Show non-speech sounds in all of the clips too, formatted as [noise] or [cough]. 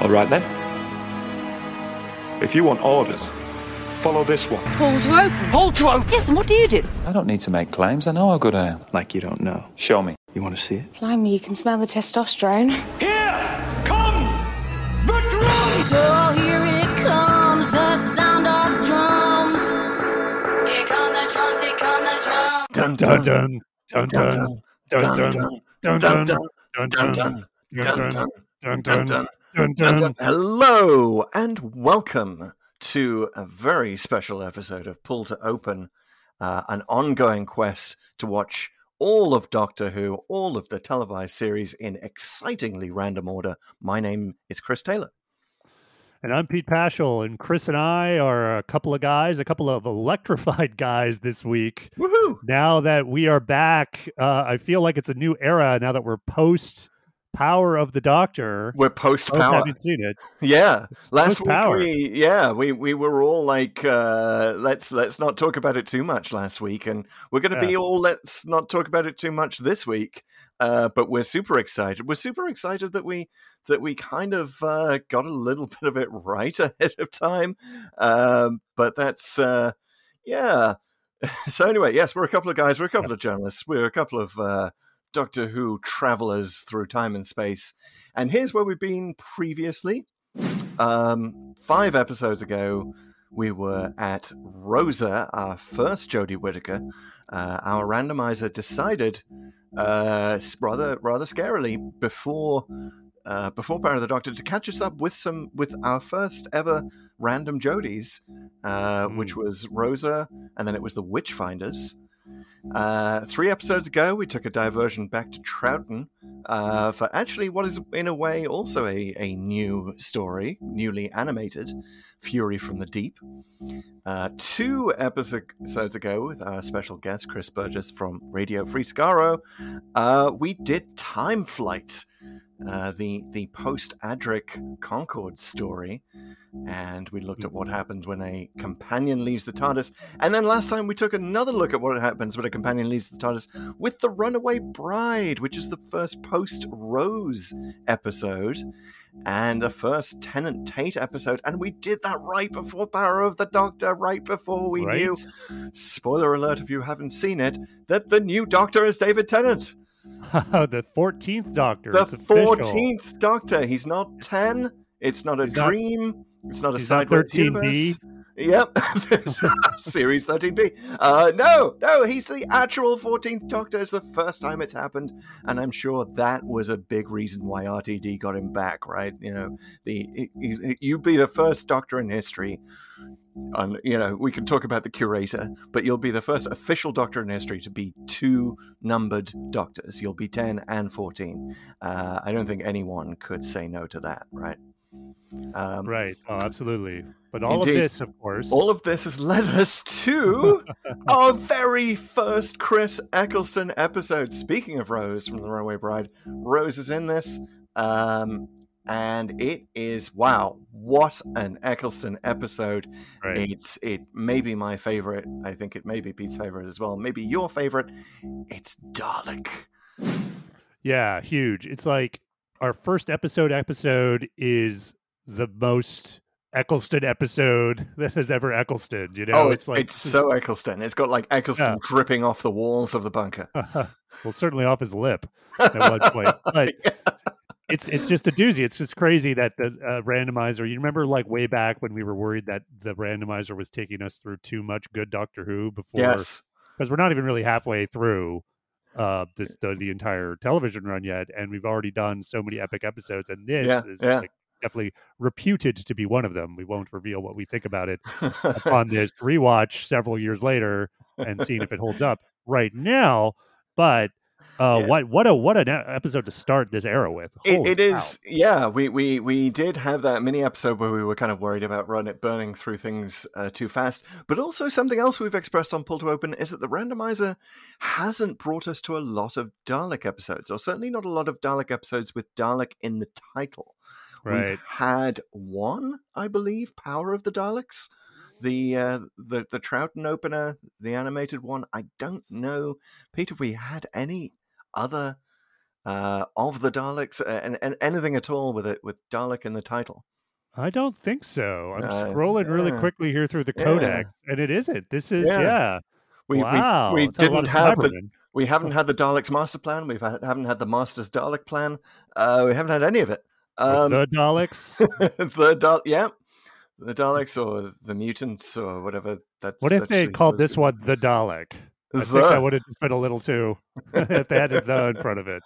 All right then. If you want orders, follow this one. Pull to open. Pull to open. Yes, and what do you do? I don't need to make claims. I know how good I am. Like you don't know. Show me. You want to see it? Fly me, you can smell the testosterone. Here come the drums! So here it comes, the sound of drums. Here come the drums, here come the drums. Dun dun dun dun dun dun dun dun dun dun dun dun dun dun dun dun dun. Hello and welcome to a very special episode of Pull to Open, uh, an ongoing quest to watch all of Doctor Who, all of the televised series in excitingly random order. My name is Chris Taylor. And I'm Pete Pachal, and Chris and I are a couple of guys, a couple of electrified [laughs] guys this week. Woohoo! Now that we are back, uh, I feel like it's a new era now that we're post Power of the Doctor. We're post power. haven't seen it. Yeah, last week Post-power. we yeah we we were all like uh, let's let's not talk about it too much last week, and we're going to be all let's not talk about it too much this week. Uh, but we're super excited. We're super excited that we that we kind of uh, got a little [laughs] bit of it right ahead of time. Um, but that's uh, yeah. [laughs] So anyway, yes, we're a couple of guys. We're a couple of journalists. We're a couple of uh, Doctor Who travelers through time and space. And here's where we've been previously. Um, five episodes ago, we were at Rosa, our first Jodie Whittaker. Uh, our randomizer decided, uh, rather rather scarily, before uh, before Power of the Doctor, to catch us up with some with our first ever random Jodies, uh, which was Rosa, and then it was the Witchfinders. Uh, three episodes ago, we took a diversion back to Troughton uh, for actually what is, in a way, also a, a new story, newly animated Fury from the Deep. Uh, two episodes ago, with our special guest, Chris Burgess from Radio Free Scaro, uh, we did Time Flight, uh, the, the post Adric Concorde story. And we looked at what happens when a companion leaves the TARDIS. And then last time we took another look at what happens when a companion leaves the TARDIS with The Runaway Bride, which is the first post Rose episode and the first Tennant Tate episode. And we did that right before Power of the Doctor, right before we Right? knew, spoiler alert if you haven't seen it, that the new Doctor is David Tennant. [laughs] the 14th Doctor. The it's official. 14th Doctor. He's not 10. It's not a He's not- dream. it's not a not sideways 13B. universe. Yep, [laughs] series 13B. Uh, no, no, he's the actual 14th Doctor. It's the first time it's happened, and I'm sure that was a big reason why RTD got him back. Right? You know, the he- he- you be the first Doctor in history. And you know, we can talk about the curator, but you'll be the first official Doctor in history to be two numbered Doctors. You'll be 10 and 14. Uh, I don't think anyone could say no to that, right? Um, Right. Oh, absolutely. But all Indeed. of this, of course. all of this has led us to [laughs] our very first Chris Eccleston episode. Speaking of Rose from The Runaway Bride, Rose is in this. Um, and it is wow, what an Eccleston episode. right. It's it may be my favorite. I think it may be Pete's favorite as well. Maybe your favorite. It's Dalek. Yeah, huge. It's like our first episode episode is the most Eccleston episode [laughs] that has ever Eccleston. You know, oh, it's like it's so Eccleston. It's got like Eccleston Yeah. dripping off the walls of the bunker. [laughs] well, certainly off his lip [laughs] at one point. But it's it's just a doozy. It's just crazy that the uh, randomizer. You remember, like way back when we were worried that the randomizer was taking us through too much good Doctor Who before, yes. because we're not even really halfway through uh this the, the entire television run yet, and we've already done so many epic episodes, and this Yeah, is yeah. like definitely reputed to be one of them. We won't reveal what we think about it [laughs] upon this rewatch several years later and seeing if it holds up right now. But uh, Yeah. what what a what an episode to start this era with. It, it cow. yeah. We, we we did have that mini episode where we were kind of worried about run it burning through things uh, too fast. But also something else we've expressed on Pull to Open is that the randomizer hasn't brought us to a lot of Dalek episodes, or certainly not a lot of Dalek episodes with Dalek in the title. right. We've had one, I believe, Power of the Daleks. The uh, the the Troughton opener, the animated one. I don't know, Peter. If we had any other uh, of the Daleks uh, and, and anything at all with it with Dalek in the title? I don't think so. I'm Uh, scrolling really quickly here through the Yeah. codex, and it isn't. This is Yeah. yeah. We, we- wow. we, lot didn't have the. We haven't had the Daleks master plan. We haven't had the Master's Dalek plan. Uh, we haven't had any of it. Um, the [laughs] Daleks. the Dal- yeah, the Daleks or the mutants or whatever. That's What if they called this one the Dalek? I think that would have just been a little too [laughs] if they had the in front of it.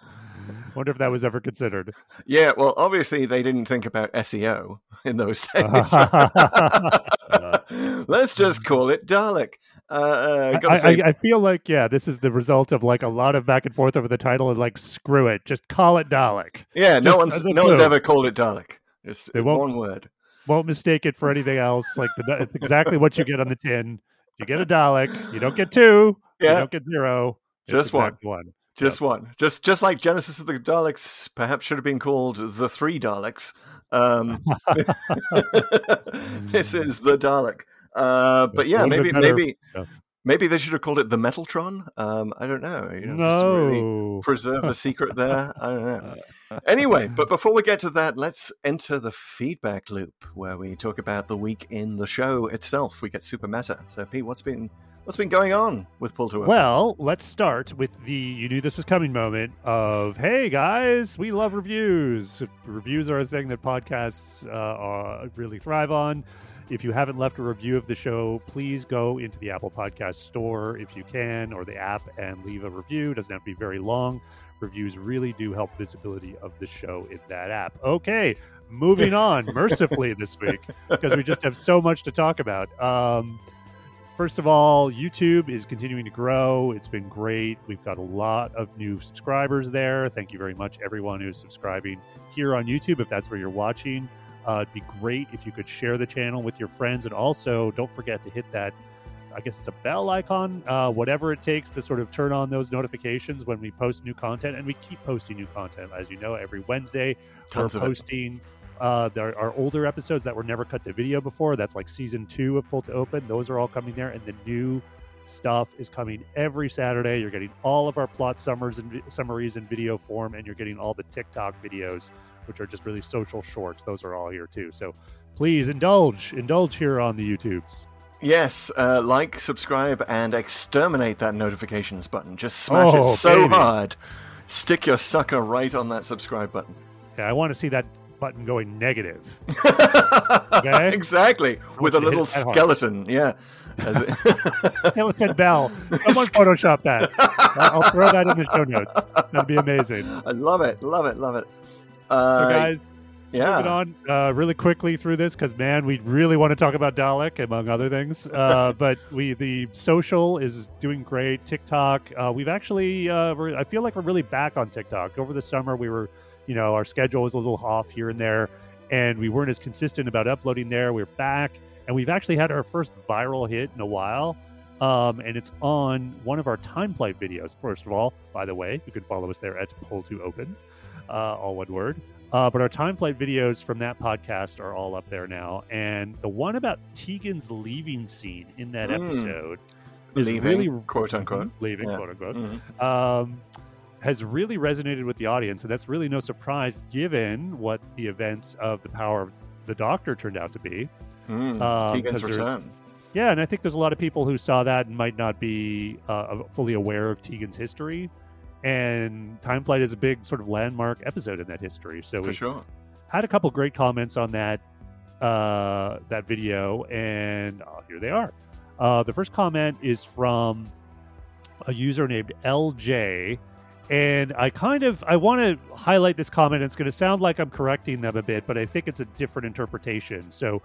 Wonder if that was ever considered. Yeah, well, obviously they didn't think about SEO in those [laughs] days. [laughs] Let's just call it Dalek. Uh, uh, I, gotta I, I feel like yeah, this is the result of like a lot of back and forth over the title and like screw it, just call it Dalek. yeah, no one's no one's ever called it Dalek. Just They won't- one word. Won't mistake it for anything else. Like the, it's exactly what you get on the tin. You get a Dalek. You don't get two. You don't get zero. It's Just one. exactly one. Just one. Just just like Genesis of the Daleks perhaps should have been called the Three Daleks. Um, [laughs] [laughs] this is the Dalek. Uh, but yeah, maybe maybe Yeah. Maybe they should have called it the Metaltron. Um, I don't know. You know, just really preserve the secret there. I don't know. [laughs] Anyway, but before we get to that, let's enter the feedback loop where we talk about the week in the show itself. We get super meta. So, Pete, what's been what's been going on with Pull to Open? Well, let's start with the you knew this was coming moment of hey guys, we love reviews. Reviews are a thing that podcasts uh, are, really thrive on. If you haven't left a review of the show, please go into the Apple Podcast Store if you can, or the app, and leave a review. It doesn't have to be very long. Reviews really do help visibility of the show in that app. Okay, moving [laughs] on mercifully this week because we just have so much to talk about. Um, First of all, YouTube is continuing to grow. It's been great. We've got a lot of new subscribers there. Thank you very much, everyone who's subscribing here on YouTube. If that's where you're watching, uh, it'd be great if you could share the channel with your friends. And also, don't forget to hit that, I guess it's a bell icon, uh, whatever it takes to sort of turn on those notifications when we post new content. And we keep posting new content. As you know, every Wednesday, Tons we're posting uh, there are older episodes that were never cut to video before. That's like season two of Pull to Open. Those are all coming there, and the new stuff is coming every Saturday. You're getting all of our plot summers and summaries in video form, and you're getting all the TikTok videos, which are just really social shorts. Those are all here too. So please indulge, indulge here on the YouTubes. Yes, uh, like, subscribe, and exterminate that notifications button. Just smash Oh, it so baby. hard. Stick your sucker right on that subscribe button. Yeah, I want to see that button going negative. [laughs] Okay. exactly. With a you to hit little it that hard. skeleton. Yeah. As it- [laughs] Skeleton Bell. Someone Photoshop that. I'll throw that in the show notes. That'd be amazing. I love it. Love it. Love it. Uh, So, guys, yeah. moving on uh, really quickly through this because man, we really want to talk about Dalek among other things. Uh, [laughs] but we the social is doing great. TikTok, uh, we've actually uh, we're, I feel like we're really back on TikTok. Over the summer, we were, you know, our schedule was a little off here and there, and we weren't as consistent about uploading there. We're back, and we've actually had our first viral hit in a while. Um, and it's on one of our time flight videos. First of all, by the way, you can follow us there at Pull to Open, uh, all one word. Uh, but our time flight videos from that podcast are all up there now. And the one about Tegan's leaving scene in that Mm. episode is Leaving, really quote unquote. leaving, Yeah. quote unquote, Mhm. um, has really resonated with the audience. And that's really no surprise given what the events of the power of the doctor turned out to be. Mm. Um, Tegan's return. Yeah, and I think there's a lot of people who saw that and might not be uh, fully aware of Tegan's history. And Time Flight is a big sort of landmark episode in that history. So we sure. had a couple great comments on that uh, that video, and uh, here they are. Uh, the first comment is from a user named LJ, and I kind of I want to highlight this comment. It's going to sound like I'm correcting them a bit, but I think it's a different interpretation. So.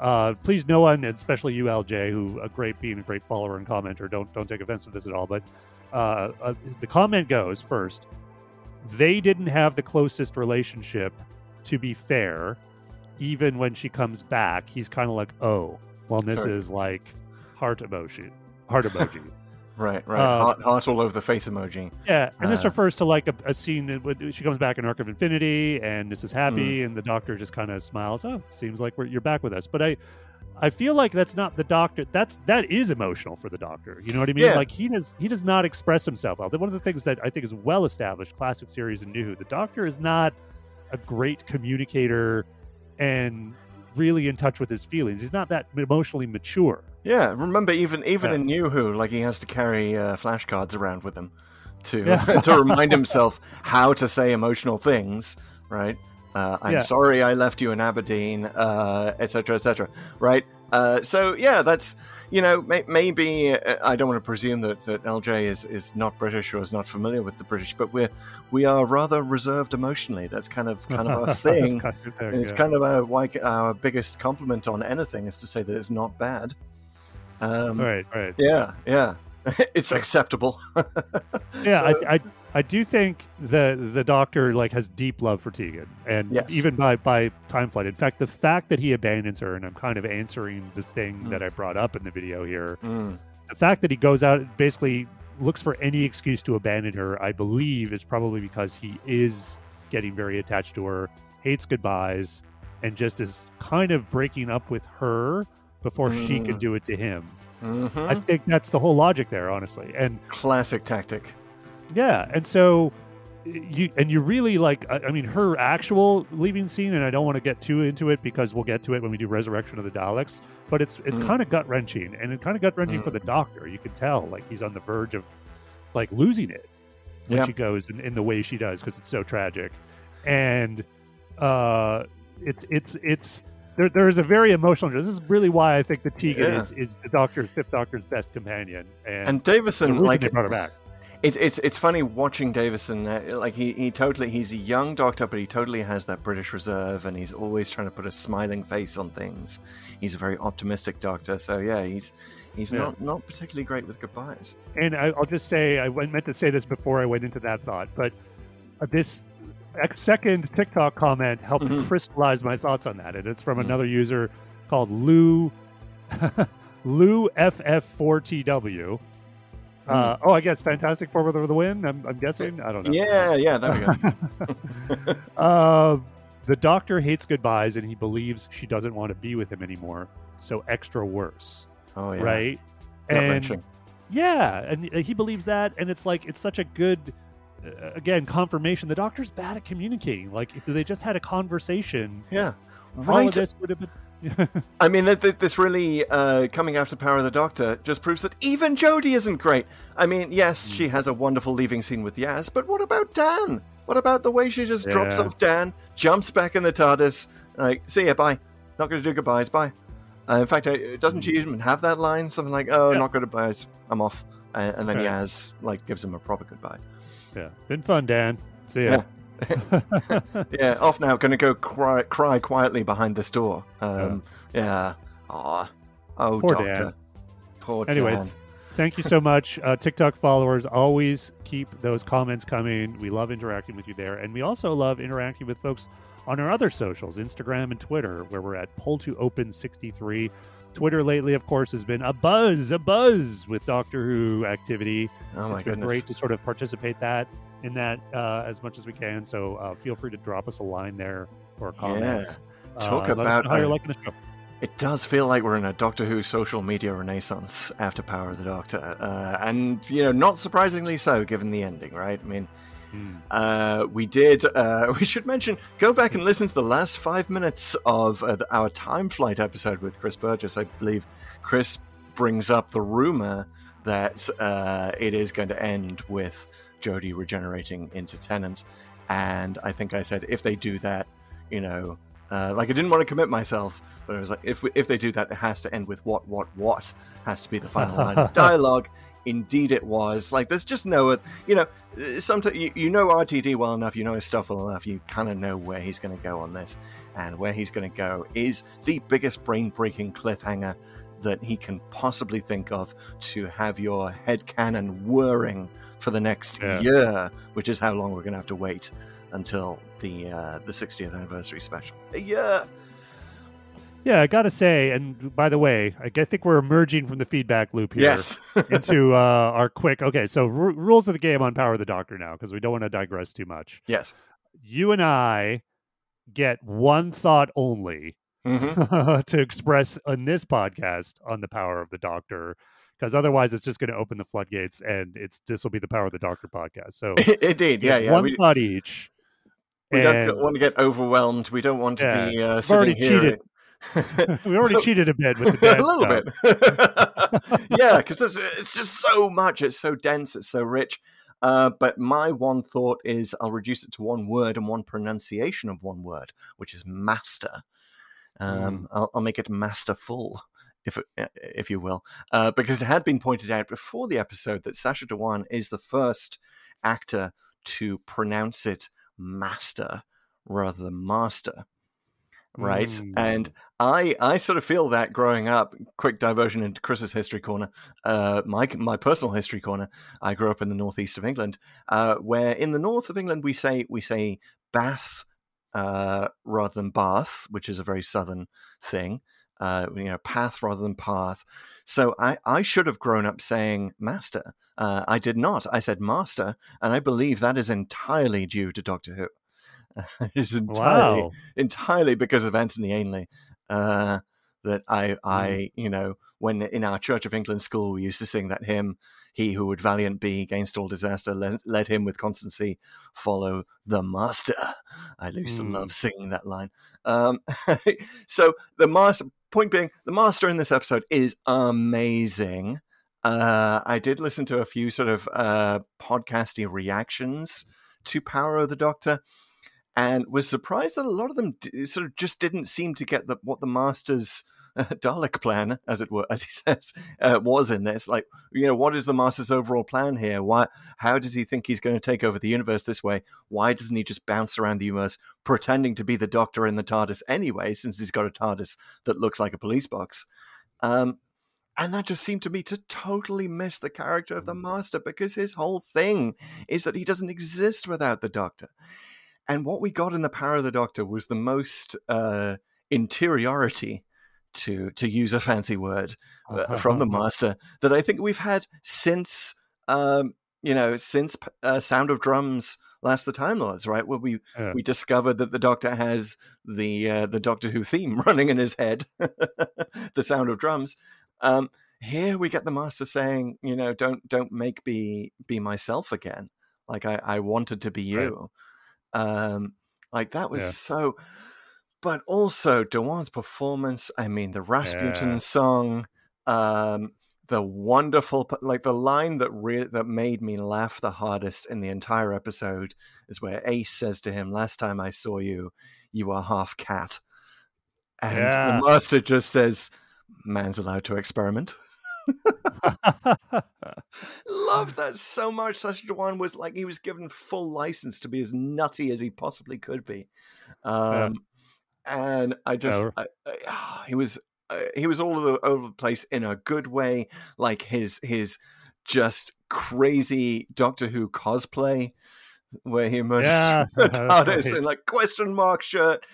Uh, please, no one, and especially you, LJ, who a great being a great follower and commenter, don't don't take offense to this at all. But uh, uh, the comment goes first: they didn't have the closest relationship to be fair, even when she comes back, he's kind of like, oh, well, this Sorry. is like heart emotion, heart emoji. [laughs] Right, right. Uh, heart, heart all over the face emoji. yeah, and this Uh. refers to like a, a scene that she comes back in Arc of Infinity, and this is happy, Mm. and the Doctor just kind of smiles. Oh, seems like we're, you're back with us. But I, I feel like that's not the doctor. That's that is emotional for the doctor. You know what I mean? Yeah. Like he does he does not express himself well. One of the things that I think is well established, classic series and New Who, the doctor is not a great communicator and really in touch with his feelings. He's not that emotionally mature. Yeah, remember even even Yeah. in New Who, like he has to carry uh, flashcards around with him to Yeah. [laughs] to remind himself how to say emotional things, right? Uh, I'm Yeah. sorry I left you in Aberdeen, uh, etc., etc. Right? Uh, so yeah, that's you know may, maybe uh, I don't want to presume that, that LJ is, is not British or is not familiar with the British, but we're we are rather reserved emotionally. That's kind of kind of our [laughs] thing. Kind of there, It's yeah. kind of our, like our biggest compliment on anything is to say that it's not bad. Um, right, right. Yeah, yeah. [laughs] it's acceptable. [laughs] Yeah, So- I, I I do think the the doctor like has deep love for Tegan, and Yes. even by by time flight. In fact, the fact that he abandons her, and I'm kind of answering the thing Mm. that I brought up in the video here. Mm, The fact that he goes out basically looks for any excuse to abandon her, I believe, is probably because he is getting very attached to her, hates goodbyes, and just is kind of breaking up with her before she can Mm. do it to him. mhm. I think that's the whole logic there, honestly. And Classic tactic. Yeah, and so you and you really like. I, I mean, her actual leaving scene, and I don't want to get too into it because we'll get to it when we do Resurrection of the Daleks. But it's it's Mm. kind of gut wrenching, and it's kind of gut wrenching for the Doctor. You can tell like he's on the verge of like losing it when Yeah. she goes in, in the way she does because it's so tragic, and uh, it's it's it's. There, there is a very emotional. This is really why I think that Tegan Yeah. is, is the Doctor's fifth Doctor's best companion, and, And Davison, like brought her back. It's it's it's funny watching Davison. Uh, like he he totally he's a young doctor, but he totally has that British reserve, and he's always trying to put a smiling face on things. He's a very optimistic doctor. So yeah, he's he's Yeah. not not particularly great with goodbyes. and I, I'll just say I meant to say this before I went into that thought, but uh, this second TikTok comment helped Mhm. crystallize my thoughts on that, and it's from Mhm. another user called Lou [laughs] Lou FF4TW. Uh, oh, I guess Fantastic Four with the win. I'm, I'm guessing. I don't know. Yeah, yeah, there we go. [laughs] uh, the doctor hates goodbyes, and he believes she doesn't want to be with him anymore. So extra worse, Oh yeah, right? And yeah, and he believes that, and it's like it's such a good, again, confirmation. The doctor's bad at communicating. Like if they just had a conversation, Yeah, right this would have been. [laughs] I mean, th- th- this really uh, coming after Power of the Doctor just proves that even Jodie isn't great. I mean, yes, Hmm. she has a wonderful leaving scene with Yaz, but what about Dan? What about the way she just drops off Dan, jumps back in the TARDIS, like, see ya, bye. Not going to do goodbyes, bye. Uh, in fact, uh, doesn't she even have that line? Something like, oh, Yeah. not good goodbyes, I'm off. Uh, and then Right. Yaz, like, gives him a proper goodbye. Yeah. Been fun, Dan. See ya. Yeah. [laughs] yeah off now. Going to go cry, cry quietly behind this door. Um, yeah. yeah. Oh, Poor doctor. Dan. Poor Anyways, Dan. thank you so much. Uh, TikTok followers, always keep those comments coming. We love interacting with you there. And we also love interacting with folks on our other socials, Instagram and Twitter, where we're at Pull2Open63. Twitter lately, of course, has been a buzz, a buzz with Doctor Who activity. Oh my it's been goodness. great to sort of participate that in that uh, as much as we can. So uh, feel free to drop us a line there or a comment. Talk uh, about how you're liking the show. It does feel like we're in a Doctor Who social media renaissance after Power of the Doctor, uh, and you know, not surprisingly so, given the ending, right? I mean, Uh, we did. Uh, [laughs] we should mention. Go back and listen to the last five minutes of uh, our Time Flight episode with Chris Burgess. I believe Chris brings up the rumor that uh, it is going to end with Jodie regenerating into Tennant, and I think I said if they do that, you know, uh, like I didn't want to commit myself, but it was like if we, if they do that, it has to end with what what what has to be the final line of [laughs] dialogue. Indeed, it was. Like there's just no, you know, sometimes you, you know RTD well enough, you know his stuff well enough, you kind of know where he's going to go on this, and where he's going to go is the biggest brain breaking cliffhanger that he can possibly think of to have your head canon whirring for the next Yeah. year, which is how long we're going to have to wait until the uh, the 60th anniversary special. A year. Yeah, I gotta say, and by the way, I think we're emerging from the feedback loop here Yes. [laughs] into uh, our quick. Okay, so ru rules of the game on Power of the Doctor now, because we don't want to digress too much. yes. You and I get one thought only Mhm. [laughs] to express on this podcast on the power of the Doctor, because otherwise it's just going to open the floodgates, and it's this will be the power of the Doctor podcast. So [laughs] Indeed, yeah, yeah. one We, thought each. we don't want to get overwhelmed. We don't want to Yeah. be uh, sitting here. cheated. [laughs] we already cheated a bit with the [laughs] dad a little stuff. bit. [laughs] yeah, because it's just so much. It's so dense. It's so rich. Uh, but my one thought is I'll reduce it to one word and one pronunciation of one word, which is master. Um, I'll, I'll make it masterful, if uh, if you will, uh, because it had been pointed out before the episode that Sacha Dhawan is the first actor to pronounce it master rather than master right? Mm. And I I sort of feel that growing up. Quick diversion into Chris's history corner. Uh, my my personal history corner. I grew up in the northeast of England, uh, where in the north of England we say we say Bath uh, rather than Bath, which is a very southern thing. Uh, you know, path rather than path. So I, I should have grown up saying master. Uh, I did not. I said master, and I believe that is entirely due to Doctor Who. [laughs] it's entirely Wow. entirely because of Anthony Ainley. Uh, that I, Mm. I, you know, when in our Church of England school we used to sing that hymn, "He who would valiant be against all disaster, let, let him with constancy follow the Master." I used to Mm. love singing that line. Um, [laughs] so the master, point being, the Master in this episode is amazing. Uh, I did listen to a few sort of uh, podcasty reactions to Power of the Doctor and was surprised that a lot of them d- sort of just didn't seem to get the, what the master's uh, [laughs] Dalek plan, as it were, [laughs] as he says, uh, was in this. Like, you know, what is the master's overall plan here? Why? How does he think he's going to take over the universe this way? Why doesn't he just bounce around the universe pretending to be the Doctor in the TARDIS anyway, since he's got a TARDIS that looks like a police box? Um, and that just seemed to me to totally miss the character of the master because his whole thing is that he doesn't exist without the Doctor. And what we got in the Power of the Doctor was the most uh, interiority, to to use a fancy word, uh, [laughs] from the Master that I think we've had since um, you know since uh, Sound of Drums, Last of the Time Lords, right? Where we Yeah. we discovered that the Doctor has the uh, the Doctor Who theme [laughs] running in his head, [laughs] the Sound of Drums. Um, here we get the Master saying, you know, don't don't make me be myself again. Like I, I wanted to be Right. Um, like that was Yeah. so. But also Dhawan's performance. I mean, the Rasputin Yeah. song, um, the wonderful, like the line that re- that made me laugh the hardest in the entire episode is where Ace says to him, "Last time I saw you, you were half cat," and Yeah. the master just says, "Man's allowed to experiment." Love that so much. Sacha Dhawan was like he was given full license to be as nutty as he possibly could be, um, and I just Yeah. I, I, [sighs] he was uh, he was all over the, over the place in a good way, like his his just crazy Doctor Who cosplay. Where he emerges Yeah, from the [laughs] that's TARDIS right. in like question mark shirt,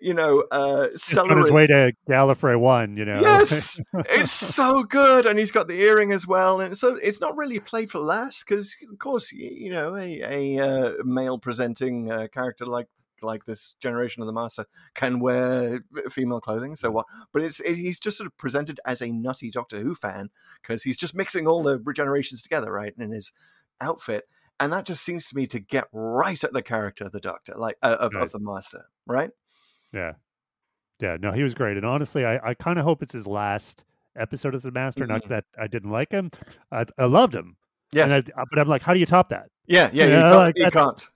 you know, uh, Just on his way to Gallifrey One, you know. Yes, [laughs] it's so good, and he's got the earring as well, and so it's not really played for laughs because, of course, you know, a, a uh, male presenting uh, character like like this generation of the Master can wear female clothing, so what? But it's it, he's just sort of presented as a nutty Doctor Who fan because he's just mixing all the generations together, right, in his outfit. And that just seems to me to get right at the character of the Doctor, like uh, of, Right. of the Master, right? Yeah. Yeah. No, he was great. And honestly, I, I kind of hope it's his last episode as the master. Not Mhm. that I didn't like him. I, I loved him. Yes, And I, but I'm like, how do you top that? Yeah, yeah, You you know, can't. like, you can't.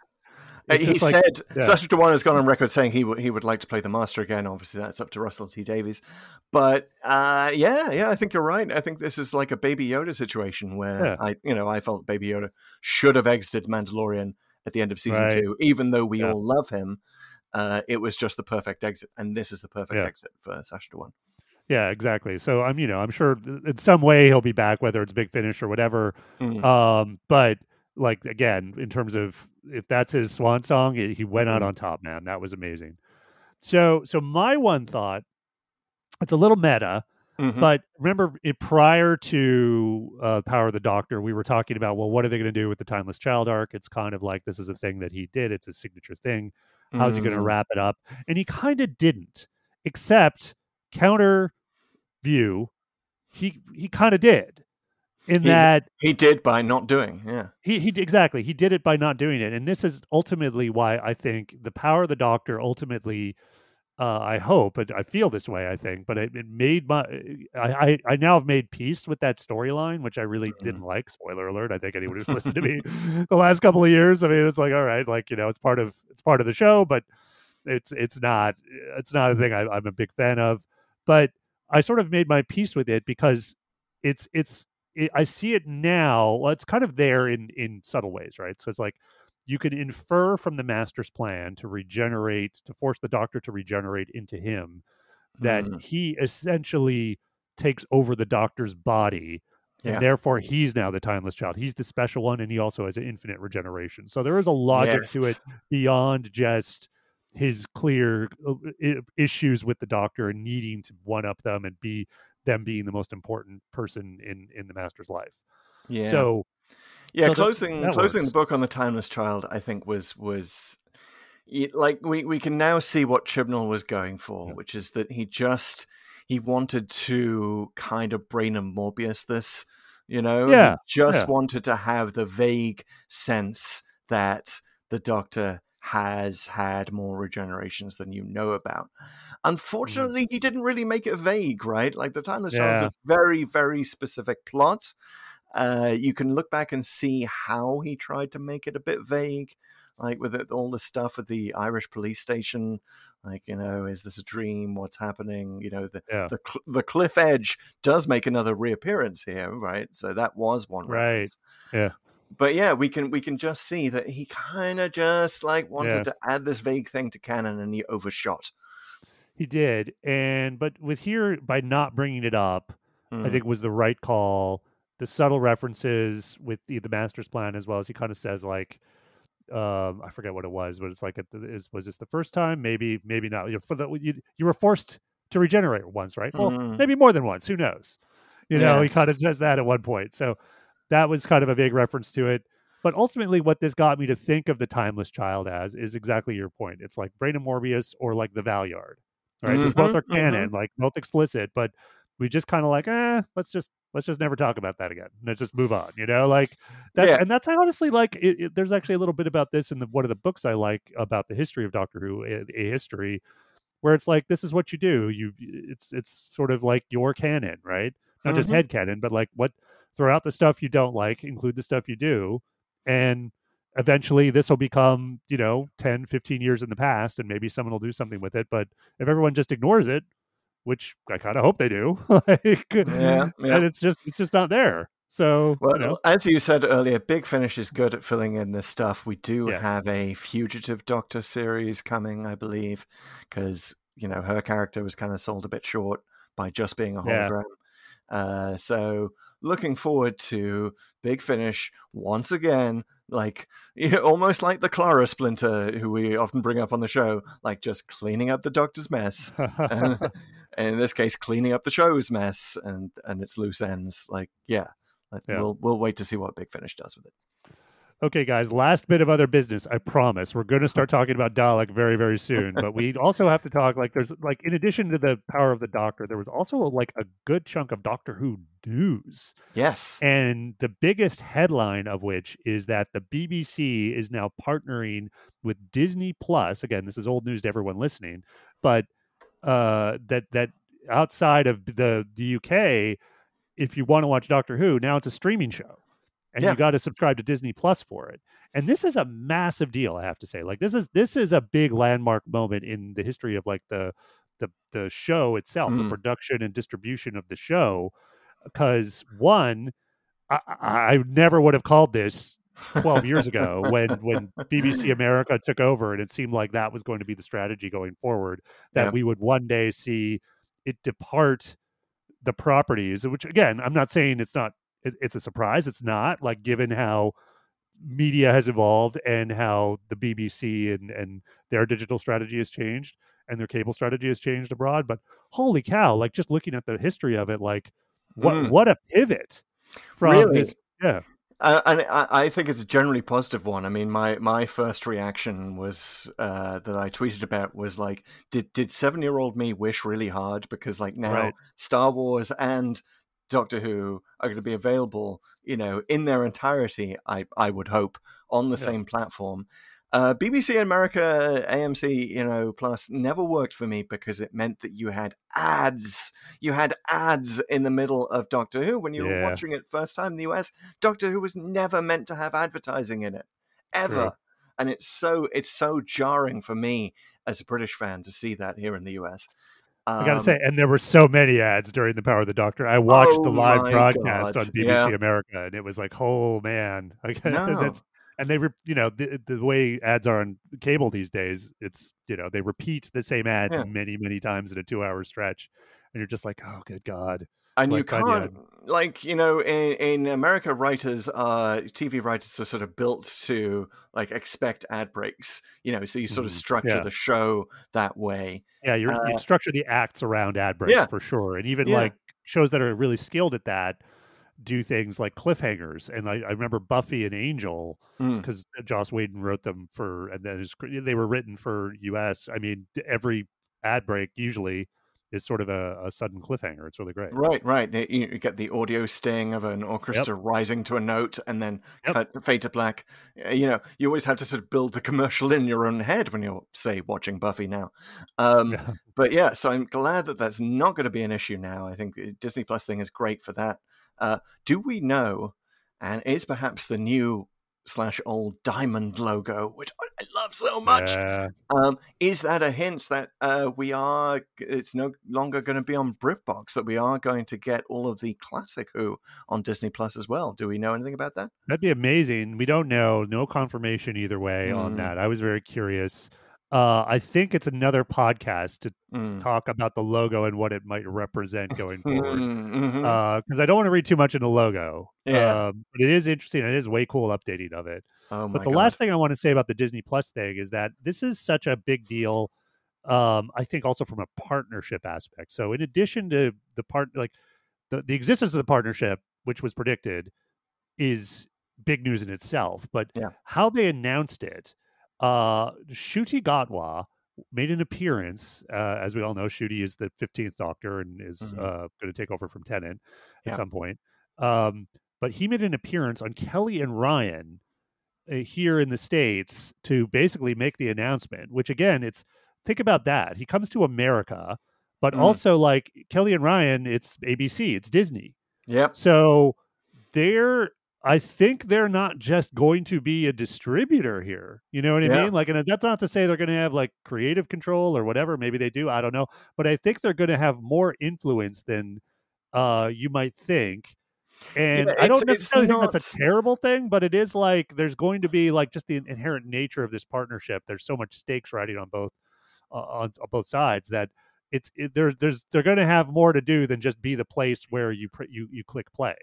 He like- said yeah. Sacha Dhawan has gone on record saying he would he would like to play the master again. Obviously, that's up to Russell T Davies. But uh, yeah, yeah, I think you're right. I think this is like a Baby Yoda situation where Yeah. I, you know, I felt Baby Yoda should have exited Mandalorian at the end of season Right. two, even though we Yeah. all love him. Uh, it was just the perfect exit, and this is the perfect exit for Sacha Dhawan. Yeah, exactly. So I'm, you know, I'm sure in some way he'll be back, whether it's Big Finish or whatever. Mm. Um, but like again, in terms of if that's his swan song, he he went out Mhm. on top, man. That was amazing. So, so my one thought, it's a little meta, Mhm. but remember it prior to uh, Power of the Doctor, we were talking about, well, what are they going to do with the Timeless Child arc? It's kind of like this is a thing that he did. It's a signature thing. How's he going to wrap it up? And he kind of didn't. except counter view, he he kind of did in He- that He did by not doing. Yeah. he he exactly he did it by not doing it, and this is ultimately why I think the power of the Doctor ultimately. Uh, I hope, but I feel this way. I think, but it, it made my. I, I I now have made peace with that storyline, which I really Mm-hmm. didn't like. Spoiler alert! I think anyone who's listened to me [laughs] the last couple of years, I mean, it's like all right, like you know, it's part of it's part of the show, but it's it's not it's not a thing I, I'm a big fan of. But I sort of made my peace with it because it's it's it, I see it now. Well, it's kind of there in in subtle ways, right? So it's like you can infer from the master's plan to regenerate, to force the doctor to regenerate into him, that Mm. he essentially takes over the doctor's body. Yeah. And therefore, he's now the timeless child. He's the special one, and he also has an infinite regeneration. So there is a logic to it beyond just his clear uh, issues with the doctor and needing to one up them and be them being the most important person in in the master's life. Yeah. So Yeah, So closing that closing works. the book on the timeless child, I think was was like we we can now see what Chibnall was going for, Yeah. which is that he just he wanted to kind of brain of Morbius this, you know, He Yeah, just yeah. wanted to have the vague sense that the Doctor has had more regenerations than you know about. Unfortunately, he didn't really make it vague, right? Like the Timeless Yeah. a very, very specific plot. Uh, you can look back and see how he tried to make it a bit vague, like with it, all the stuff at the Irish police station. Like, you know, is this a dream? What's happening? You know, the Yeah. the, cl- the cliff edge does make another reappearance here, right? So that was one Right. reference. Yeah. But yeah, we can we can just see that he kind of just like wanted Yeah. to add this vague thing to canon, and he overshot. he did, and but with here by not bringing it up, I Mm. think was the right call. The subtle references with the, the master's plan, as well as he kind of says like, um, I forget what it was, but it's like, it is, was this the first time? Maybe, maybe not. You for the you, you were forced to regenerate once, right? Well, Mhm. maybe more than once. Who knows? You know, he kind of says that at one point. So that was kind of a vague reference to it. But ultimately, what this got me to think of the timeless child as is exactly your point. It's like Brain of Morbius or like the Valeyard, right? Which both are canon, like both explicit, but we just kind of like, eh, let's just let's just never talk about that again. Let's just move on, you know? Like that's Yeah. and that's honestly like it, it- there's actually a little bit about this in the one of the books I like about the history of Doctor Who, a, a history, where it's like this is what you do. You it's it's sort of like your canon, right? Not just Mhm. head canon, but like what throw out the stuff you don't like, include the stuff you do, and eventually this will become, you know, 10, 15 years in the past and maybe someone will do something with it, but if everyone just ignores it, which I kind of hope they do, [laughs] like Yeah, yeah. and it's just it's just not there. So, Well, you know, as you said earlier, Big Finish is good at filling in this stuff. We do Yes. have a Fugitive Doctor series coming, I believe, because you know her character was kind of sold a bit short by just being a Yeah. hologram. Uh, so looking forward to Big Finish once again, like [laughs] almost like the Clara Splinter, who we often bring up on the show, like just cleaning up the Doctor's mess. and [laughs] [laughs] in this case, cleaning up the show's mess and and its loose ends. Like, yeah, like, Yeah. we'll we'll wait to see what Big Finish does with it. Okay, guys, last bit of other business. I promise. We're going to start [laughs] talking about Dalek very, very soon. But we also have to talk like there's like in addition to the power of the Doctor, there was also like a good chunk of Doctor Who news. Yes. And the biggest headline of which is that the BBC is now partnering with Disney Plus. Again, this is old news to everyone listening, but uh, that that outside of the the UK, if you want to watch Doctor Who, now it's a streaming show, and Yeah. you got to subscribe to Disney Plus for it. And this is a massive deal, I have to say. Like this is this is a big landmark moment in the history of like the the the show itself, the Mm. production and distribution of the show. Because one, I, I I never would have called this 12 years ago when when [laughs] BBC America took over and it seemed like that was going to be the strategy going forward that Yeah. we would one day see it depart the properties which again I'm not saying it's not it, it's a surprise it's not like given how media has evolved and how the BBC and and their digital strategy has changed and their cable strategy has changed abroad but holy cow like just looking at the history of it like what Mm. what a pivot from Really? this yeah Uh, and I, think it's a generally positive one. I mean, my, my first reaction was uh, that I tweeted about was like, did did seven year old me wish really hard because like now Right. Star Wars and Doctor Who are going to be available, you know, in their entirety. I I would hope on the Yeah. same platform. Uh, BBC America, AMC, you know, Plus never worked for me because it meant that you had ads. You had ads in the middle of Doctor Who when you were watching it first time in the US. Doctor Who was never meant to have advertising in it, ever. True. And it's so it's so jarring for me as a British fan to see that here in the US. I gotta Um, say, and there were so many ads during the Power of the Doctor. I watched Oh the live broadcast God, on BBC yeah. America, and it was like, oh man, [laughs] Like, No. that's and they, re- you know, the, the way ads are on cable these days, it's you know they repeat the same ads Yeah. many many times in a two hour stretch, and you're just like, oh good god, and you like, the can't like you know in, in america writers are tv writers are sort of built to like expect ad breaks you know so you sort of Mhm. structure Yeah. the show that way yeah, you're, Uh, you structure the acts around ad breaks Yeah. for sure, and even Yeah. like shows that are really skilled at that do things like cliffhangers, and I, I remember Buffy and Angel. Mm. because Joss Whedon wrote them for, and then they were written for U.S. I mean, every ad break usually is sort of a, a sudden cliffhanger. It's really great. right right you you get the audio sting of an orchestra rising to a note and then Yep. cut fade to black Uh, you know you always have to sort of build the commercial in your own head when you're say watching buffy now [laughs] um Yeah. but yeah, so I'm glad that that's not going to be an issue now. I think the Disney Plus thing is great for that. Uh, do we know, and is perhaps the new slash old diamond logo, which I love so much, Yeah. um, is that a hint that uh, we are? It's no longer going to be on BritBox. That we are going to get all of the classic Who on Disney Plus as well. Do we know anything about that? That'd be amazing. We don't know. No confirmation either way on Mm. that. I was very curious. Uh, I think it's another podcast to Mm. talk about the logo and what it might represent going [laughs] forward. Mhm. Because I don't want to read too much in the logo. Yeah. Um, but it is interesting. It is way cool updating of it. oh my but the God. last thing I want to say about the Disney Plus thing is that this is such a big deal. Um, I think also from a partnership aspect. So in addition to the part, like the, the existence of the partnership, which was predicted, is big news in itself. But Yeah. how they announced it, uh, Ncuti Gatwa made an appearance. Uh, as we all know, Shuti is the fifteenth Doctor and is Mhm. uh, going to take over from Tennant at some point. Um, but he made an appearance on Kelly and Ryan uh, here in the states to basically make the announcement. Which again, it's think about that. He comes to America, but Mm. also like Kelly and Ryan, it's ABC, it's Disney. Yep. So they're I think they're not just going to be a distributor here. You know what I Yeah. mean? Like, and that's not to say they're going to have like creative control or whatever. Maybe they do. I don't know. But I think they're going to have more influence than uh, you might think. And Yeah, I don't necessarily think that's a terrible thing, but it is like there's going to be like just the inherent nature of this partnership. There's so much stakes riding on both uh, on, on both sides that it's it, there. There's they're going to have more to do than just be the place where you pr- you you click play.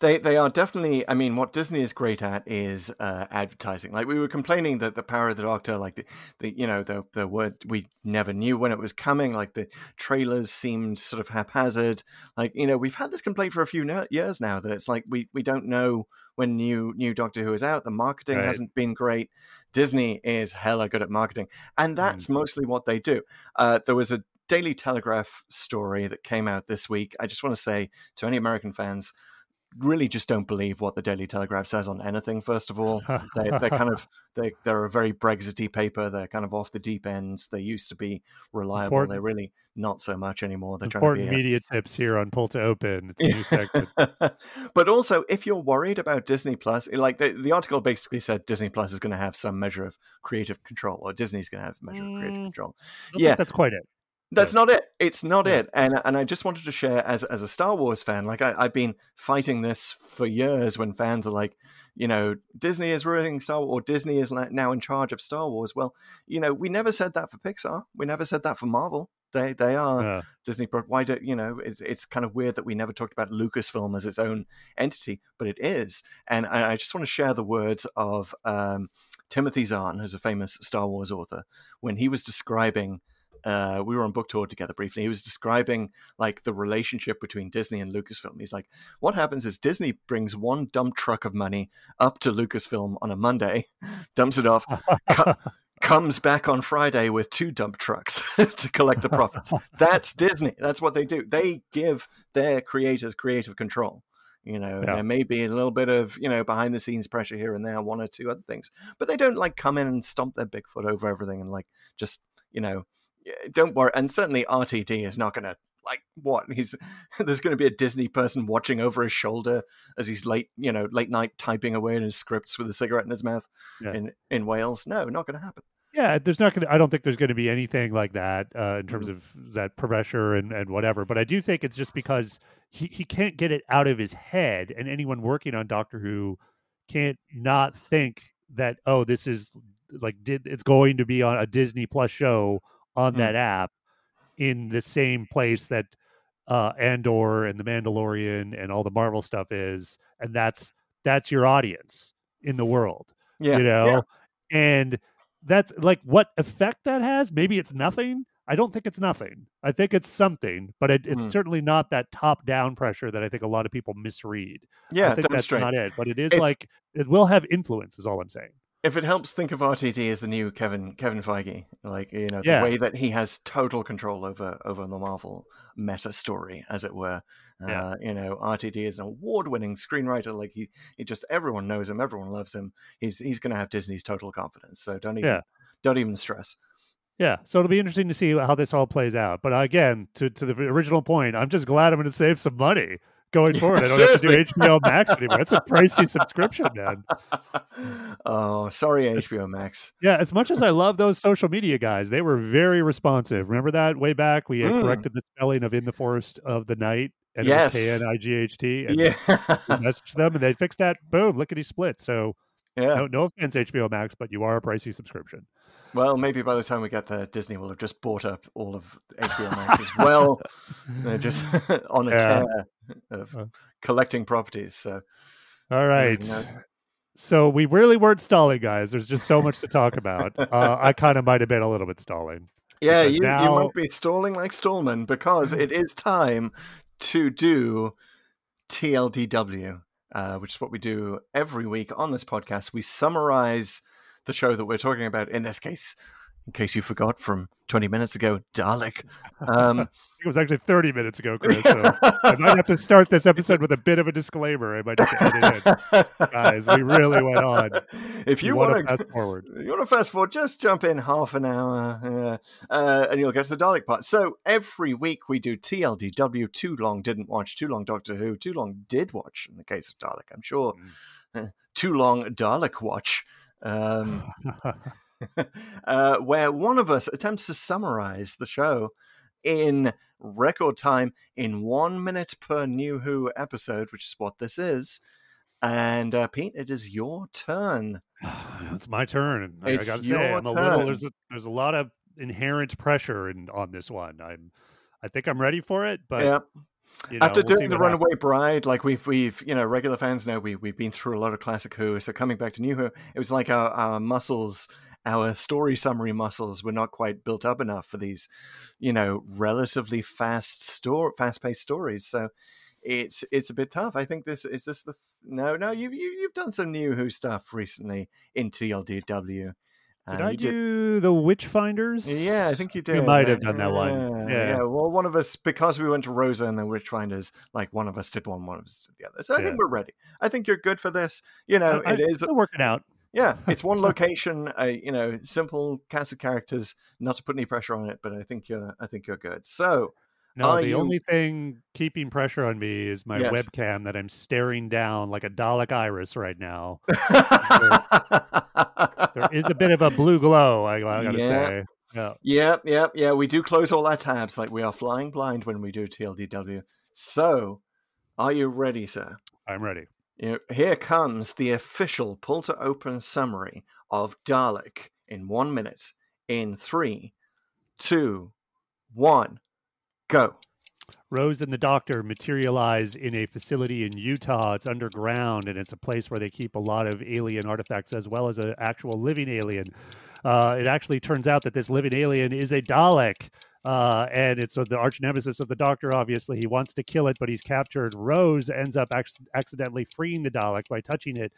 They they are definitely. I mean, what Disney is great at is uh, advertising. Like we were complaining that the Power of the Doctor, like the, the you know the the word we never knew when it was coming. Like the trailers seemed sort of haphazard. Like you know we've had this complaint for a few no- years now that it's like we we don't know when new new Doctor Who is out. The marketing Right. hasn't been great. Disney is hella good at marketing, and that's mostly what they do. Uh, there was a Daily Telegraph story that came out this week. I just want to say to any American fans really just don't believe what the Daily Telegraph says on anything. First of all, they, they're kind of [laughs] they they're a very Brexity paper. They're kind of off the deep end. They used to be reliable. Important- They're really not so much anymore. They're Important trying to be. media tips here on Pull to Open. It's a new segment. [laughs] but also, if you're worried about Disney Plus, like the, the article basically said, Disney Plus is going to have some measure of creative control, or Disney's going to have a measure of creative Mm, control. Yeah. that's quite it. That's not it. It's not Yeah. it. And and I just wanted to share as as a Star Wars fan, like I, I've been fighting this for years when fans are like, you know, Disney is ruining Star Wars or Disney is like now in charge of Star Wars. Well, you know, we never said that for Pixar. We never said that for Marvel. They they are Uh, Disney. Why do you know? It's it's kind of weird that we never talked about Lucasfilm as its own entity, but it is. And I, I just want to share the words of um, Timothy Zahn, who's a famous Star Wars author, when he was describing uh, we were on book tour together briefly. He was describing like the relationship between Disney and Lucasfilm. He's like, what happens is Disney brings one dump truck of money up to Lucasfilm on a Monday, [laughs] dumps it off, co- [laughs] comes back on Friday with two dump trucks [laughs] to collect the profits. That's Disney. That's what they do. They give their creators creative control. You know, Yeah. there may be a little bit of, you know, behind the scenes pressure here and there, one or two other things, but they don't like come in and stomp their big foot over everything and like just, you know, don't worry. And certainly RTD is not going to like what he's [laughs] there's going to be a Disney person watching over his shoulder as he's late, you know, late night typing away in his scripts with a cigarette in his mouth Yeah. in in Wales. No, not going to happen. Yeah, there's not going to. I don't think there's going to be anything like that uh, in terms Mhm. of that pressure and and whatever. But I do think it's just because he he can't get it out of his head, and anyone working on Doctor Who can't not think that oh, this is like did it's going to be on a Disney Plus show on Mm. that app in the same place that uh Andor and the Mandalorian and all the Marvel stuff is, and that's that's your audience in the world Yeah, you know yeah. and that's like what effect that has maybe it's nothing i don't think it's nothing i think it's something but it, it's Mm. certainly not that top down pressure that i think a lot of people misread yeah. i think that's not it but it is If- like it will have influence is all i'm saying if it helps, think of RTD as the new Kevin Kevin Feige, like you know the Yeah. way that he has total control over over the Marvel meta story, as it were. Yeah. Uh, you know, RTD is an award-winning screenwriter. Like he, he just everyone knows him, everyone loves him. He's he's going to have Disney's total confidence. So don't even Yeah. don't even stress. yeah so it'll be interesting to see how this all plays out but again to, to the original point i'm just glad i'm going to save some money going [laughs] forward i don't have to do hbo max [laughs] anymore it's a pricey subscription man oh, sorry, [laughs] HBO Max. Yeah, as much as I love those social media guys, they were very responsive. Remember that way back? We had Mm. corrected the spelling of "in the forest of the night" and Yes. it was K N I G H T. And Yeah, messaged them, and they fixed that. Boom, lickety split. So, yeah. no, no offense, HBO Max, but you are a pricey subscription. Well, maybe by the time we get there, Disney will have just bought up all of HBO Max as [laughs] well. They're just [laughs] on a Yeah. tear of Uh. collecting properties. So All right. no. So we really weren't stalling, guys. There's just so much to talk about. [laughs] Uh, I kind of might have been a little bit stalling. yeah, you, you might be stalling like Stallman because it is time to do TLDW, uh, which is what we do every week on this podcast. We summarize the show that we're talking about. In this case, in case you forgot from 20 minutes ago, Dalek. [laughs] Um, it was actually 30 minutes ago, Chris. So I might have to [laughs] start this episode with a bit of a disclaimer. I might have to edit it. Guys, we really went on. If you, want want to fast forward. You want to fast forward? Just jump in half an hour, uh, uh, and you'll get to the Dalek part. So every week we do TLDW. Too long didn't watch. Too long Doctor Who. Too long did watch. In the case of Dalek, I'm sure. Mm. Uh, [laughs] too long Dalek watch. Um, [laughs] uh, where one of us attempts to summarize the show in record time in one minute per New Who episode, which is what this is. And uh, Pete, it is your turn. [sighs] it's my turn. I, I got to say, I'm a little. turn. There's a, there's a lot of inherent pressure in, on this one. I'm. I think I'm ready for it, but yeah. You know, After we'll doing the what happens. Runaway Bride, like we've we've you know regular fans know we we've been through a lot of classic Who, so coming back to New Who, it was like our, our muscles, our story summary muscles were not quite built up enough for these, you know, relatively fast store fast paced stories. So it's it's a bit tough. I think this is this the no no you you you've done some New Who stuff recently in TLDW. Did Uh, I do the Witchfinders? yeah, I think you did. You might have done that one. Yeah, Yeah. Well, one of us because we went to Rosa and the Witchfinders, like one of us did one, one of us did the other. So I Yeah. think we're ready. I think you're good for this. You know, I, it is. I'll work it out. Yeah, it's one [laughs] location. uh, you know, simple cast of characters. Not to put any pressure on it, but I think you're. I think you're good. So No, Are the you- only thing keeping pressure on me is my Yes. webcam that I'm staring down like a Dalek iris right now. There is a bit of a blue glow, I, I gotta Yeah. say. Yeah. Yep, yep, yeah. We do close all our tabs, like we are flying blind when we do TLDW. So, are you ready, sir? I'm ready. Here comes the official pull to open summary of Dalek in one minute. In three, two, one, go. Rose and the doctor materialize in a facility in Utah. It's underground and it's a place where they keep a lot of alien artifacts as well as an actual living alien. Uh, it actually turns out that this living alien is a Dalek. Uh, and it's the arch nemesis of the Doctor. Obviously, he wants to kill it, but he's captured. Rose ends up ac- accidentally freeing the Dalek by touching it,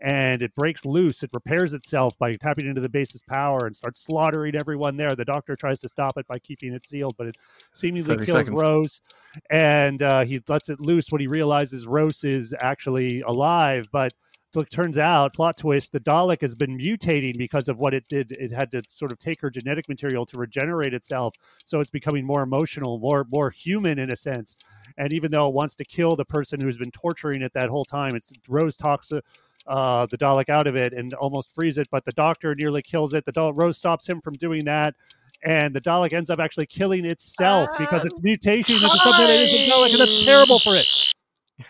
and it breaks loose. It repairs itself by tapping into the base's power and starts slaughtering everyone there. The Doctor tries to stop it by keeping it sealed, but it seemingly kills seconds. Rose, and uh, he lets it loose when he realizes Rose is actually alive, but it turns out, plot twist, the Dalek has been mutating because of what it did. It had to sort of take her genetic material to regenerate itself. So it's becoming more emotional, more more human in a sense. And even though it wants to kill the person who's been torturing it that whole time, it's Rose talks uh, uh, the Dalek out of it and almost frees it, but the doctor nearly kills it. The Dalek, Rose stops him from doing that. And the Dalek ends up actually killing itself because its mutation into something that isn't Dalek, and that's terrible for it.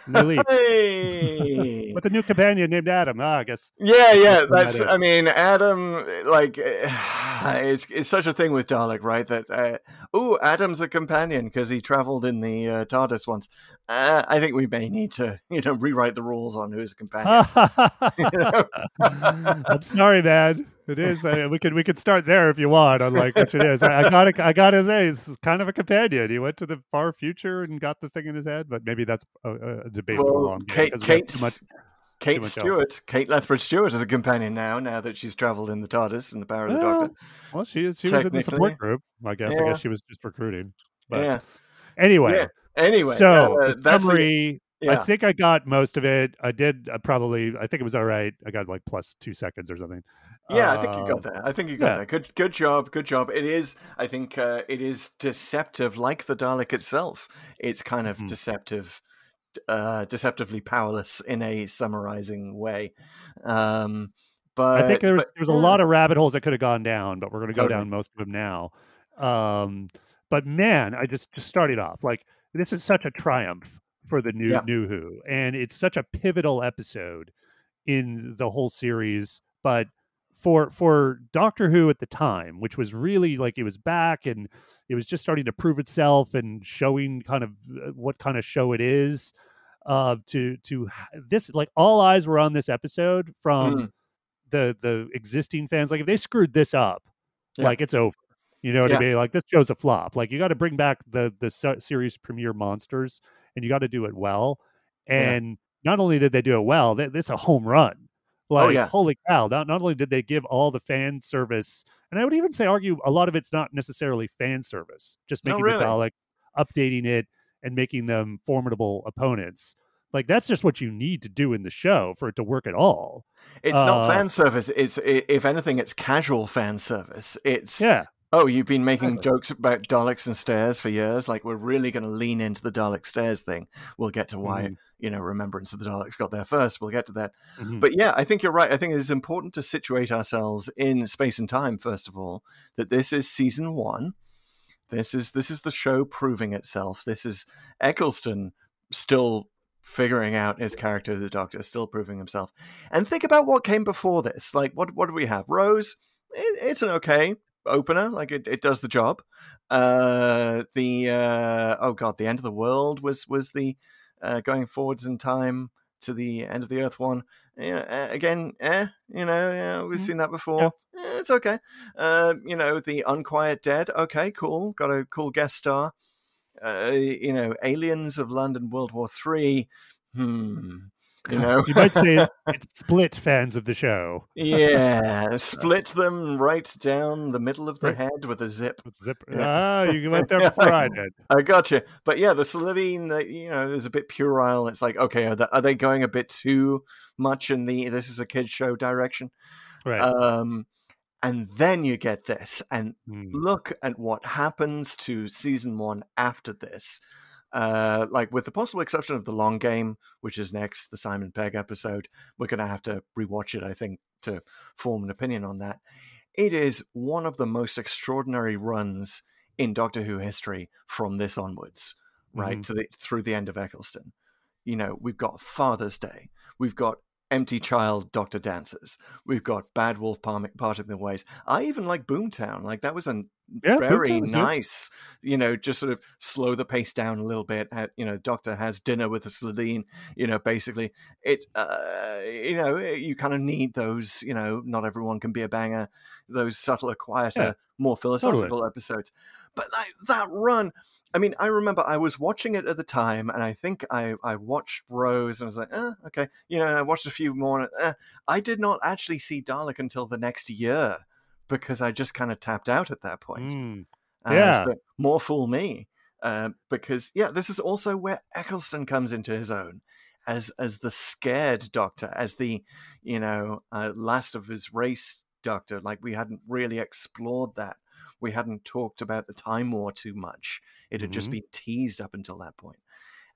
Leave Hey. with a new companion named Adam. Ah, I guess Yeah, yeah. That's That's. I mean, Adam. Like, [laughs] it's it's such a thing with Dalek, right? That uh, oh, Adam's a companion because he travelled in the uh, TARDIS once. Uh, I think we may need to, [laughs] you know, rewrite the rules on who's a companion. [laughs] I'm sorry, man. It is. Uh, we could we could start there if you want on like which it is. I, I got I got his It's kind of a companion. He went to the far future and got the thing in his head, but maybe that's a, a debate well, long. Kate, 'cause we have Kate, too much- Kate Stewart, Kate Lethbridge Stewart is a companion now. Now that she's travelled in the TARDIS and the Power of the Doctor. Well, she is. She was in the support group. I guess. I Yeah. guess she was just recruiting. But yeah. anyway, Yeah. Anyway, so uh, that's the- summary. I think I got most of it. I did uh, probably. I think it was all right. I got like plus two seconds or something. Yeah, I think you Uh, got that. I think you got that. Good, good job. Good job. It is. I think uh, it is deceptive, like the Dalek itself. It's kind of Mhm. deceptive, uh, deceptively powerless in a summarizing way. Um, but I think there's but, there's a lot of rabbit holes that could have gone down, but we're going to go down most of them now. Um, but man, I just just started off like this is such a triumph for the new Yeah. new Who, and it's such a pivotal episode in the whole series. But for for Doctor Who at the time, which was really like it was back and it was just starting to prove itself and showing kind of uh, what kind of show it is. Uh, to to this like all eyes were on this episode from Mm. the the existing fans. Like if they screwed this up, Yeah. like it's over. You know what Yeah. I mean? Like this show's a flop. Like you got to bring back the the series premiere monsters, and you got to do it well. Yeah. And not only did they do it well, th- this is a home run. Like Oh, yeah. holy cow! Not not only did they give all the fan service, and I would even say argue a lot of it's not necessarily fan service, just making really. the Daleks, updating it, and making them formidable opponents. Like that's just what you need to do in the show for it to work at all. It's not uh, fan service. It's if anything, it's casual fan service. It's Yeah. Oh, you've been making Exactly. jokes about Daleks and stairs for years. Like we're really going to lean into the Dalek stairs thing. We'll get to why Mhm. you know Remembrance of the Daleks got there first. We'll get to that. Mhm. But yeah, I think you're right. I think it is important to situate ourselves in space and time first of all. That this is season one. This is this is the show proving itself. This is Eccleston still figuring out his character, the Doctor, still proving himself. And think about what came before this. Like what what do we have? Rose. It, it's an okay opener. Like it, it does the job. Uh, the uh, oh god, the end of the world was was the uh, going forwards in time to the end of the earth one. Yeah, uh, again, eh, you know, yeah, we've Mhm. seen that before. Eh, it's okay. Uh, you know, the Unquiet Dead. Okay, cool. Got a cool guest star. Uh, you know, Aliens of London, World War Three. Hmm. [laughs] You know, you [laughs] might say it's split fans of the show. yeah, [laughs] split them right down the middle of the head with a zip. With zip-. Ah, you went there before I did. I gotcha. But yeah, the the, you know, is a bit puerile. It's like, okay, are they, are they going a bit too much in the this is a kids show direction? Right. Um, and then you get this, and Mm. look at what happens to season one after this. Uh, like with the possible exception of the long game, which is next, the Simon Pegg episode, we're going to have to rewatch it, I think, to form an opinion on that. It is one of the most extraordinary runs in Doctor Who history from this onwards, right Mhm. to the through the end of Eccleston. You know, we've got Father's Day, we've got Empty Child Doctor Dances, we've got Bad Wolf Parting the Ways. I even like Boomtown, like that was a Yeah, very was good. nice. You know, just sort of slow the pace down a little bit. You know, Doctor has dinner with the Slitheen. You know, basically, it. Uh, you know, you kind of need those. You know, not everyone can be a banger. Those subtler, quieter, Yeah, more philosophical episodes. But that that run. I mean, I remember I was watching it at the time, and I think I, I watched Rose and I was like, eh, okay. You know, I watched a few more. Eh. I did not actually see Dalek until the next year because I just kind of tapped out at that point. Mm, Uh, Yeah. so more fool me. Uh, because yeah, this is also where Eccleston comes into his own as as the scared doctor, as the you know uh, last of his race doctor. Like we hadn't really explored that. We hadn't talked about the time war too much. It had just Mhm. been teased up until that point,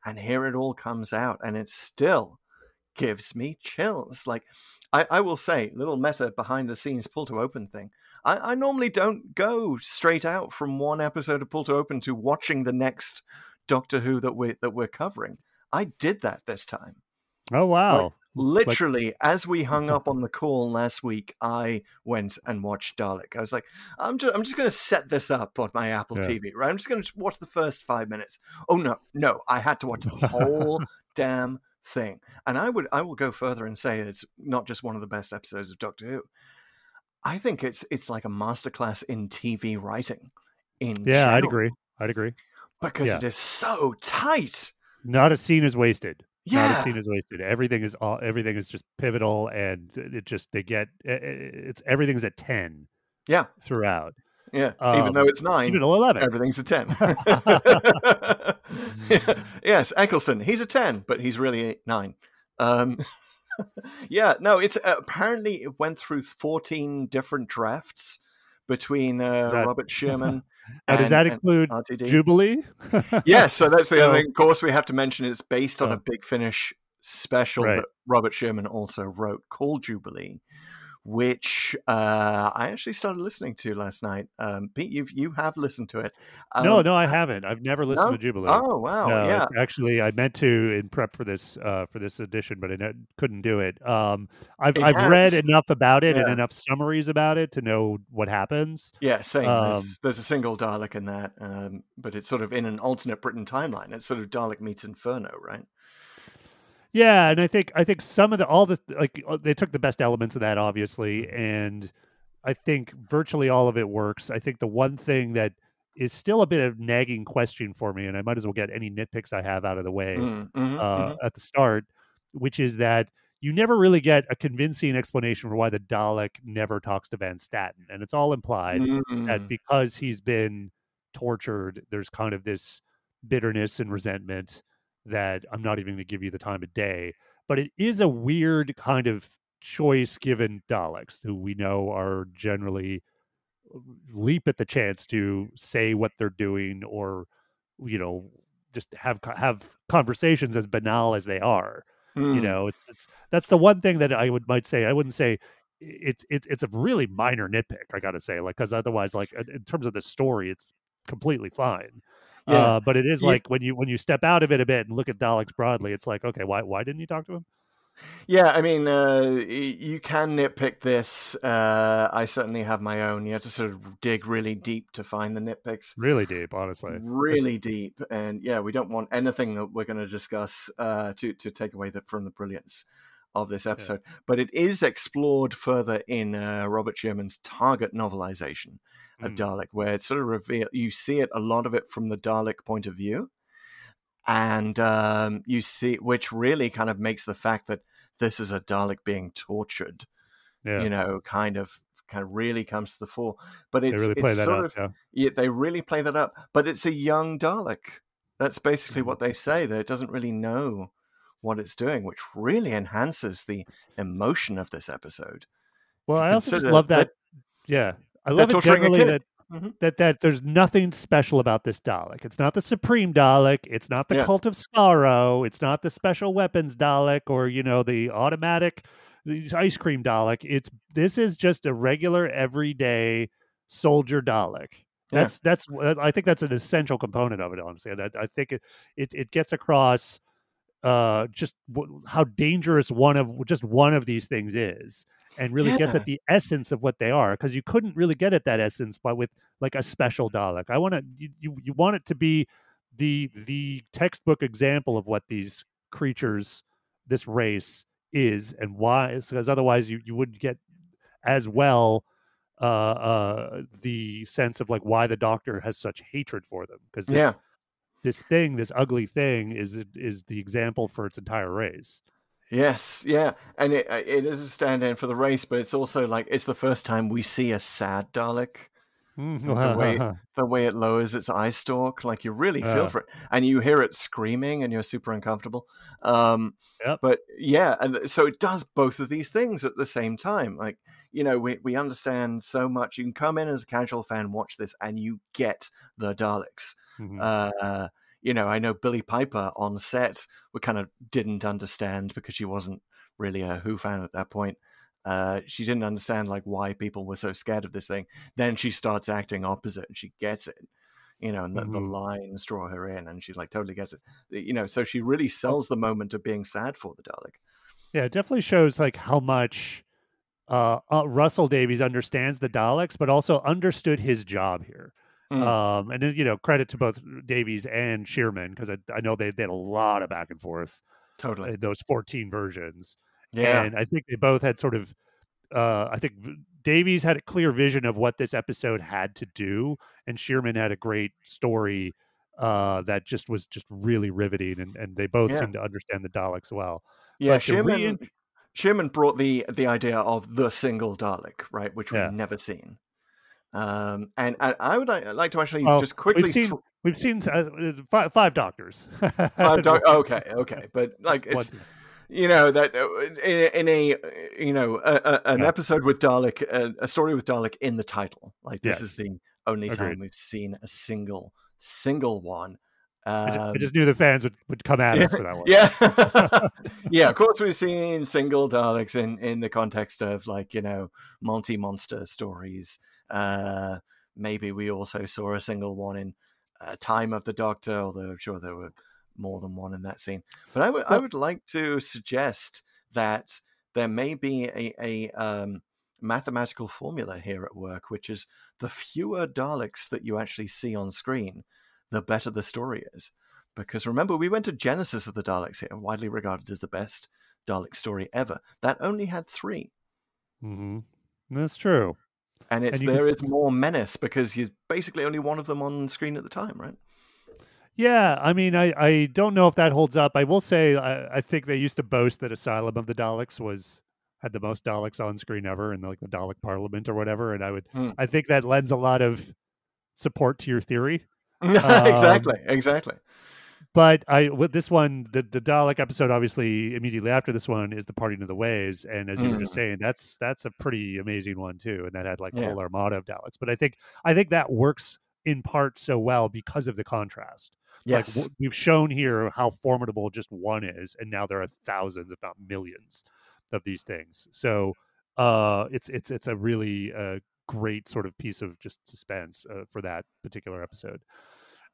and here it all comes out, and it still gives me chills. Like I, I will say, little meta behind the scenes pull to open thing. I, I normally don't go straight out from one episode of pull to open to watching the next Doctor Who that we that we're covering. I did that this time. oh wow! Literally, as we hung up on the call last week, I went and watched Dalek. I was like, I'm just, I'm just going to set this up on my Apple Yeah. TV, right? I'm just going to watch the first five minutes. Oh no, no, I had to watch the whole [laughs] damn thing. And I would, I will go further and say it's not just one of the best episodes of Doctor Who. I think it's, it's like a masterclass in TV writing. In yeah, I'd agree. I'd agree. because Yeah. it is so tight. Not a scene is wasted. Not a scene is wasted. Everything is all. Everything is just pivotal, and it just they get i- i- it's everything's at ten yeah, throughout. yeah. Even Um, though it's nine, Even eleven. Everything's a 10. [laughs] [laughs] yes, Eccleston, he's a 10, but he's really a 9. Um, [laughs] yeah, no, it's uh, apparently it went through 14 different drafts between uh, that- Robert Shearman [laughs] Now, does and- that and include. Jubilee? yes, [laughs] so that's the other thing. Of course, we have to mention it's based on Oh. a Big Finish special Right. that Robert Shearman also wrote called Jubilee, which uh, I actually started listening to last night. Um, Pete, you've, you have listened to it. no, Um, no, I haven't. I've never listened no? to Jubilee. Oh, wow. No, yeah. actually, I meant to in prep for this uh, for this edition, but I ne- couldn't do it. Um, I've It I've read enough about it and enough summaries about it to know what happens. Yeah, same. Um, there's, there's a single Dalek in that, um, but it's sort of in an alternate Britain timeline. It's sort of Dalek meets Inferno, right? Yeah, and I think I think some of the all the like uh, they took the best elements of that obviously, and I think virtually all of it works. I think the one thing that is still a bit of nagging question for me, and I might as well get any nitpicks I have out of the way Mm, mhm, uh, at the start, which is that you never really get a convincing explanation for why the Dalek never talks to Van Staten, and it's all implied mhm. that Mm. because he's been tortured, there's kind of this bitterness and resentment that I'm not even going to give you the time of day. But it is a weird kind of choice given Daleks, who we know are generally uh, leap at the chance to say what they're doing or, you know, just have have conversations as banal as they are you Mm. know it's, it's that's the one thing that i would might say i wouldn't say it's it's it's a really minor nitpick i gotta say like because otherwise like in terms of the story it's completely fine Yeah. uh but it is You- like when you when you step out of it a bit and look at daleks broadly it's like okay why why didn't you talk to him Yeah, I mean, uh, you can nitpick this. Uh, I certainly have my own. You have to sort of dig really deep to find the nitpicks. really deep honestly It's- Really deep, and yeah, we don't want anything that we're going to discuss uh, to to take away the, from the brilliance of this episode. But it is explored further in uh, Robert Shearman's Target novelization of Mm. Dalek, where it's sort of reveal. You see it a lot of it from the Dalek point of view, and um, you see which really kind of makes the fact that this is a Dalek being tortured, yeah you know, kind of kind of really comes to the fore. But it's they really play it's that sort up of yeah yeah, they really play that up. But it's a young Dalek. That's basically Mhm. what they say. That it doesn't really know what it's doing, which really enhances the emotion of this episode. well i also just love that that yeah i love it generally that Mhm. that that there's nothing special about this Dalek. It's not the Supreme Dalek. It's not the Yeah. Cult of Skaro. It's not the Special Weapons Dalek or you know the automatic the ice cream Dalek. It's this is just a regular everyday soldier Dalek. Yeah. That's that's uh, I think that's an essential component of it. Honestly, and I, I think it, it it gets across uh just w- how dangerous one of just one of these things is and really gets at the essence of what they are because you couldn't really get at that essence but with like a special Dalek. I want to you, you you want it to be the the textbook example of what these creatures this race is and why because otherwise you you wouldn't get as well uh uh the sense of like why the doctor has such hatred for them because Yeah. This thing this ugly thing is is the example for its entire race Yes, yeah, and it uh, it is a stand-in for the race, but it's also like it's the first time we see a sad Dalek. The way the way it lowers its eye stalk, like you really feel Yeah. for it, and you hear it screaming, and you're super uncomfortable. Um, Yep. But yeah, and so it does both of these things at the same time. Like you know, we we understand so much. You can come in as a casual fan, watch this, and you get the Daleks. Mhm. Uh, you know, I know Billie Piper on set we kind of didn't understand because she wasn't really a Who fan at that point. Uh, she didn't understand like why people were so scared of this thing. Then she starts acting opposite, and she gets it. You know, and the, the Mhm. lines draw her in, and she's like totally gets it. You know, so she really sells the moment of being sad for the Dalek. Yeah, it definitely shows like how much uh, uh, Russell Davies understands the Daleks, but also understood his job here. Mm. Um, and then, you know, credit to both Davies and Shearman because I, I know they, they had a lot of back and forth Totally. those 14 versions. Yeah. And I think they both had sort of, uh, I think Davies had a clear vision of what this episode had to do, and Shearman had a great story uh, that just was just really riveting, and, and they both Yeah. seem to understand the Daleks well. Yeah, But to Shearman, rein- Shearman brought the the idea of the single Dalek, right, which Yeah. we've never seen. Um, and, and I would like, like to actually Well, just quickly we've seen thr- we've seen uh, five, five doctors. [laughs] five doc- [laughs] okay, okay, but like it's you know that uh, in, in a you know a, a, an Yeah. episode with Dalek, a, a story with Dalek in the title, like this is the only time we've seen a single single one. I, ju- I Um, just knew the fans would, would come at us for that one. Yeah. [laughs] [laughs] yeah, of course we've seen single Daleks in, in the context of like, you know, multi monster stories. Uh maybe we also saw a single one in uh, Time of the Doctor, although I'm sure there were more than one in that scene. But I would I would like to suggest that there may be a, a um mathematical formula here at work, which is the fewer Daleks that you actually see on screen, the better the story is. Because remember, we went to Genesis of the Daleks here, widely regarded as the best Dalek story ever. That only had three. mm-hmm. That's true. And it's And can is more menace because you're basically only one of them on screen at the time, right? Yeah, I mean, I, I don't know if that holds up. I will say, I, I think they used to boast that Asylum of the Daleks was had the most Daleks on screen ever in like the Dalek Parliament or whatever. And I would, Hmm. I think that lends a lot of support to your theory. [laughs] exactly, exactly. But I with this one, the the Dalek episode, obviously immediately after this one is the Parting of the Ways, and as you were just saying, that's that's a pretty amazing one too, and that had like a Yeah. whole armada of Daleks. But I think I think that works in part so well because of the contrast. Like Yes. w- we've shown here how formidable just one is, and now there are thousands, if not millions, of these things. So uh, it's it's it's a really uh, great sort of piece of just suspense uh, for that particular episode.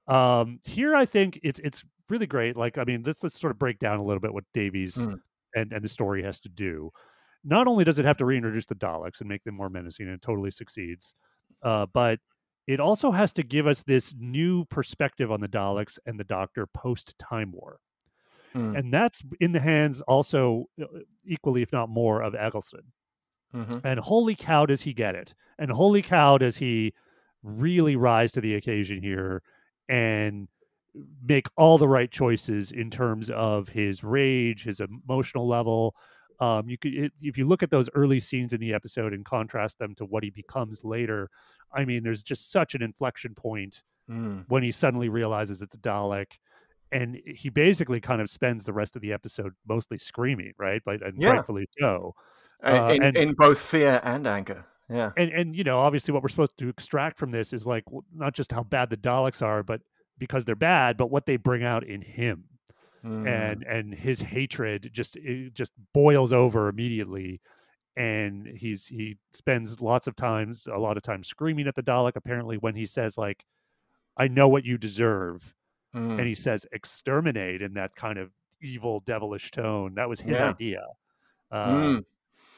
Um, here, I think it's it's really great. Like, I mean, let's let's sort of break down a little bit what Davies Mm. and and the story has to do. Not only does it have to reintroduce the Daleks and make them more menacing, and it totally succeeds, uh, but it also has to give us this new perspective on the Daleks and the Doctor post Time War, Mm. and that's in the hands also uh, equally, if not more, of Eccleston. Mhm. And holy cow, does he get it? And holy cow, does he really rise to the occasion here and make all the right choices in terms of his rage, his emotional level. Um, you could, it, if you look at those early scenes in the episode and contrast them to what he becomes later, I mean, there's just such an inflection point Mm. when he suddenly realizes it's a Dalek. And he basically kind of spends the rest of the episode mostly screaming, right? But and Yeah. rightfully so. Uh, in, and- in both fear and anger. Yeah. and and you know obviously what we're supposed to extract from this is like not just how bad the daleks are but because they're bad but what they bring out in him Mm. and and his hatred just it just boils over immediately and he's he spends lots of times a lot of time screaming at the dalek apparently when he says like i know what you deserve Mm. and he says exterminate in that kind of evil devilish tone that was his Yeah. idea uh, Mm.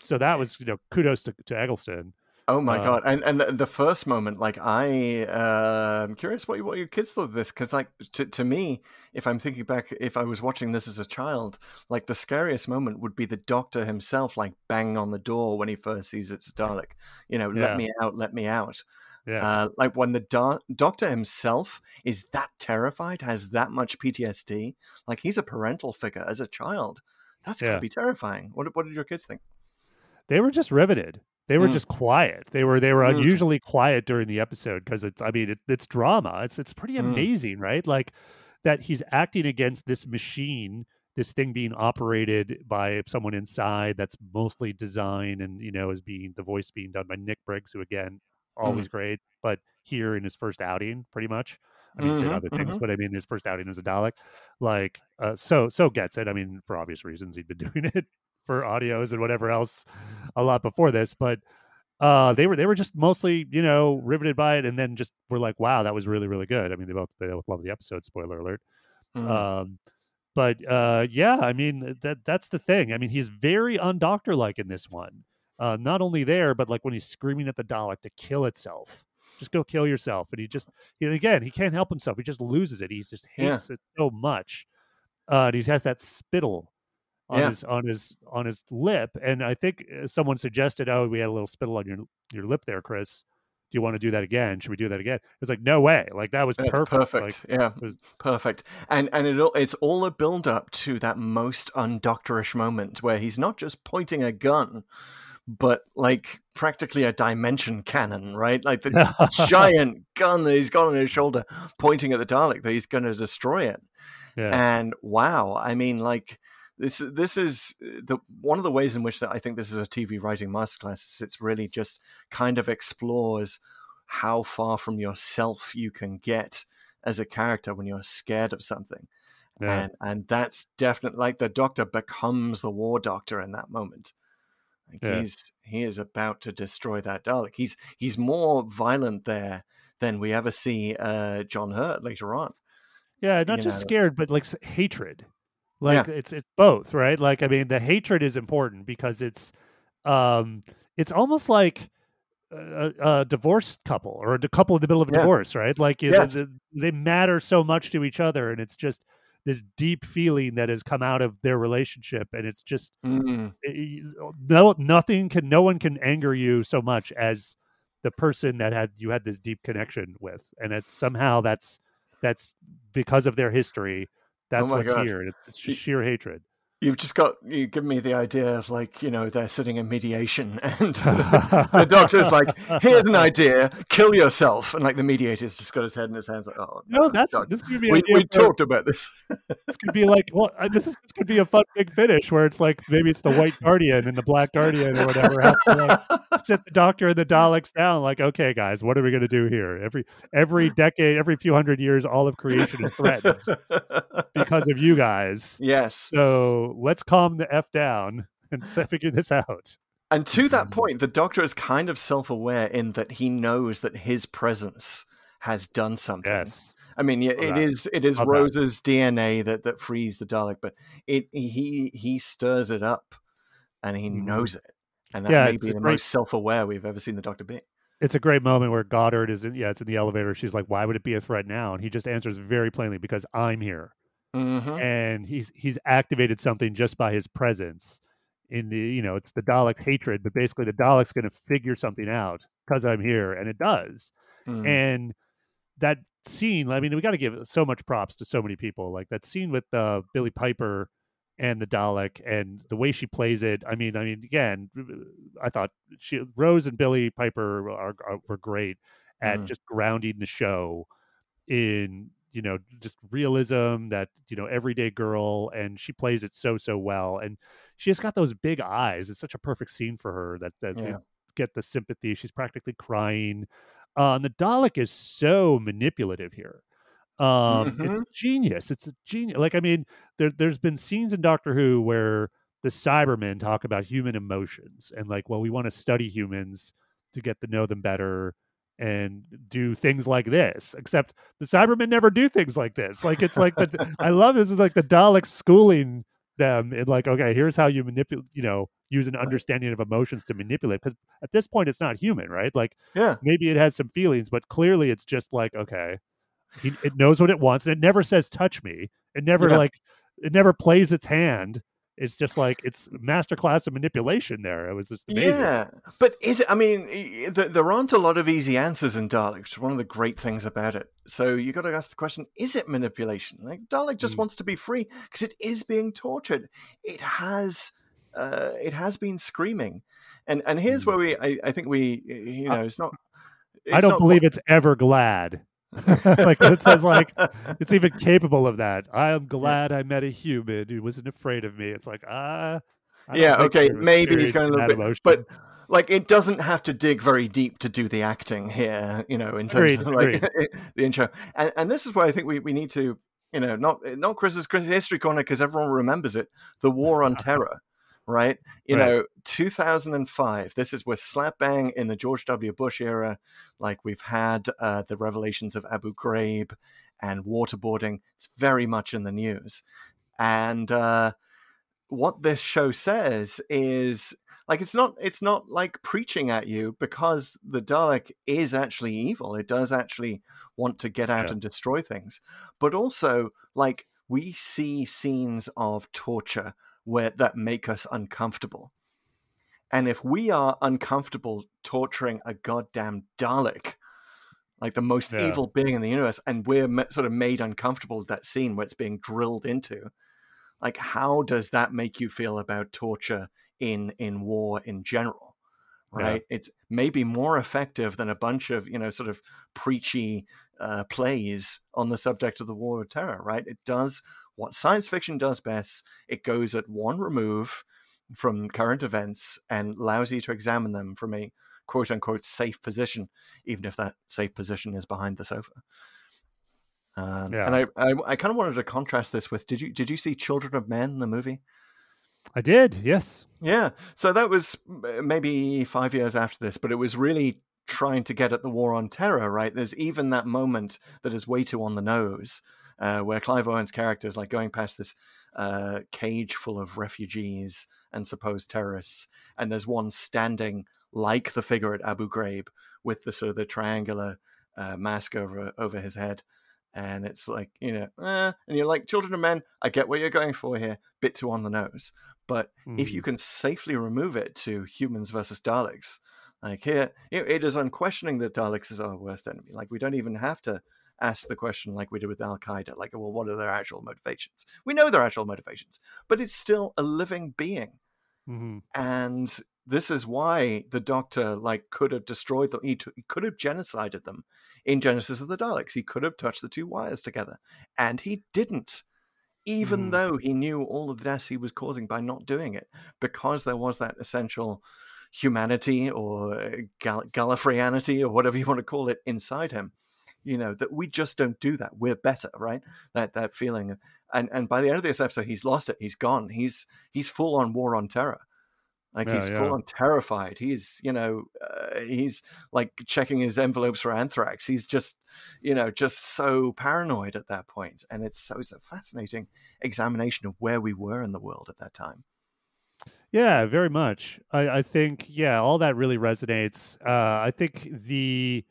so that was you know kudos to, to Eccleston. Oh my Uh, god! And and the, the first moment, like I, uh, I'm curious what what your kids thought of this because, like, to to me, if I'm thinking back, if I was watching this as a child, like the scariest moment would be the Doctor himself, like banging on the door when he first sees it's a Dalek. You know, Yeah. let me out, let me out. Yes. Uh, like when the do- Doctor himself is that terrified, has that much PTSD. Like he's a parental figure as a child. That's Yeah. gotta be terrifying. What what did your kids think? they were just riveted. They were Mm. just quiet. They were they were Mm. unusually quiet during the episode because it's I mean it, it's drama. It's it's pretty Mm. amazing, right? Like that he's acting against this machine, this thing being operated by someone inside that's mostly designed and you know is being the voice being done by Nick Briggs, who again always great, but here in his first outing, pretty much. I mean, he did other things, mhm. but I mean, his first outing as a Dalek, like, uh, so so gets it. I mean, for obvious reasons, he'd been [laughs] doing it for audios and whatever else a lot before this, but uh, they were they were just mostly you know riveted by it, and then just were like, wow, that was really really good. I mean, they both they both love the episode. Spoiler alert. Mhm. Um, but uh, yeah, I mean that that's the thing. I mean, he's very undoctor like in this one. Uh, not only there, but like when he's screaming at the Dalek to kill itself, just go kill yourself, and he just you know, again he can't help himself. He just loses it. He just Yeah. hates it so much. Uh, and he has that spittle on Yeah. his on his on his lip, and I think uh, someone suggested, "Oh, we had a little spittle on your your lip there, Chris. Do you want to do that again? Should we do that again?" It was like, "No way! Like that was That's perfect. perfect. Like, yeah, was- perfect. And and it all, it's all a build up to that most undoctorish moment where he's not just pointing a gun, but like practically a dimension cannon, right? Like the [laughs] giant gun that he's got on his shoulder, pointing at the Dalek that he's going to destroy it. yeah, And wow, I mean, like this this is the one of the ways in which that I think this is a TV writing masterclass. Is it's really just kind of explores how far from yourself you can get as a character when you're scared of something. yeah. And and that's definitely like the doctor becomes the war doctor in that moment. Like Yeah. he's he is about to destroy that Dalek. He's he's more violent there than we ever see uh, John Hurt later on. Yeah, not you just know. scared, but like hatred. Like it's it's both, right? Like I mean, the hatred is important because it's um it's almost like a, a divorced couple or a couple in the middle of a Yeah. divorce, right? Like Yes. the- they matter so much to each other, and it's just this deep feeling that has come out of their relationship, and it's just Mm. y- y- no nothing can no one can anger you so much as the person that had you had this deep connection with and it's somehow that's that's because of their history that's Oh what's here it's, it's just sheer hatred You've just got you give me the idea of like you know they're sitting in mediation [laughs] and the, [laughs] the doctor's like here's an idea kill yourself. And like the mediator's just got his head in his hands like oh no that's God. this could be we, we for- talked about this. this could be like well uh, this is this could be a fun big finish where it's like maybe it's the white guardian and the black guardian or whatever has to like sit the doctor and the daleks down like okay guys what are we going to do here? Every every decade every few hundred years all of creation is threatened [laughs] because of you guys. Yes. So let's calm the f down [laughs] and figure this out. and to that point the doctor is kind of self-aware in that he knows that his presence has done something Yes. I mean, yeah, Love it that. is it is Love that. Rose's DNA that that frees the Dalek, but it he he stirs it up, and he Mhm. knows it, and that Yeah, may it's be the great- most self-aware we've ever seen the Doctor be. It's a great moment where Goddard is in, yeah, it's in the elevator. She's like, why would it be a threat now? And he just answers very plainly, because I'm here. Mm-hmm. And he's he's activated something just by his presence. In the, you know, it's the Dalek hatred, but basically the Dalek's going to figure something out because I'm here. And it does. Mm. and that scene i mean we got to give so much props to so many people like that scene with uh, billie piper and the dalek and the way she plays it i mean i mean again i thought she rose and billie piper are, are were great at Mhm. just grounding the show in you know just realism that you know everyday girl and she plays it so so well and she has got those big eyes. It's such a perfect scene for her that that Yeah. you get the sympathy. She's practically crying. Uh, and the dalek is so manipulative here. Um it's genius. It's a genius like i mean there, there's been scenes in doctor who where the cybermen talk about human emotions and like well we want to study humans to get to know them better and do things like this except the cybermen never do things like this like it's like the [laughs] i love this is like the daleks schooling them in like okay here's how you manipulate you know use an understanding of emotions to manipulate. Because at this point, it's not human, right? Like Yeah. maybe it has some feelings, but clearly it's just like okay, he, it knows what it wants, and it never says "touch me." It never Yeah. like it never plays its hand. It's just like it's masterclass of manipulation. There, it was just amazing. Yeah, but is it? I mean, there aren't a lot of easy answers in Dalek. Which is one of the great things about it. So you got to ask the question: Is it manipulation? Like Dalek just Mm. wants to be free because it is being tortured. It has, uh, it has been screaming, and and here's Mm. where we, I, I think we, you know, it's not. I don't believe it's ever glad. [laughs] like it says like [laughs] it's even capable of that. I am glad I met a human who wasn't afraid of me. It's like ah, don't yeah, okay, maybe he's going a little bit, emotion. but like it doesn't have to dig very deep to do the acting here, you know, in terms Agreed, of like [laughs] the intro. And and this is why I think we, we need to, you know, not not Chris's Chris history corner because everyone remembers it, the War on Terror, right? You Right. know, 2005. This is we're slap bang in the George W. Bush era. Like we've had uh, the revelations of Abu Ghraib and waterboarding. It's very much in the news, and. uh what this show says is like it's not it's not like preaching at you because the Dalek is actually evil. It does actually want to get out Yeah. and destroy things. But also like we see scenes of torture where that make us uncomfortable. And if we are uncomfortable torturing a goddamn Dalek, like the most Yeah. evil being in the universe, and we're sort of made uncomfortable with that scene where it's being drilled into, like how does that make you feel about torture in in war in general Yeah. right it's maybe more effective than a bunch of you know sort of preachy uh, plays on the subject of the war of terror right it does what science fiction does best it goes at one remove from current events and allows you to examine them from a quote unquote safe position even if that safe position is behind the sofa um, Yeah. and I, I, I kind of wanted to contrast this with did you did you see Children of Men the movie? I did, yes. Yeah, so that was maybe five years after this, but it was really trying to get at the war on terror, right? There's even that moment that is way too on the nose, uh, where Clive Owen's character is like going past this uh, cage full of refugees and supposed terrorists, and there's one standing like the figure at Abu Ghraib with the sort of the triangular uh, mask over over his head. And it's like, you know, eh, and you're like, Children of Men, I get what you're going for here, bit too on the nose. But if Mhm. you can safely remove it to humans versus Daleks, like here, it, it is unquestioning that Daleks is our worst enemy. Like we don't even have to ask the question like we did with Al Qaeda, like, well, what are their actual motivations? We know their actual motivations, but it's still a living being, Mhm. and this is why the Doctor like could have destroyed them. He, t- he could have genocided them in Genesis of the Daleks. He could have touched the two wires together, and he didn't even Mm. though he knew all of the deaths he was causing by not doing it, because there was that essential humanity or Gal- Gallifreyanity or whatever you want to call it inside him. You know that we just don't do that. We're better, right? That that feeling, and and by the end of this episode, he's lost it. He's gone. He's he's full on war on terror. Like Yeah, he's yeah. full on terrified. He's you know uh, he's like checking his envelopes for anthrax. He's just you know just so paranoid at that point, and it's so it's a fascinating examination of where we were in the world at that time. Yeah, very much. I, I think yeah, all that really resonates. Uh, I think the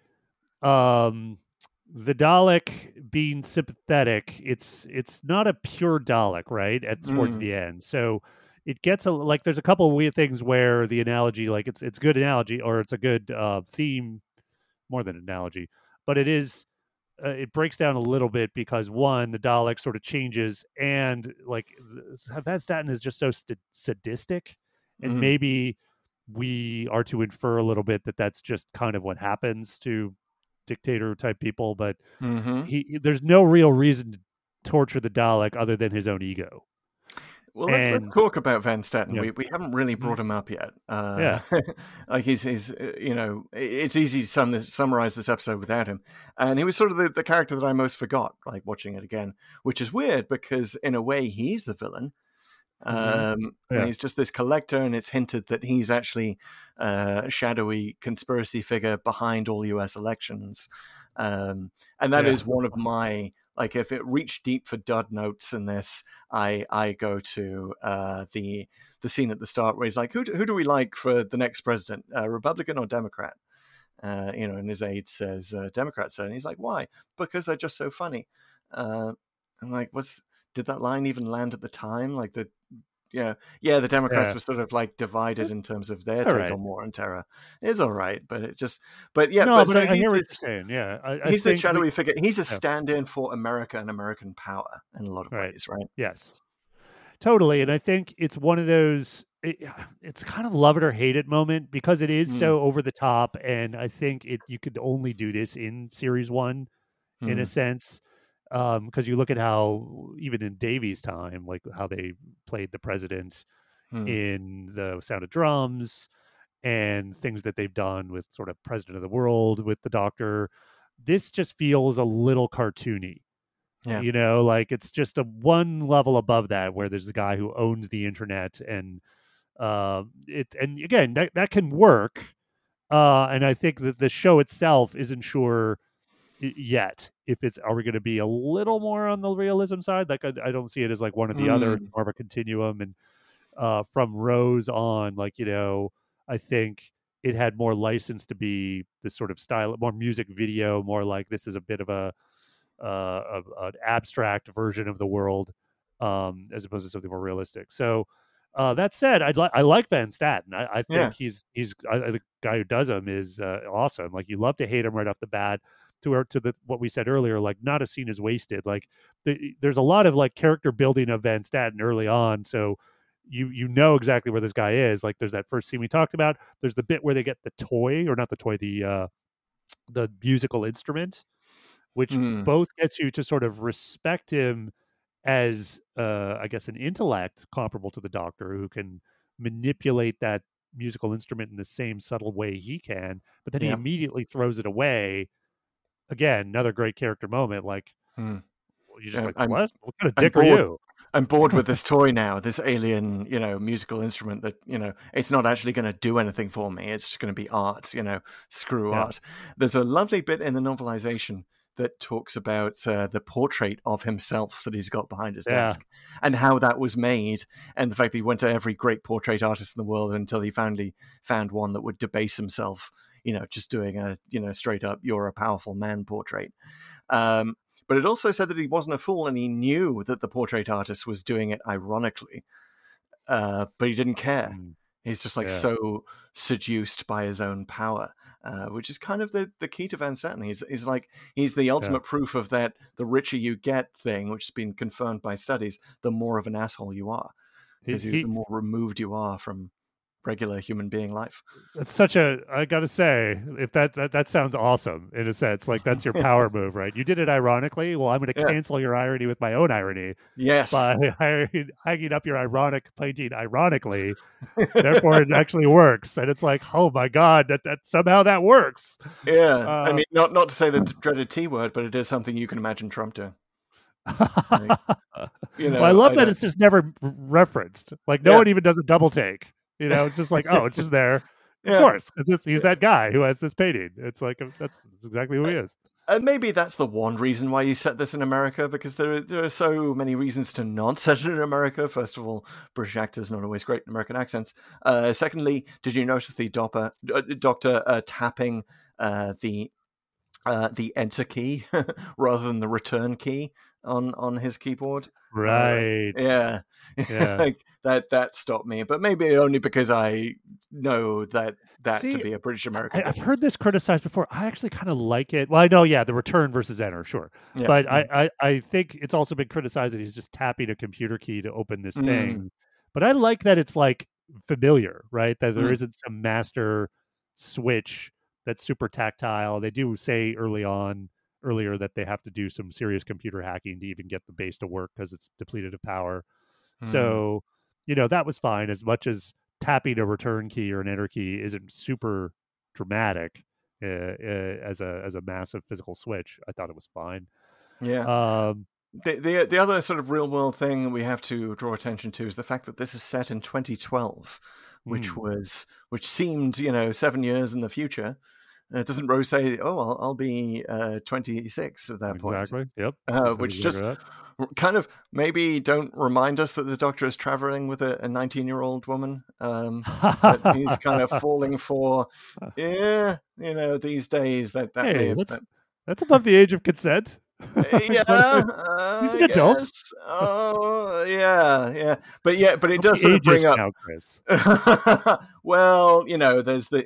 um the Dalek being sympathetic, it's it's not a pure Dalek, right? At towards Mm. the end, so it gets a like. There's a couple of weird things where the analogy, like it's it's good analogy or it's a good uh, theme, more than analogy, but it is uh, it breaks down a little bit because one, the Dalek sort of changes, and like Van Staten is just so st- sadistic, and Mhm. maybe we are to infer a little bit that that's just kind of what happens to dictator type people, but Mm-hmm. he he- there's no real reason to torture the Dalek other than his own ego. Well, let's, let's talk about Van Staten. Yeah. We, we haven't really brought him up yet. Uh, Yeah. [laughs] like he's, he's, uh, you know, it's easy to sum this, summarize this episode without him. And he was sort of the, the character that I most forgot, like watching it again, which is weird because in a way he's the villain. Um, Yeah. and he's just this collector, and it's hinted that he's actually uh, a shadowy conspiracy figure behind all U.S. elections. Um, and that is Yeah. one of my like if it reached deep for dud notes in this, I I go to uh, the the scene at the start where he's like, who do, who do we like for the next president, uh, Republican or Democrat? Uh, you know, and his aide says uh, Democrat, sir, and he's like, why? Because they're just so funny. Uh, I'm like, was did that line even land at the time? Like the yeah, yeah, the Democrats Yeah. were sort of like divided It's- in terms of their take right. on war and terror. It's all right, but it just, but yeah, no, but, but, so I, I he's hear what this- you're saying. Yeah, I, I he's the think we- shadowy figure. He's a yeah. stand-in for America and American power in a lot of Right. ways, right? Yes, totally. And I think it's one of those. It, it's kind of love it or hate it moment because it is Mm. so over the top, and I think it you could only do this in series one in a Mm. sense because you look at how even in Davies' time, like how they played the president Mm. in the Sound of Drums and things that they've done with sort of President of the World with the Doctor. This just feels a little cartoony. Yeah. You know, like it's just a one level above that where there's a guy who owns the internet and uh, it and again that that can work. Uh, and I think that the show itself isn't sure yet if it's are we going to be a little more on the realism side like I, I don't see it as like one or the other it's more of a continuum and uh from rose on like you know i think it had more license to be this sort of style more music video more like this is a bit of a uh a, an abstract version of the world um as opposed to something more realistic so uh, that said, I like I like Van Statten. I, I think Yeah. he's he's I, I- the guy who does him is uh, awesome. Like you love to hate him right off the bat. To our, to the what we said earlier, like not a scene is wasted. Like the, there's a lot of like character building of Van Statten early on, so you you know exactly where this guy is. Like there's that first scene we talked about. There's the bit where they get the toy or not the toy, the uh, the musical instrument, which Mm. both gets you to sort of respect him as uh, I guess an intellect comparable to the Doctor, who can manipulate that musical instrument in the same subtle way he can, but then he immediately throws it away. Again, another great character moment. Like Hmm. you just Yeah, like I'm- what? What kind of I'm dick are bored. you? I'm bored with this [laughs] toy now, this alien, you know, musical instrument that, you know, it's not actually going to do anything for me. It's just going to be art, you know, screw Yeah. art. There's a lovely bit in the novelization that talks about uh, the portrait of himself that he's got behind his Yeah. desk and how that was made and the fact that he went to every great portrait artist in the world until he finally found one that would debase himself, you know, just doing a, you know, straight up, you're a powerful man portrait. Um, but it also said that he wasn't a fool and he knew that the portrait artist was doing it ironically, uh, but he didn't care. Mm, He's just like Yeah. so seduced by his own power, uh, which is kind of the, the key to Van Statten. He's, he's like he's the ultimate proof of that the richer you get thing, which has been confirmed by studies, the more of an asshole you are because the more removed you are from regular human being life. That's such a I gotta say, if that, that that sounds awesome in a sense. Like that's your power [laughs] move, right? You did it ironically. Well, I'm gonna Yeah. cancel your irony with my own irony Yes, by [laughs] hiring- hanging up your ironic painting ironically. [laughs] Therefore it actually works. And it's like, oh my god, that, that somehow that works. yeah. I uh, mean, not not to say the dreaded T word, but it is something you can imagine Trump doing. You know, well, I love that don't- it's just never referenced. Like no Yeah. one even does a double take. You know, it's just like, oh, it's just there. [laughs] Yeah. Of course, 'cause it's, he's that guy who has this painting. It's like uh, that's, that's exactly who he is. And maybe that's the one reason why you set this in America, because there are, there are so many reasons to not [laughs] set it in America. First of all, British actors not always great in American accents. Uh, secondly, did you notice the doctor, uh, doctor uh, tapping uh, the uh, the enter key [laughs] rather than the return key on on his keyboard? Right. Yeah, [laughs] Yeah. like that that stopped me, but maybe only because I know that that to be a British American. I've heard this criticized before. I actually kind of like it. Well, I know, yeah, the return versus enter, sure. Yeah, but yeah. I, I, I think it's also been criticized that he's just tapping a computer key to open this Mm. thing. But I like that it's like familiar, right? That there Mm. not some master switch that's super tactile. They do say early on, earlier, that they have to do some serious computer hacking to even get the base to work because it's depleted of power. Mm. So, you know, that was fine as much as tapping a return key or an enter key isn't super dramatic uh, uh, as a as a massive physical switch. I thought it was fine. yeah. Um, the, the the other sort of real world thing we have to draw attention to is the fact that this is set in 2012, which Hmm. was which seemed you know seven years in the future. Uh, doesn't Rose say, "Oh, I'll, I'll be uh, 26 at that point"? Exactly. Yep. Uh, which just that. kind of maybe don't remind us that the Doctor is traveling with a 19 year old woman. Um, that he's kind of [laughs] falling for. Yeah, you know, these days that that Hey, let's- that, That's above the age of consent. yeah, [laughs] uh, He's an adult. Oh, yeah, yeah, but yeah, but it does sort of bring up. now, Chris. [laughs] well, you know, there's the,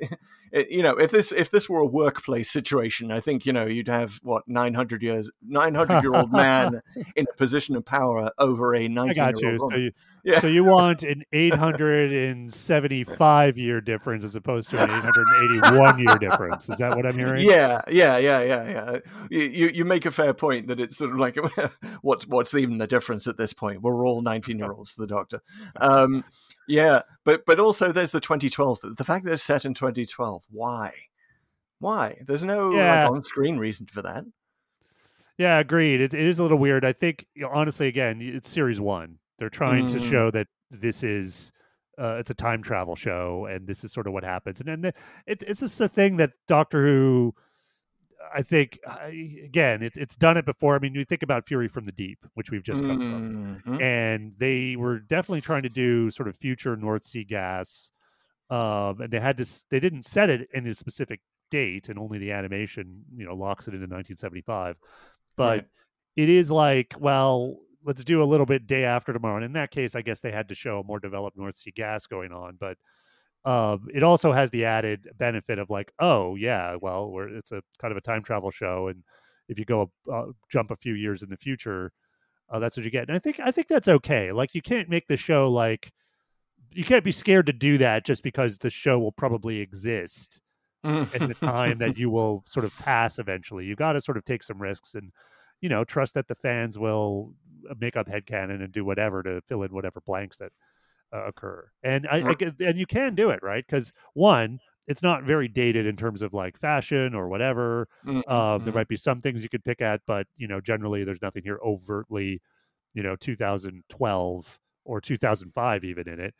it, you know, if this if this were a workplace situation, I think you know you'd have what 900 years, 900 year old man [laughs] in a position of power over a 19 I got year old So you, Yeah. so you want an [laughs] 875 year difference as opposed to an 881 year difference. Is that what I'm hearing? Yeah, yeah, yeah, yeah, yeah. You, you you make a fair point that it's sort of like [laughs] what's what's even the difference at this point? We're all nineteen year olds, the Doctor. Um, yeah, but but also there's the 2012. The fact that it's set in 2012. Why? Why? There's no Yeah. like on screen reason for that. Yeah, agreed. It, it is a little weird. I think, you know, honestly, again, it's series one. They're trying to Mm. show that this is. Uh, it's a time travel show, and this is sort of what happens. And then the, it, it's just a thing that Doctor Who, I think, again, it's it's done it before. I mean, you think about Fury from the Deep, which we've just come from. Mhm. and they were definitely trying to do sort of future North Sea gas. Um, and they had to, they didn't set it in a specific date, and only the animation, you know, locks it into 1975. But Right. it is like, well, let's do a little bit day after tomorrow. And in that case, I guess they had to show a more developed North Sea gas going on. But um, it also has the added benefit of like, oh yeah, well, we're, it's a kind of a time travel show, and if you go uh, jump a few years in the future, uh, that's what you get. And I think I think that's okay. Like you can't make the show like you can't be scared to do that just because the show will probably exist at the time that you will [laughs] sort of pass eventually. You got to sort of take some risks and you know trust that the fans will uh, make up headcanon and do whatever to fill in whatever blanks that uh, occur. And I, I and you can do it right because one, it's not very dated in terms of like fashion or whatever. Mhm, Uh, there might be some things you could pick at, but you know, generally there's nothing here overtly, you know, 2012 or 2005 even in it.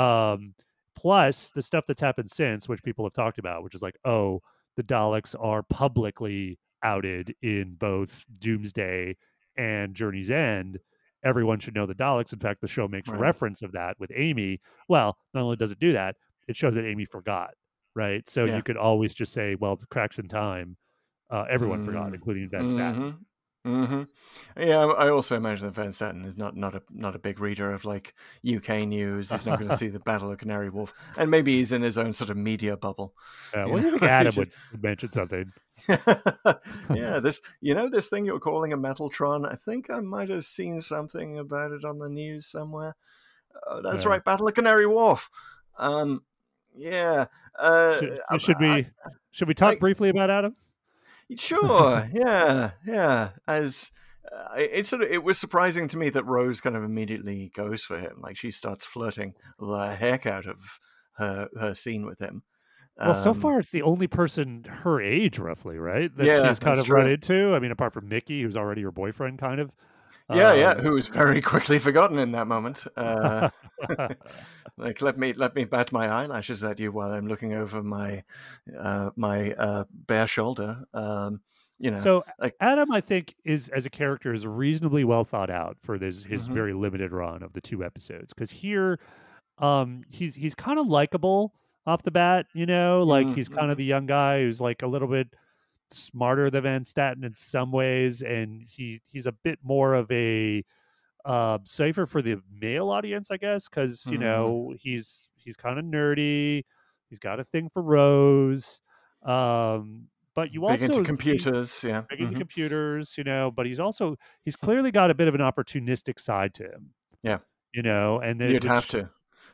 Um, plus the stuff that's happened since, which people have talked about, which is like, oh, the Daleks are publicly outed in both Doomsday and Journey's End. Everyone should know the Daleks. In fact, the show makes Right. reference of that with Amy. Well, not only does it do that, it shows that Amy forgot, right? So Yeah. you could always just say, well, the cracks in time, uh, everyone forgot, Mm. including Van Statten. hmm hmm Yeah, I also imagine that Van Statten is not not a not a big reader of like UK news. He's not going [laughs] to see the Battle of Canary Wharf, and maybe he's in his own sort of media bubble. Uh, You well, you think Adam should- would, [laughs] mention something. yeah, [laughs] this you know this thing you're calling a Metaltron. I think I might have seen something about it on the news somewhere. Oh, that's Yeah. right, Battle of Canary Wharf. Um, yeah. Uh, Should, should we I- should we talk I- briefly about Adam? Sure. [laughs] yeah. Yeah. As uh, it it sort of it was surprising to me that Rose kind of immediately goes for him. Like she starts flirting the heck out of her her scene with him. Well, so Um, far it's the only person her age, roughly, right? That Yeah, she's kind of run true. into. I mean, apart from Mickey, who's already her boyfriend, kind of. Yeah, yeah. Um, Who was very [laughs] quickly forgotten in that moment. Uh, [laughs] [laughs] like let me let me bat my eyelashes at you while I'm looking over my uh, my uh, bare shoulder. Um, you know. so like- Adam, I think, is as a character is reasonably well thought out for this his Mhm. very limited run of the two episodes. Because here, um, he's he's kind of likable off the bat. You know, like he's kind of the young guy who's like a little bit smarter than Van Statten in some ways, and he he's a bit more of a uh, safer for the male audience, I guess, because you Mhm. know he's he's kind of nerdy. He's got a thing for Rose, um, but you big also into computers. Yeah. big into mhm. computers, you know, but he's also he's clearly got a bit of an opportunistic side to him. Yeah. You know, and then You'd have to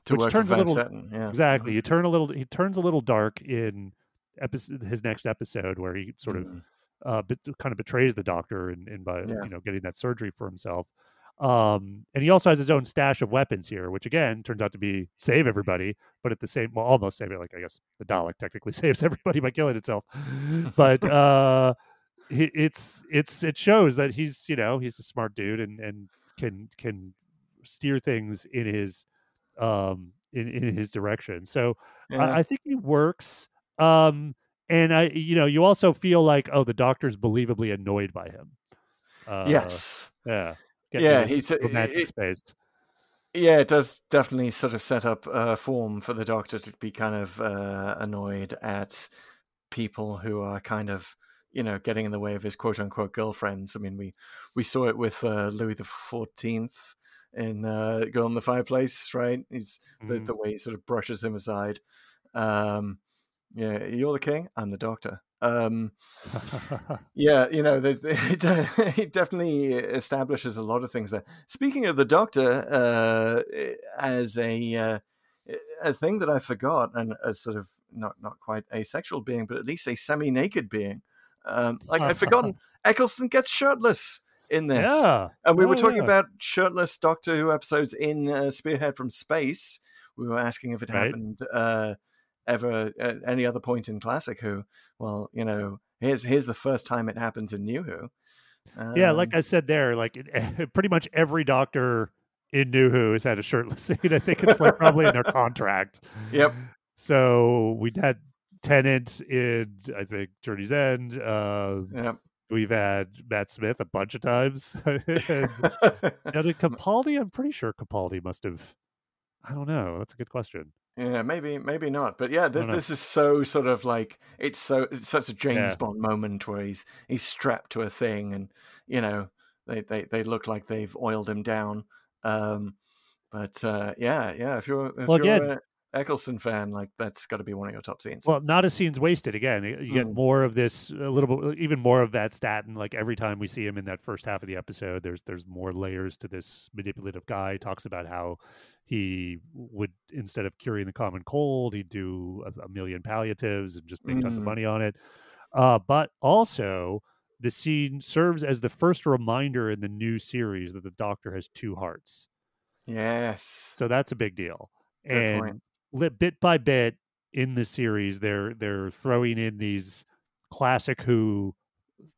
to which work turns a little-. Yeah. Exactly. Mhm. You turn a little he turns a little dark in episode his next episode where he sort of Mhm. uh bet kind of betrays the doctor and, and by Yeah. you know getting that surgery for himself. Um and he also has his own stash of weapons here, which again turns out to be save everybody, but at the same well almost save it like I guess the Dalek technically [laughs] saves everybody by killing itself. [laughs] but uh it's it's it shows that he's you know he's a smart dude and and can can steer things in his um in, in his direction. So Yeah. I, I think he works. Um, and I, you know, you also feel like, oh, the doctor's believably annoyed by him. Uh, yes. Yeah. Getting Yeah, he's romantic space. Yeah, it does definitely sort of set up a form for the doctor to be kind of uh, annoyed at people who are kind of, you know, getting in the way of his quote unquote girlfriends. I mean, we we saw it with uh, Louis the Fourteenth in uh, Girl in the Fireplace, right? He's the, Mhm. the way he sort of brushes him aside. Um, yeah, you're the king. I'm the doctor. Um, [laughs] yeah, you know, there's, [laughs] it, it definitely establishes a lot of things there. Speaking of the Doctor, uh, as a uh, a thing that I forgot, and as sort of not not quite a sexual being, but at least a semi-naked being. Um, like I'd forgotten, [laughs] Eccleston gets shirtless in this, yeah. and we were Oh, talking yeah. about shirtless Doctor Who episodes in uh, Spearhead from Space. We were asking if it Right. happened uh, ever at any other point in Classic Who. Well, you know, here's here's the first time it happens in New Who. yeah, Um, like I said there, like it, [laughs] pretty much every doctor in New Who has had a shirtless [laughs] scene. I think it's like probably in their [laughs] contract. Yep. So we had Tennant in, I think, Journey's End. Uh, Yep. we've had Matt Smith a bunch of times. and now did Capaldi? I'm pretty sure Capaldi must have. I don't know. That's a good question. Yeah, maybe, maybe not. But yeah, this this is so sort of like it's so it's such a James Yeah. Bond moment where he's he's strapped to a thing, and you know they they, they look like they've oiled him down. Um, but uh, yeah, yeah. If you're if Well, you're again- an Eccleston fan, like that's got to be one of your top scenes. Well, not a scene's wasted. Again, you get Mm. more of this, a little bit, even more of Van Statten. Like every time we see him in that first half of the episode, there's there's more layers to this manipulative guy. He talks about how he would instead of curing the common cold, he'd do a, a million palliatives and just make tons of Mm. money on it. Uh, but also, the scene serves as the first reminder in the new series that the Doctor has two hearts. yes, So that's a big deal. Good and point. Bit by bit in the series, they're they're throwing in these classic Who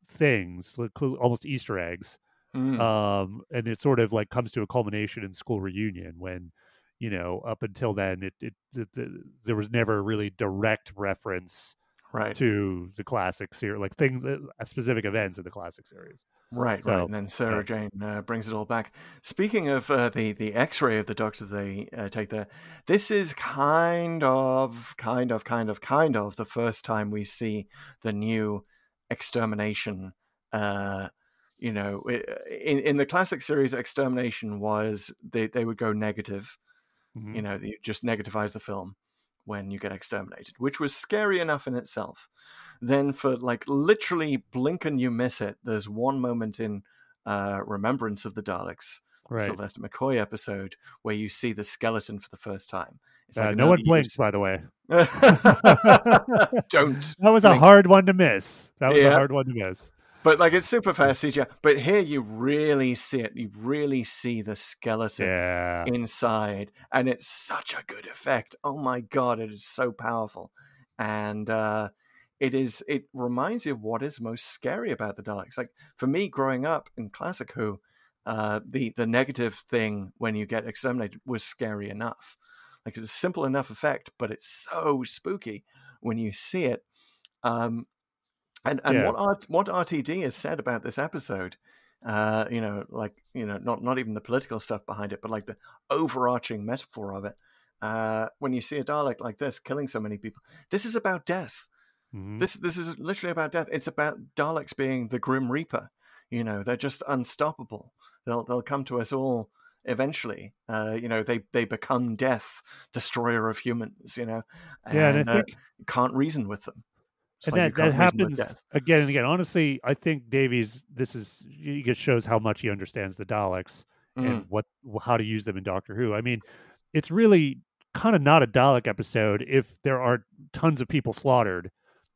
things, almost Easter eggs. Mm. Um, and it sort of like comes to a culmination in school reunion when, you know, up until then, it, it, it, the- there was never really direct reference right, to the classic series, like things, uh, specific events in the classic series. right, so, right. And then Sarah Jane uh, brings it all back. Speaking of uh, the the X-ray of the Doctor they uh, take there, this is kind of, kind of, kind of, kind of the first time we see the new extermination. Uh, you know, in in the classic series, extermination was they they would go negative. Mhm. You know, you just negativize the film when you get exterminated, which was scary enough in itself. Then for like literally blink and you miss it. There's one moment in uh, Remembrance of the Daleks, Right. Sylvester McCoy episode, where you see the skeleton for the first time. It's Uh, like no one blinks, by the way. [laughs] Don't. [laughs] That was a hard one to miss. That was a hard one to miss. But like it's super fast CGI. But here you really see it. You really see the skeleton Yeah. inside, and it's such a good effect. Oh my god, it is so powerful, and uh, it is. It reminds you of what is most scary about the Daleks. Like for me, growing up in Classic Who, uh, the the negative thing when you get exterminated was scary enough. Like it's a simple enough effect, but it's so spooky when you see it. Um, and and Yeah. what what RTD has said about this episode, uh, you know, like you know, not not even the political stuff behind it, but like the overarching metaphor of it. Uh, when you see a Dalek like this killing so many people, this is about death. Mhm. This this is literally about death. It's about Daleks being the Grim Reaper. You know, they're just unstoppable. They'll they'll come to us all eventually. Uh, you know, they they become death, destroyer of humans. You know, Yeah, and I uh, think- you can't reason with them. And like that, that can't reason with happens again and again. Honestly, I think Davies. This is he just shows how much he understands the Daleks Mm. and what how to use them in Doctor Who. I mean, it's really kind of not a Dalek episode if there are tons of people slaughtered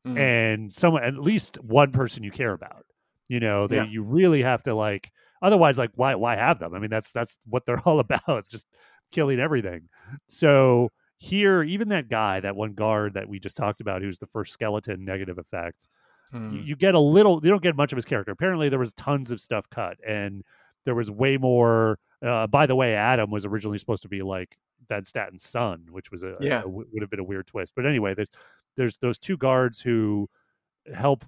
Mm. and someone at least one person you care about. You know, that Yeah. you really have to like. Otherwise, like why why have them? I mean, that's that's what they're [laughs] all about. Just killing everything. So here, even that guy, that one guard that we just talked about, who's the first skeleton negative effect, Hmm. you, you get a little. You don't get much of his character. Apparently, there was tons of stuff cut, and there was way more. Uh, by the way, Adam was originally supposed to be like Van Statten's son, which was a, Yeah. a- would have been a weird twist. But anyway, there's there's those two guards who help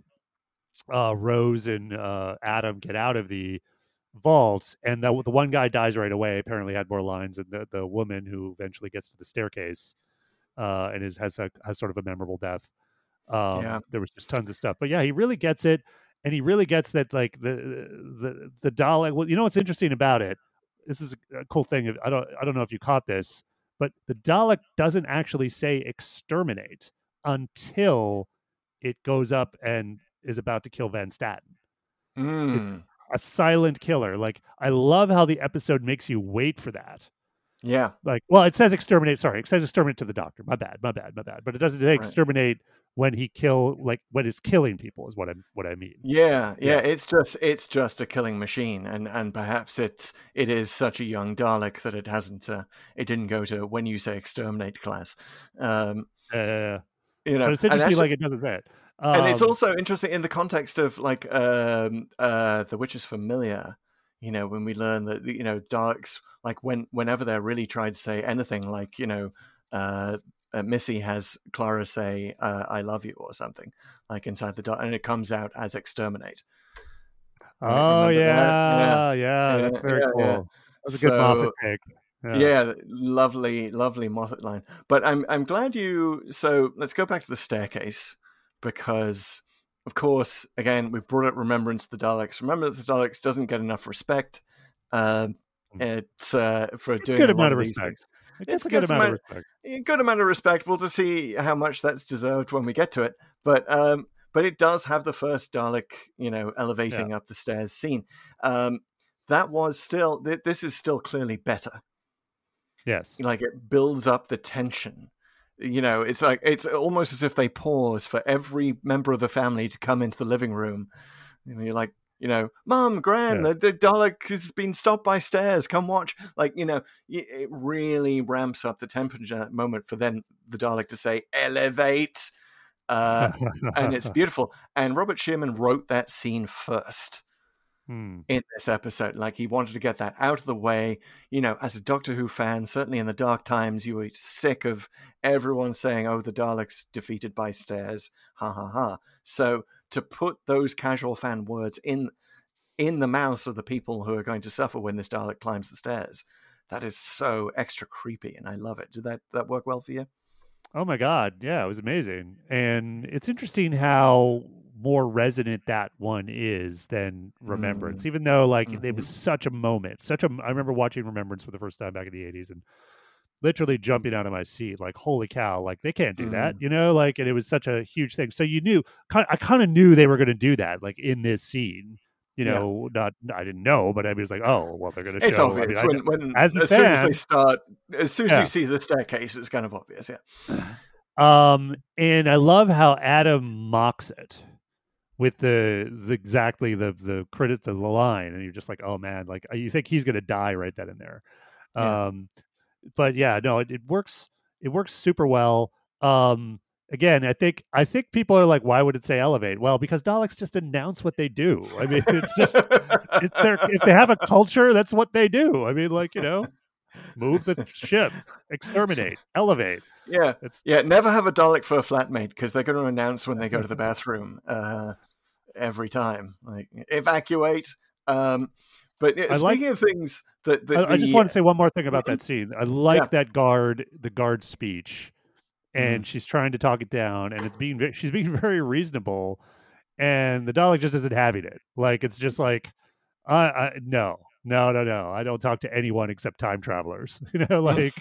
uh, Rose and uh, Adam get out of the vault, and the the one guy dies right away. Apparently, had more lines, and the the woman who eventually gets to the staircase uh, and is has a, has sort of a memorable death. Um, Yeah. there was just tons of stuff, but yeah, he really gets it, and he really gets that like the the the Dalek. Well, you know what's interesting about it? This is a, cool thing. I don't I don't know if you caught this, but the Dalek doesn't actually say exterminate until it goes up and is about to kill Van Statten Mm. A silent killer. Like I love how the episode makes you wait for that. Yeah. Like, well, it says exterminate. Sorry, it says exterminate to the doctor. My bad, my bad, my bad. But it doesn't say exterminate when he kill like when it's killing people is what I what I mean. Yeah, yeah, Yeah. it's just it's just a killing machine, and and perhaps it's it is such a young Dalek that it hasn't uh, it didn't go to when you say exterminate class, um, Uh, you know. but it's interesting, actually- like it doesn't say it. and it's Um, also interesting in the context of like um uh the Witch's Familiar you know when we learn that you know Daleks like when whenever they're really trying to say anything like you know uh, uh missy has clara say uh, i love you or something like inside the Dalek and it comes out as exterminate oh yeah, that? yeah, Yeah, that's very yeah, cool. yeah. That's a good Moffat So- take. Yeah. lovely lovely moffat line. But i'm i'm glad you so let's go back to the staircase because of course again we brought up remembrance of the daleks. Remembrance of the daleks doesn't get enough respect um it's uh for It's a doing good amount of these respect. It's a good gets amount of amount- respect. a good amount of respect. We'll to see how much that's deserved when we get to it. But um but it does have the first dalek you know elevating up the stairs scene. Um that was still th- this is still clearly better Yes. like it builds up the tension. You know it's like it's almost as if they pause for every member of the family to come into the living room. And you're like you know mom gran Yeah. the, the dalek has been stopped by stairs. Come watch. Like you know it really ramps up the temperature at that moment for then the dalek to say elevate. Uh, and it's [laughs] beautiful. And robert Shearman wrote that scene first Hmm. in this episode. Like he wanted to get that out of the way. You know, as a Doctor Who fan, certainly in the dark times, you were sick of everyone saying, "Oh, the Daleks defeated by stairs." Ha ha ha. So to put those casual fan words in in the mouths of the people who are going to suffer when this Dalek climbs the stairs, that is so extra creepy, and I love it. Did that that work well for you? Oh my god, yeah, it was amazing. And it's interesting how more resonant that one is than Remembrance. Mm-hmm. Even though like it mm-hmm. was such a moment, such a I remember watching Remembrance for the first time back in the 80s and literally jumping out of my seat like holy cow, like they can't do that, mm-hmm. you know? Like and it was such a huge thing. So you knew I kind of knew they were going to do that like in this scene. You Yeah. know, not I didn't know, but I was like, oh, well, they're going to It's show. I obvious mean, when, when as as, a soon as they start, as soon as Yeah. you see the staircase, it's kind of obvious. Yeah. [sighs] Um, and I love how Adam mocks it with the, the exactly the the credit the line, and you're just like, oh man, like you think he's gonna die right then and there. Yeah. Um, but yeah, no, it, it works. It works super well. Um, again, I think I think people are like, why would it say elevate? Well, because Daleks just announce what they do. I mean, it's just it's their if they have a culture, that's what they do. I mean, like you know, move the ship, exterminate, elevate. Yeah, It's yeah. Never have a Dalek for a flatmate because they're going to announce when they go to the [laughs] bathroom uh, every time, like evacuate. Um, but yeah, I like- speaking of things that, that I, I just want to say one more thing about that scene. I like Yeah. that guard, the guard speech, Mm-hmm. and she's trying to talk it down, and it's being she's being [laughs] very reasonable, and the Dalek just isn't having it. Like it's just like, I, I no, no, no, no. I don't talk to anyone except time travelers. [laughs] You know, [laughs] like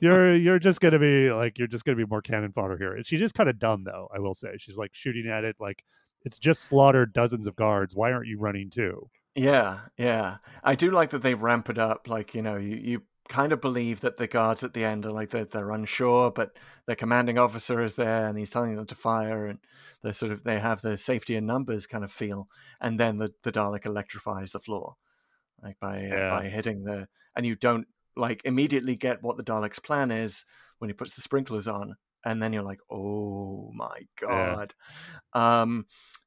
you're you're just gonna be like you're just gonna be more cannon fodder here. And she's just kind of dumb though. I will say she's like shooting at it like it's just slaughtered dozens of guards. Why aren't you running too? Yeah, yeah. I do like that they ramp it up. Like, you know, you, you kind of believe that the guards at the end are like they're, they're unsure, but their commanding officer is there and he's telling them to fire and they're sort of they have the safety in numbers kind of feel. And then the, the Dalek electrifies the floor. Like by uh, by hitting the and you don't like immediately get what the Dalek's plan is when he puts the sprinklers on. And then you're like, oh my Yeah. god. Um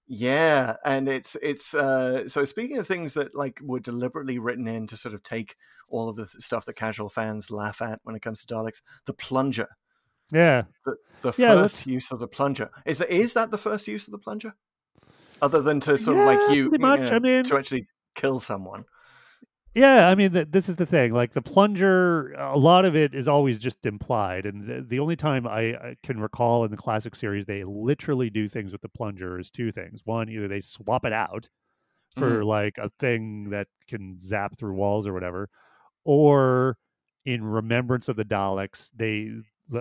Yeah, and it's it's uh so speaking of things that like were deliberately written in to sort of take all of the stuff that casual fans laugh at when it comes to Daleks, the plunger, Yeah. the, the Yeah, 1st let's- use of the plunger. Is that is that the first use of the plunger? Other than to sort of like you, you know, I mean- to actually kill someone. Yeah, I mean, th- this is the thing. Like the plunger, a lot of it is always just implied, and the, the only time I, I can recall in the classic series they literally do things with the plunger is two things. One, either they swap it out for like a thing that can zap through walls or whatever, or in remembrance of the Daleks, they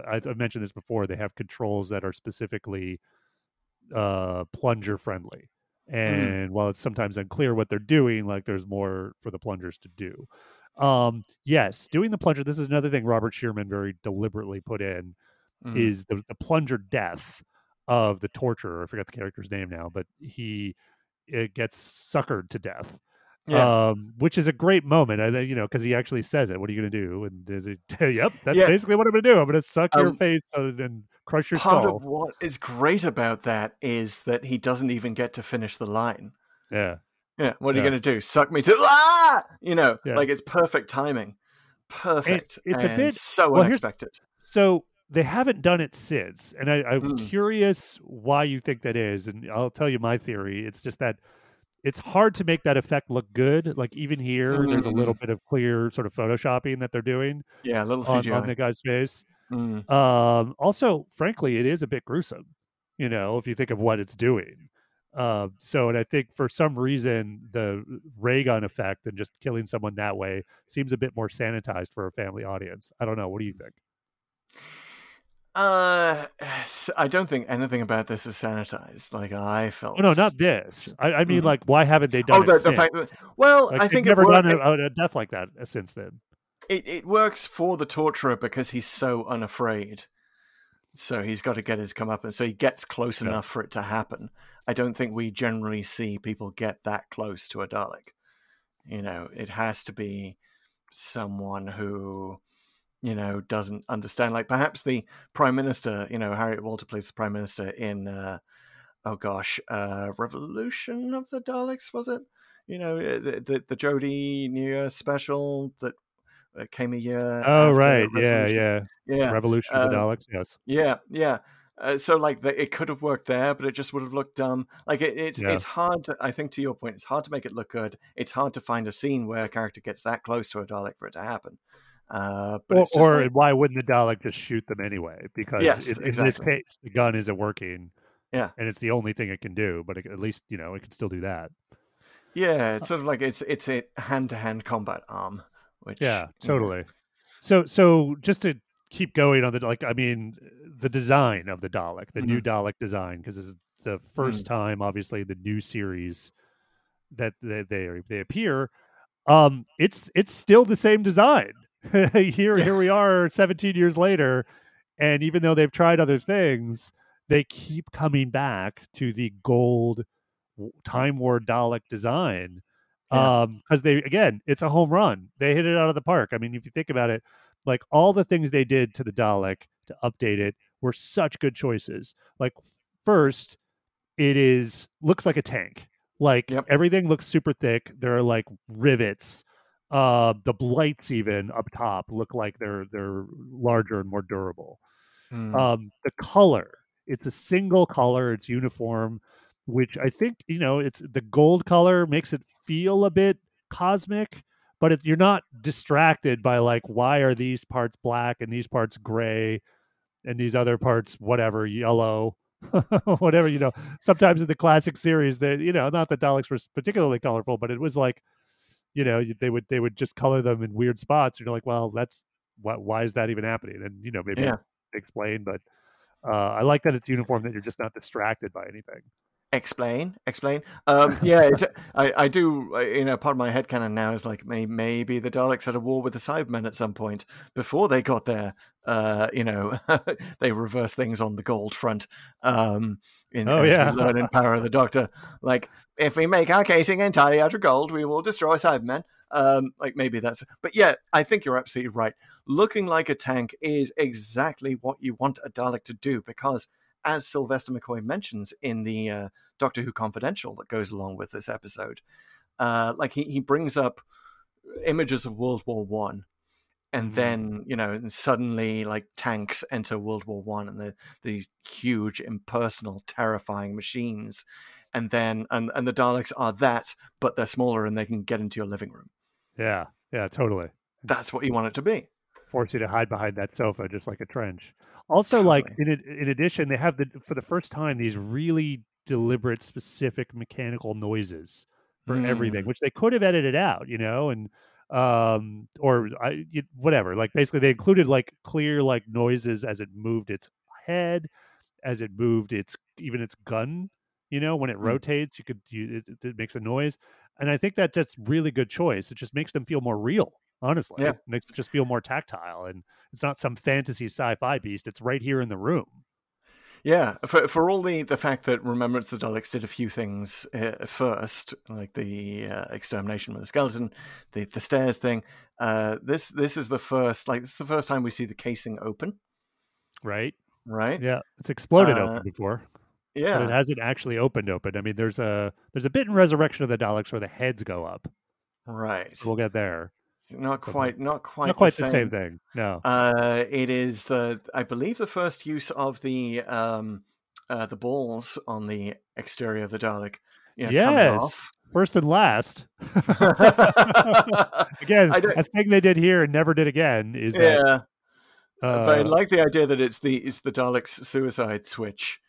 I, I mentioned this before. They have controls that are specifically uh, plunger friendly. And while it's sometimes unclear what they're doing, like there's more for the plungers to do. Um, yes, doing the plunger. This is another thing Robert Shearman very deliberately put in Mhm. is the, the plunger death of the torturer. I forgot the character's name now, but he it gets suckered to death. Yes. Um, which is a great moment, I, you know, because he actually says it. What are you going to do? And [laughs] yep, that's Yeah. basically what I'm going to do. I'm going to suck your Um, face and, and crush your Part skull. of what is great about that is that he doesn't even get to finish the line. yeah, Yeah, what are you going to do? Suck me to [laughs] ah! You know, Yeah. like it's perfect timing, perfect. it's a bit- so well, unexpected. So they haven't done it since, and I, I'm Mm. curious why you think that is. And I'll tell you my theory. It's just that it's hard to make that effect look good. Like even here, there's a little bit of clear sort of photoshopping that they're doing Yeah, a little on, CGI. on the guy's face. Mm. Um, also, frankly, it is a bit gruesome. You know, if you think of what it's doing. Uh, so, and I think for some reason, the ray gun effect and just killing someone that way seems a bit more sanitized for a family audience. I don't know. What do you think? Uh, I don't think anything about this is sanitized. Like I felt. Oh no, not this. I, I mean, Mhm. like, why haven't they done Oh, it the, the fact that well, Like, I think never done a, a death like that uh, since then. it, it works for the torturer because he's so unafraid. So he's got to get his comeuppance. So he gets close Yeah. enough for it to happen. I don't think we generally see people get that close to a Dalek. You know, it has to be someone who, you know, doesn't understand. Like perhaps the Prime Minister, you know, Harriet Walter plays the Prime Minister in, uh, oh gosh, uh, Revolution of the Daleks, was it? You know, uh, the, the, the Jodie New Year special that uh, came a year. Oh right, yeah, yeah. yeah, Revolution of the uh, Daleks. Yes. yeah, yeah. Uh, so like the, it could have worked there, but it just would have looked dumb. Like it, it's Yeah. it's hard. To, I think to your point, it's hard to make it look good. It's hard to find a scene where a character gets that close to a Dalek for it to happen. Uh, but Or, or like- why wouldn't the Dalek just shoot them anyway? Because Yes, in, in this case, the gun isn't working. Yeah. and it's the only thing it can do. But it, at least you know it can still do that. yeah, it's sort of like it's it's a hand to hand combat arm. Which Yeah, you know, totally. So, so just to keep going on the like, I mean, the design of the Dalek, the new Dalek design, because this is the first time, obviously, the new series that they they, they appear. Um, it's it's still the same design. [laughs] here, here we are, seventeen years later, and even though they've tried other things, they keep coming back to the gold Time War Dalek design Yeah. um because they again it's a home run. They hit it out of the park. I mean if you think about it like all the things they did to the dalek to update it were such good choices. Like first it is looks like a tank. Like Yep. everything looks super thick. There are like rivets uh the blights even up top look like they're they're larger and more durable. Mm, um the color it's a single color it's uniform which i think you know it's the gold color makes it feel a bit cosmic but it, you're not distracted by like why are these parts black and these parts gray and these other parts whatever yellow [laughs] whatever you know sometimes in the classic series that you know not that daleks were particularly colorful but it was like you know they would they would just color them in weird spots and you're like well that's why, why is that even happening and you know maybe Yeah. explain but uh, i like that it's uniform that you're just not distracted by anything explain explain. Um [laughs] yeah it's, i i do uh, you know part of my head canon now is like may, maybe the daleks had a war with the cybermen at some point before they got there uh you know [laughs] they reverse things on the gold front um in, Oh, yeah. we learn in power of the doctor. Like if we make our casing entirely out of gold we will destroy cybermen. Um like maybe that's but yeah i think you're absolutely right. Looking like a tank is exactly what you want a dalek to do because as Sylvester McCoy mentions in the uh, Doctor Who Confidential that goes along with this episode, uh, like he, he brings up images of World War One, and then you know, and suddenly like tanks enter World War One, and the, these huge, impersonal, terrifying machines, and then and and the Daleks are that, but they're smaller and they can get into your living room. Yeah, yeah, totally. That's what you want it to be. Force you to hide behind that sofa, just like a trench. Also, like in in addition, they have the for the first time these really deliberate, specific mechanical noises for Mm. everything, which they could have edited out, you know, and um or I whatever. Like basically, they included like clear like noises as it moved its head, as it moved its even its gun. You know, when it Mm. rotates, you could you, it, it makes a noise, and I think that that's really good choice. It just makes them feel more real. Honestly, Yeah. it makes it just feel more tactile, and it's not some fantasy sci-fi beast. It's right here in the room. Yeah, for for all the the fact that Remembrance of the Daleks did a few things uh, first, like the uh, extermination with the skeleton, the the stairs thing. Uh, this this is the first, like this is the first time we see the casing open, Right? right? Yeah, it's exploded Uh, open before, but Yeah, it hasn't actually opened. Open. I mean, there's a there's a bit in Resurrection of the Daleks where the heads go up. right. We'll get there. Not something. quite, not quite, Not quite the same thing. No. Uh, it is the, I believe, the first use of the um, uh, the balls on the exterior of the Dalek. You know, yes. First and last. [laughs] Again, I a thing they did here and never did again is that. yeah. but I uh, like the idea that it's the it's the Daleks' suicide switch.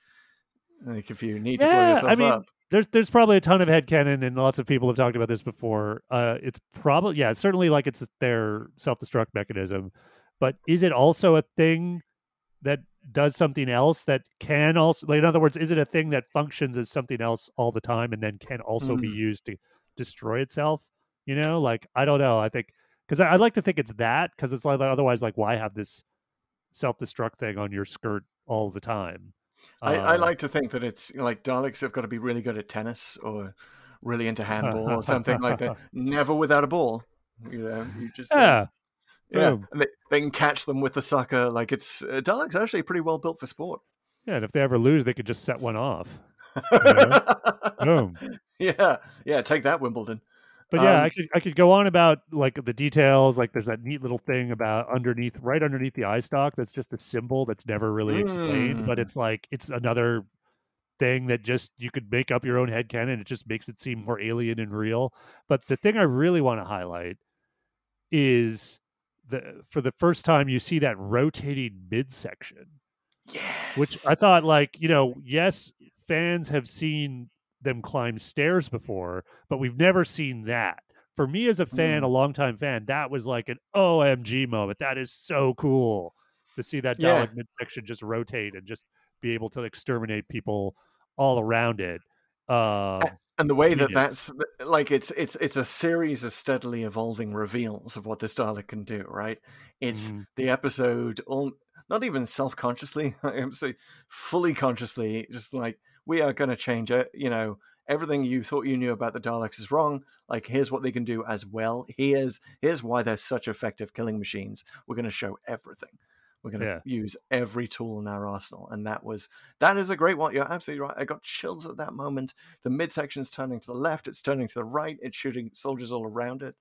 Like if you need to blow yourself I mean, up. There's there's probably a ton of headcanon and lots of people have talked about this before. Uh, it's probably yeah, certainly like it's their self destruct mechanism, but is it also a thing that does something else that can also like in other words, is it a thing that functions as something else all the time and then can also be Mm. used to destroy itself? You know, like I don't know. I think because I, I like to think it's that because it's like otherwise like why have this self destruct thing on your skirt all the time? I, I Uh, like to think that it's like Daleks have got to be really good at tennis or really into handball or something like that. [laughs] Never without a ball. You know, you just uh, yeah. yeah, they, they can catch them with the sucker. Like it's uh, Daleks are actually pretty well built for sport. Yeah, and if they ever lose, they could just set one off. know? [laughs] Boom. yeah, yeah. Take that, Wimbledon. But yeah, Um, I could I could go on about like the details. Like there's that neat little thing about underneath, right underneath the eye stalk. That's just a symbol that's never really explained. But Mm. it's like it's another thing that just you could make up your own head canon. It just makes it seem more alien and real. But the thing I really want to highlight is the for the first time you see that rotating midsection. Yes. which I thought like you know yes fans have seen them climb stairs before but we've never seen that for me as a fan Mm. a longtime fan that was like an omg moment that is so cool to see that Yeah. Dalek midsection just rotate and just be able to exterminate people all around it um and the way that that's like it's it's it's a series of steadily evolving reveals of what this Dalek can do. Right? It's Mhm. the episode, all, not even self-consciously, [laughs] I am say fully consciously, just like we are going to change it. You know, everything you thought you knew about the Daleks is wrong. Like, here's what they can do as well. Here's here's why they're such effective killing machines. We're going to show everything. We're going to Yeah. use every tool in our arsenal, and that was that is a great one. You're absolutely right. I got chills at that moment. The midsection's turning to the left. It's turning to the right. It's shooting soldiers all around it.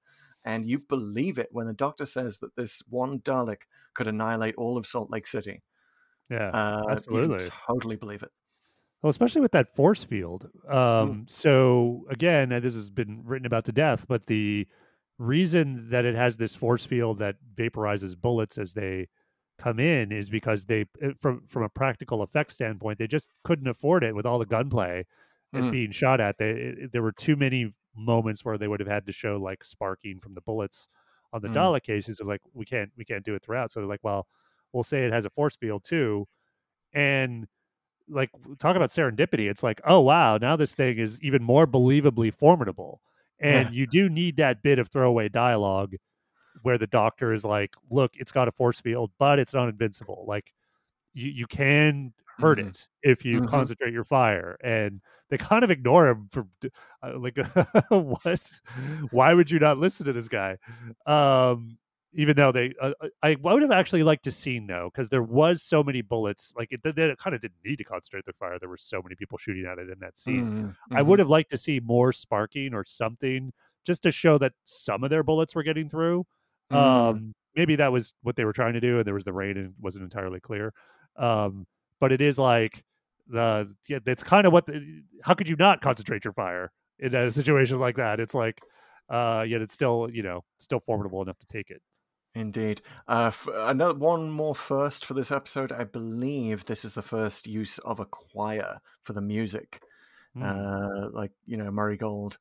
And you believe it when the doctor says that this one Dalek could annihilate all of Salt Lake City. yeah Uh, absolutely. totally believe it. Well, especially with that force field. Um, So again, this has been written about to death, but the reason that it has this force field that vaporizes bullets as they come in is because they, uh, from from a practical effect standpoint, they just couldn't afford it with all the gunplay and Mhm. being shot at. They, it, there were too many moments where they would have had to show like sparking from the bullets on the Mm. Dalek cases. Of like, we can't we can't do it throughout. So they're like, well, we'll say it has a force field too, and like talk about serendipity it's like oh wow now this thing is even more believably formidable. And you do need that bit of throwaway dialogue where the doctor is like look it's got a force field but it's not invincible. Like you, you can hurt Mhm. it if you Mhm. concentrate your fire and they kind of ignore him for uh, like [laughs] what? Why would you not listen to this guy? Um even though they, uh, uh, I would have actually liked to seen though, because there was so many bullets. Like it, they kind of didn't need to concentrate their fire. There were so many people shooting at it in that scene. Mm, I would have liked to see more sparking or something just to show that some of their bullets were getting through. Mm. Um, maybe that was what they were trying to do, and there was the rain and it wasn't entirely clear. Um, but it is like the yeah, that's kind of what. The, how could you not concentrate your fire in a situation like that? It's like, uh, yet it's still you know still formidable enough to take it. Indeed. Uh, f- another one more first for this episode. I believe this is the first use of a choir for the music. Mm. Uh, like you know, Murray Gold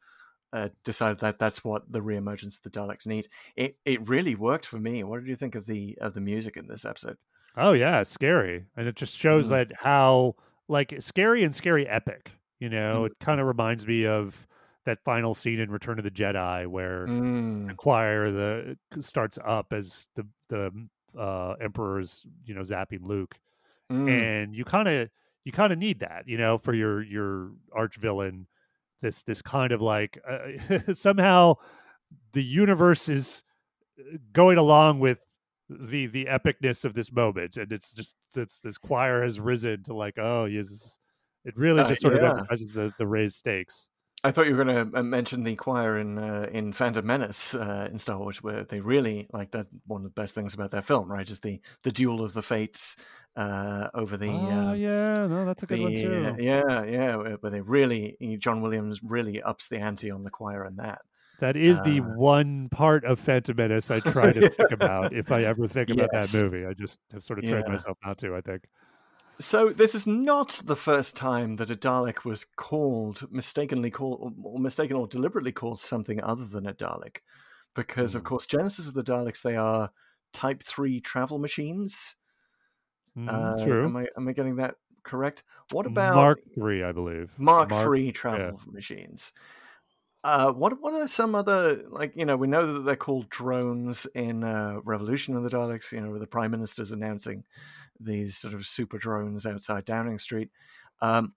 uh, decided that that's what the reemergence of the Daleks need. It it really worked for me. What did you think of the of the music in this episode? Oh yeah, scary, and it just shows Mhm. that how like scary and scary epic. You know, Mm. it kind of reminds me of that final scene in Return of the Jedi where the Mm, choir the starts up as the the uh, Emperor's you know zapping Luke, mm, and you kind of you kind of need that you know for your your arch villain. This this kind of like uh, [laughs] somehow the universe is uh, going along with the the epicness of this moment and it's just this this choir has risen to like oh yes it really Uh, just sort of yeah. emphasizes the the raised stakes I thought you were going to mention the choir in uh, in Phantom Menace uh, in Star Wars, where they really like that. One of the best things about that film, right, is the the duel of the fates uh, over the. oh uh, yeah no that's a good one too uh, yeah yeah where they really John Williams really ups the ante on the choir in that. that is the uh, one part of phantom menace i try to [laughs] think about if i ever think about Yes. that movie i just have sort of trained Yeah. myself not to i think So this is not the first time that a Dalek was called mistakenly called or mistaken or deliberately called something other than a Dalek, because of Hmm. course Genesis of the Daleks they are Type Three travel machines. Mhm, Uh, true Am I am I getting that correct? What about mark three i believe Mark, Mark- Three travel machines. Uh, what what are some other like you know we know that they're called drones in uh, Revolution of the Daleks you know where the Prime Minister's announcing these sort of super drones outside Downing Street. Um,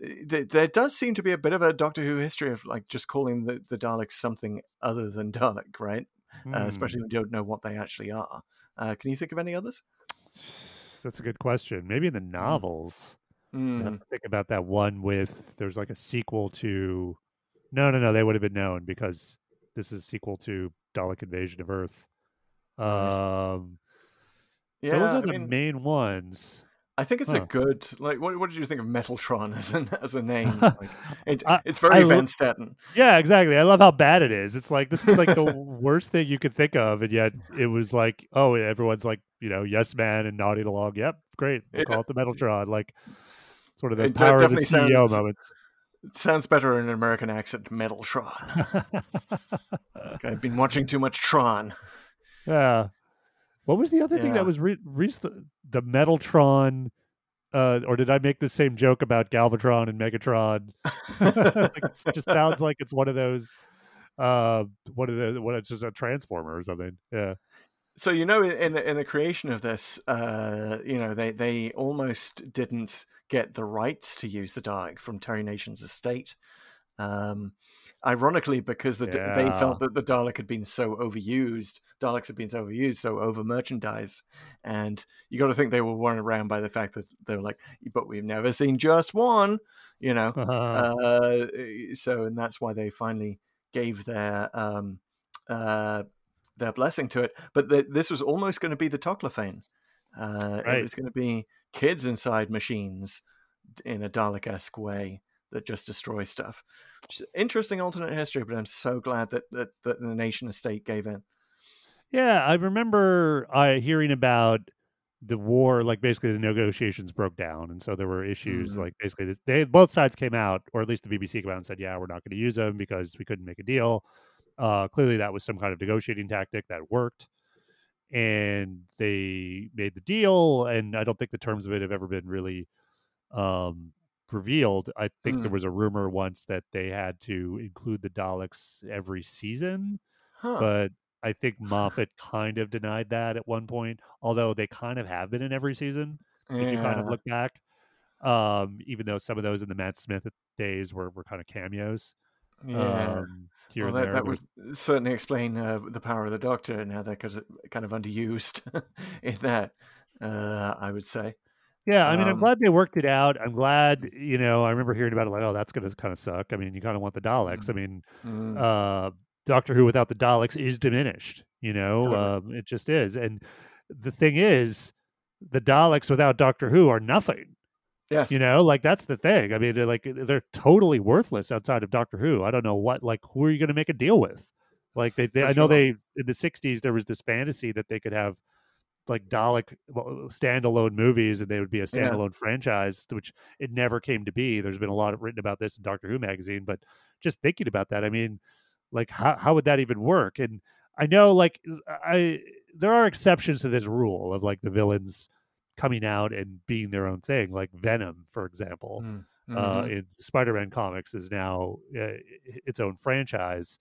th- there does seem to be a bit of a Doctor Who history of like just calling the, the Daleks something other than [laughs] Dalek, right? Uh, Hmm. especially when you don't know what they actually are. Uh, can you think of any others? that's a good question maybe in the novels Mm, think about that one with there's like a sequel to no no no they would have been known because this is a sequel to Dalek Invasion of Earth. Right. Um yeah, those are I the mean, main ones. I think it's a good like. What, what did you think of Metaltron [laughs] as a as a name? [laughs] Like, it, I- it's very I Van Statten. Yeah, exactly. I love how bad it is. It's like this is like the [laughs] worst thing you could think of, and yet it was like, oh, everyone's like, you know, yes man and nodding along. Yep, great. We'll call it the Metaltron. Like sort of the power of the CEO sounds- moments. It sounds better in an American accent. Metaltron. Like, I've been watching too much Tron. Yeah. What was the other thing that was re- re- the, Metaltron? Uh, or did I make the same joke about Galvatron and Megatron? [laughs] like it just sounds like it's one of those. Uh, one of the what it's just a transformer or something. Yeah. So you know, in the in the creation of this, uh, you know, they they almost didn't get the rights to use the Dalek from Terry Nation's estate. Um, ironically, because the, they felt that the Dalek had been so overused, Daleks had been so overused, so over merchandised, and you got to think they were worn around by the fact that they were like, "But we've never seen just one," you know. Uh, Uh, so, and that's why they finally gave their um, uh, their blessing to it. But the, this was almost going to be the Toclafane. Uh, Right. It was going to be kids inside machines in a Dalek esque way that just destroy stuff. Which is interesting alternate history, but I'm so glad that, that, that the Nation estate gave in. yeah, I remember I hearing about the war. Like basically, the negotiations broke down, and so there were issues. Mhm. Like basically, th- they both sides came out, or at least the BBC came out and said, "Yeah, we're not going to use them because we couldn't make a deal." Uh, clearly, that was some kind of negotiating tactic that worked, and they made the deal. And I don't think the terms of it have ever been really um, revealed. I think there Mm. was a rumor once that they had to include the Daleks every season, Huh. but I think [laughs] Moffat kind of denied that at one point. Although they kind of have been in every season if you kind of look back. Um, even though some of those in the Matt Smith days were, were kind of cameos. Yeah. Um, here well, that, there. that would certainly explain uh, the power of the Doctor and how they're kind of- kind of underused [laughs] in that. Uh, I would say. Yeah, I mean, I'm Um, glad they worked it out. I'm glad, you know, I remember hearing about it like, oh, that's going to kind of suck. I mean, you kind of want the Daleks. I mean, Mm. uh, Doctor Who without the Daleks is diminished, you know, Totally. um, it just is. And the thing is, the Daleks without Doctor Who are nothing, yes. you know, like that's the thing. I mean, they're like, they're totally worthless outside of Doctor Who. I don't know what, like, who are you going to make a deal with? Like, they, they I know sure. they, in the 60s, there was this fantasy that they could have like Dalek standalone movies, and they would be a Yeah. standalone franchise, which it never came to be. There's been a lot of written about this in Doctor Who magazine, but just thinking about that, I mean, like how how would that even work? And I know, like, I there are exceptions to this rule of like the villains coming out and being their own thing, like Venom, for example. Mm. Uh, Mhm. in Spider-Man comics is now uh, its own franchise.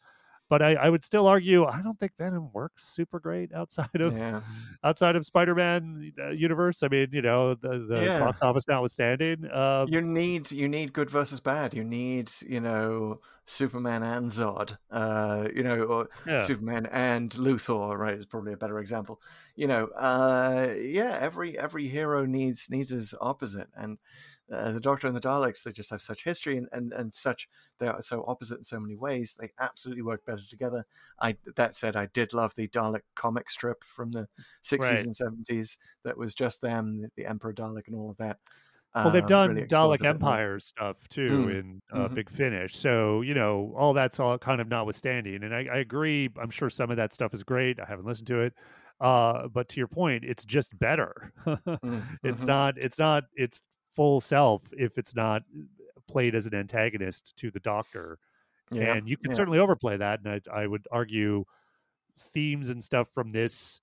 But I, I would still argue I don't think Venom works super great outside of yeah. outside of Spider-Man uh, universe. I mean, you know, the, the Yeah. box office notwithstanding. Uh, you need you need good versus bad. You need you know Superman and Zod. Uh, you know, or yeah. Superman and Luthor. Right, is probably a better example. You know, uh, yeah. Every every hero needs needs his opposite, and uh, the Doctor and the Daleks they just have such history and, and and such. They are so opposite in so many ways. They absolutely work better together. I that said, I did love the Dalek comic strip from the sixties Right. and seventies. That was just them, the, the Emperor Dalek, and all of that. Well, they've um, done really Dalek a bit more. Empire stuff too Mm, in uh, mhm. Big Finish. So you know, all that's all kind of notwithstanding, and I, I agree. I'm sure some of that stuff is great. I haven't listened to it, uh, but to your point, it's just better. [laughs] Mm, it's mhm. not. It's not. It's full self if it's not played as an antagonist to the Doctor. Yeah, and you can yeah. certainly overplay that. And I, I would argue themes and stuff from this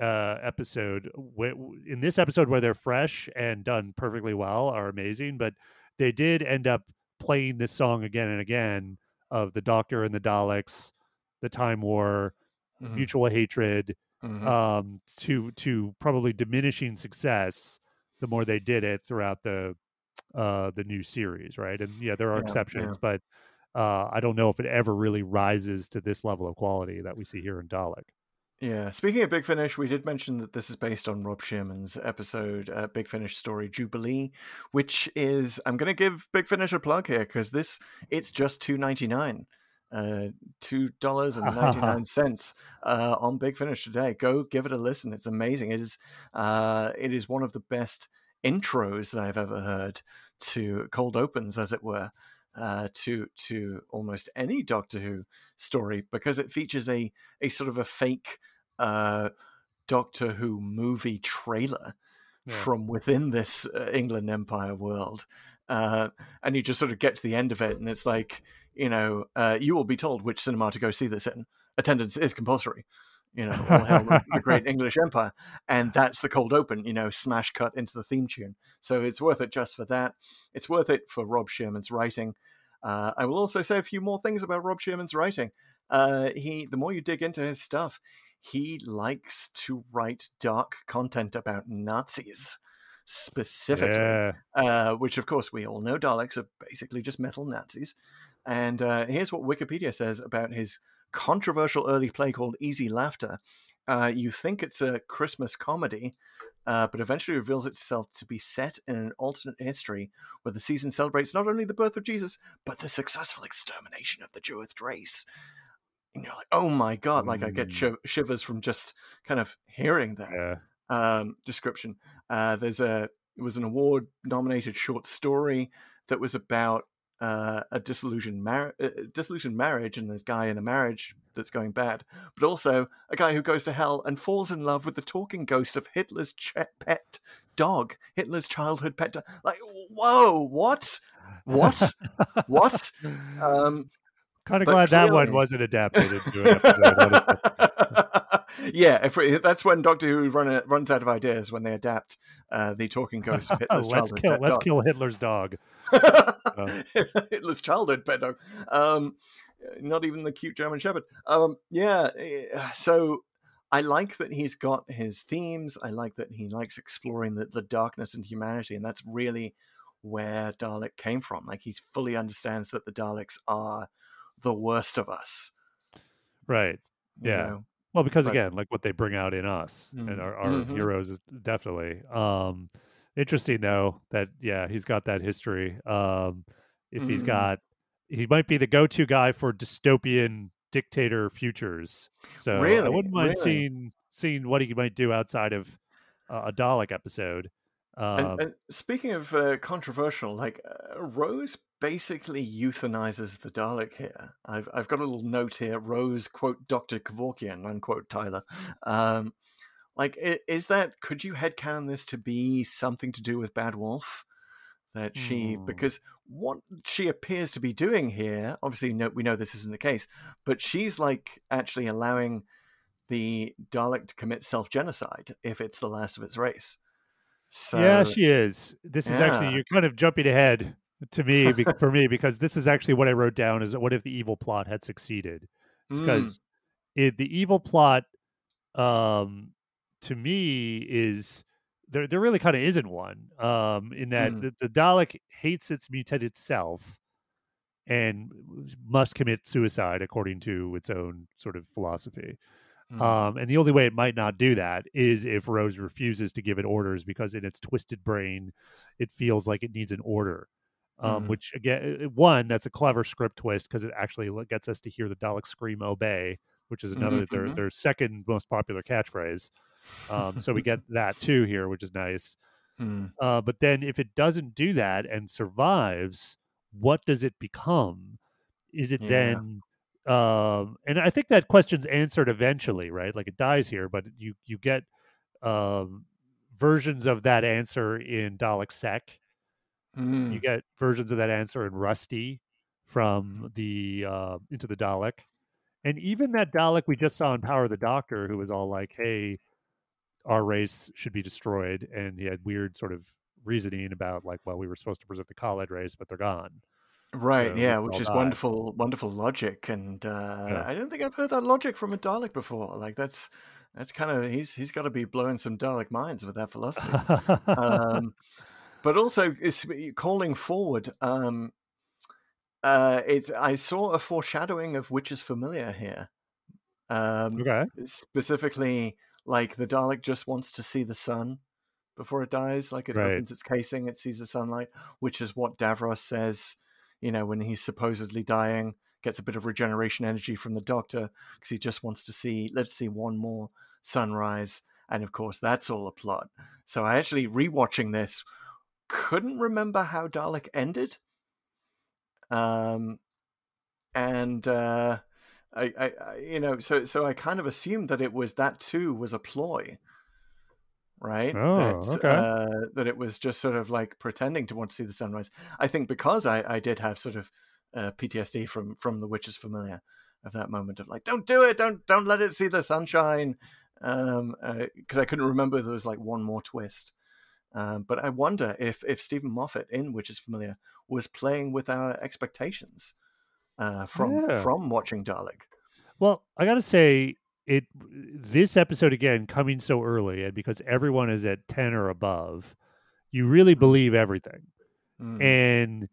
uh, episode, wh- in this episode where they're fresh and done perfectly well, are amazing. But they did end up playing this song again and again of the Doctor and the Daleks, the Time War, Mhm, mutual hatred, mhm. um, to to probably diminishing success the more they did it throughout the uh, the new series, right? And yeah, there are Yeah, exceptions, yeah. but uh, I don't know if it ever really rises to this level of quality that we see here in Dalek. Yeah. Speaking of Big Finish, we did mention that this is based on Rob Shearman's episode, uh, Big Finish story Jubilee, which is I'm going to give Big Finish a plug here because this it's just two ninety nine, uh, [laughs] two dollars and ninety nine cents uh, on Big Finish today. Go give it a listen. It's amazing. It is uh, it is one of the best intros that I've ever heard to cold opens, as it were. Uh, to to almost any Doctor Who story because it features a a sort of a fake uh, Doctor Who movie trailer Yeah. from within this uh, England Empire world, uh, and you just sort of get to the end of it, and it's like you know uh, you will be told which cinema to go see this in. Attendance is compulsory. You know, all hail the, the great [laughs] English Empire, and that's the cold open. You know, smash cut into the theme tune. So it's worth it just for that. It's worth it for Rob Shearman's writing. Uh, I will also say a few more things about Rob Shearman's writing. Uh, he, the more you dig into his stuff, he likes to write dark content about Nazis specifically, Yeah. uh, which of course we all know Daleks are basically just metal Nazis. And uh, here's what Wikipedia says about his controversial early play called Easy Laughter. Uh, you think it's a Christmas comedy, uh, but eventually reveals itself to be set in an alternate history where the season celebrates not only the birth of Jesus, but the successful extermination of the Jewish race. And you're like, oh my God, like I get Mm. shiv- shivers from just kind of hearing that Yeah. um, description. Uh, there's a it was an award nominated short story that was about uh, a disillusioned mar- uh, disillusioned marriage and this guy in a marriage that's going bad, but also a guy who goes to hell and falls in love with the talking ghost of Hitler's ch- pet dog, Hitler's childhood pet dog. Like, whoa, what, what, what? [laughs] Um, Kind of glad that one wasn't adapted into an episode. Yeah, if we, that's when Doctor Who run, runs out of ideas when they adapt uh, the talking ghost of [laughs] Hitler's let's childhood kill. Let's dog. kill Hitler's dog. [laughs] Hitler's childhood pet dog. Um, not even the cute German Shepherd. Um, yeah, eh, so I like that he's got his themes. I like that he likes exploring the, the darkness and humanity, and that's really where Dalek came from. Like he fully understands that the Daleks are the worst of us. right. you Yeah. know? Well, because But- again, like what they bring out in us and Mm. our, our Mhm. heroes is definitely. Um interesting though that yeah, he's got that history. Um if he's Mhm. got he might be the go-to guy for dystopian dictator futures. So I wouldn't mind Really? seeing seeing what he might do outside of uh, a Dalek episode. Um, And, and speaking of uh, controversial, like uh, Rose basically euthanizes the Dalek here. I've I've got a little note here. Rose quote Doctor Kevorkian unquote Tyler. Um, like, is that could you headcanon this to be something to do with Bad Wolf? That she Hmm. because what she appears to be doing here, obviously, no, we know this isn't the case, but she's like actually allowing the Dalek to commit self genocide if it's the last of its race. So yeah, she is. This is actually you're kind of jumping ahead to me be- for me because this is actually what I wrote down is what if the evil plot had succeeded? Mm. Because it the evil plot um to me is there there really kind of isn't one. Um in that Mm. the, the Dalek hates its mutated self and must commit suicide according to its own sort of philosophy. Mm. Um, and the only way it might not do that is if Rose refuses to give it orders because in its twisted brain, it feels like it needs an order. Um, Mhm. Which again, uh, one that's a clever script twist because it actually gets us to hear the Dalek scream "obey," which is another Mhm, their mhm. their second most popular catchphrase. Um, so we get [laughs] that too here, which is nice. Mm. Uh, but then if it doesn't do that and survives, what does it become? Is it Yeah. then um and I think that question's answered eventually, right? Like it dies here, but you you get um versions of that answer in Dalek Sec. You Mm. get versions of that answer in Rusty from the uh into the Dalek. And even that Dalek we just saw in Power of the Doctor, who was all like, Hey, our race should be destroyed, and he had weird sort of reasoning about like, well, we were supposed to preserve the Kaled race, but they're gone. Right, So yeah, which is died. wonderful, wonderful logic, and uh, Yeah. I don't think I've heard that logic from a Dalek before. Like that's that's kind of he's he's got to be blowing some Dalek minds with that philosophy. [laughs] um, but also, it's calling forward. Um, uh, it's I saw a foreshadowing of Witch's Familiar here. Um, okay. specifically, like the Dalek just wants to see the sun before it dies. Like it Right. opens its casing, it sees the sunlight, which is what Davros says. You know, when he's supposedly dying, gets a bit of regeneration energy from the Doctor because he just wants to see. Let's see one more sunrise, and of course, that's all a plot. So I actually rewatching this couldn't remember how Dalek ended. Um, and uh, I, I, I, you know, so so I kind of assumed that it was that too was a ploy, right? Oh, that, okay. Uh, that it was just sort of like pretending to want to see the sunrise. I think because I, I did have sort of uh, PTSD from from the witch's familiar of that moment of like, don't do it, don't don't let it see the sunshine, um, because I couldn't remember there was like one more twist. Um, but I wonder if if Steven Moffat in Witch's Familiar was playing with our expectations uh, from Yeah. from watching Dalek. Well, I got to say, it this episode again coming so early, and because everyone is at ten or above, you really believe everything. Mm. And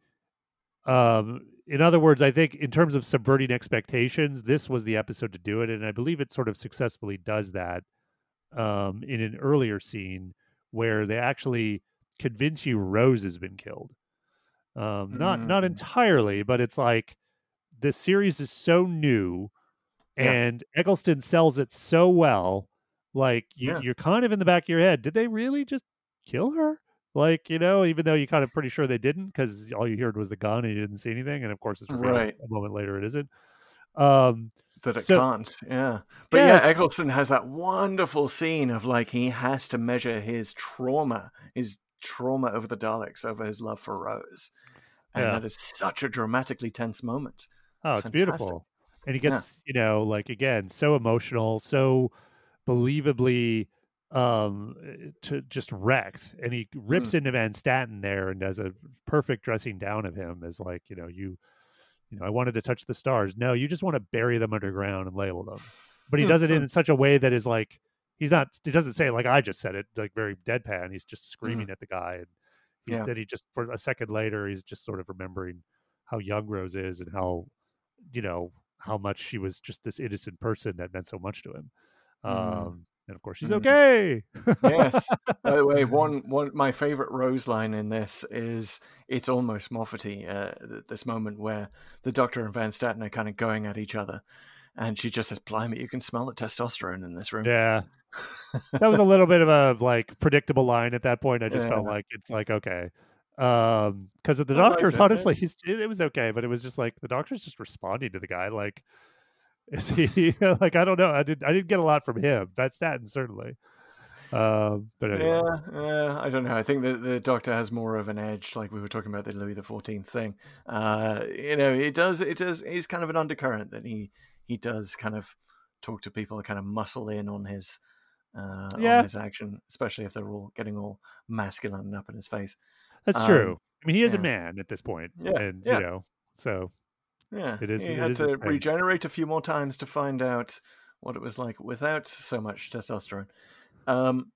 um, in other words, I think in terms of subverting expectations, this was the episode to do it, and I believe it sort of successfully does that um, in an earlier scene where they actually convince you Rose has been killed. Um, not not Mm. entirely, but it's like the series is so new, Yeah. and Eccleston sells it so well. Like you, Yeah. you're kind of in the back of your head. Did they really just kill her? Like you know, even though you're kind of pretty sure they didn't, because all you heard was the gun and you didn't see anything, and of course it's Right. a moment later it isn't. Um, that it so- can't. Yeah, but Yes. yeah, Eccleston has that wonderful scene of like he has to measure his trauma, his trauma over the Daleks, over his love for Rose, and Yeah. that is such a dramatically tense moment. Oh, it's Fantastic. beautiful. And he Yeah. gets, you know, like again, so emotional, so believably um to just wrecked. And he rips Hmm. into Van Statten there and does a perfect dressing down of him as like, you know, you you know, I wanted to touch the stars. No, you just want to bury them underground and label them. But he does it in such a way that is like he's not he doesn't say it like I just said it, like very deadpan. He's just screaming at the guy and he, Yeah. then he just for a second later he's just sort of remembering how young Rose is and how you know how much she was just this innocent person that meant so much to him. Mm. Um, and of course, she's Mm. okay. yes. By the way, [laughs] one one my favorite Rose line in this is it's almost Moffaty. Uh, this moment where the Doctor and Van Statten are kind of going at each other, and she just says, "Blimey, you can smell the testosterone in this room." Yeah, [laughs] that was a little bit of a like predictable line at that point. I just felt Yeah. like it's like okay, um, because the I doctor's honestly, he's it, it was okay, but it was just like the doctor's just responding to the guy like, [laughs] is he [laughs] like I don't know, I did I didn't get a lot from him. Van Statten certainly, um, but anyway, Yeah, yeah, I don't know. I think that the Doctor has more of an edge, like we were talking about the Louis the Fourteenth thing. Uh, you know, it does, it does. He's kind of an undercurrent that he he does kind of talk to people, kind of muscle in on his uh, Yeah. on his action, especially if they're all getting all masculine and up in his face. that's um, true. I mean, he is a man at this point, Yeah, and yeah. you know, so Yeah, It is- He it had is to regenerate a few more times to find out what it was like without so much testosterone. Um,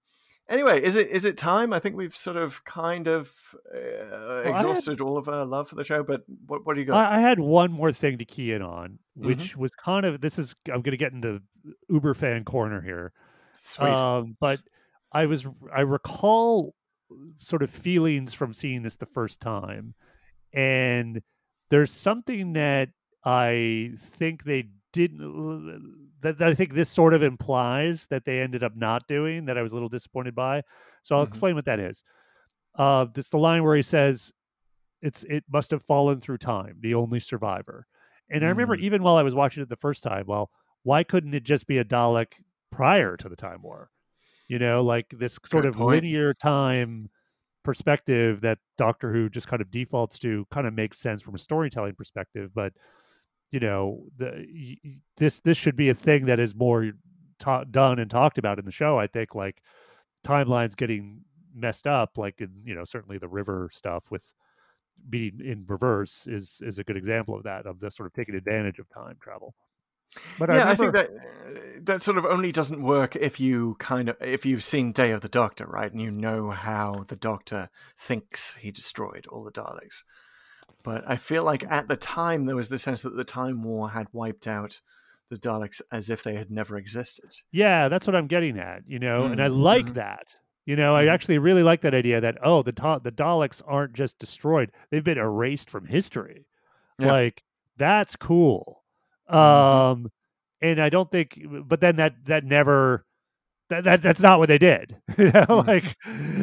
anyway, is it is it time? I think we've sort of kind of uh, had- exhausted all of our love for the show. But what what do you got? I, I had one more thing to key in on, Mm-hmm. which was kind of this is I'm going to get into Uber fan corner here. Sweet. Um, but I was I recall sort of feelings from seeing this the first time, and there's something that I think they didn't that, that I think this sort of implies that they ended up not doing that I was a little disappointed by. So I'll Mhm. explain what that is. Uh, it's the line where he says, "It's it must have fallen through time, the only survivor." And I remember Mm. even while I was watching it the first time, well, why couldn't it just be a Dalek prior to the Time War? You know, like this sort Good of point. linear time perspective that Doctor Who just kind of defaults to kind of makes sense from a storytelling perspective, but you know, the this this should be a thing that is more ta- done and talked about in the show. I think like timelines getting messed up, like in you know certainly the river stuff with being in reverse is is a good example of that of the sort of taking advantage of time travel. But yeah, I, I, think that that sort of only doesn't work if you kind of if you've seen Day of the Doctor, right, and you know how the Doctor thinks he destroyed all the Daleks. But I feel like at the time there was the sense that the Time War had wiped out the Daleks as if they had never existed. Yeah, that's what I'm getting at, you know, and I Mhm, like mhm. that. You know, I Mhm. actually really like that idea that oh, the Ta- the Daleks aren't just destroyed; they've been erased from history. Yeah. Like that's cool. Mhm. Um, and I don't think, but then that that never. That, that that's not what they did, [laughs] you know. Mm. Like,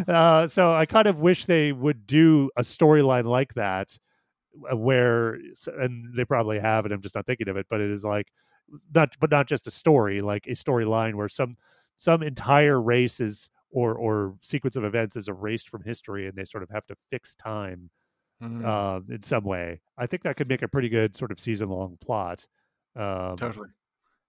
uh, so I kind of wish they would do a storyline like that, uh, where, and they probably have, and I'm just not thinking of it. But it is like, not, but not just a story, like a storyline where some some entire race is or or sequence of events is erased from history, and they sort of have to fix time Mhm. uh, in some way. I think that could make a pretty good sort of season long plot. Um, totally,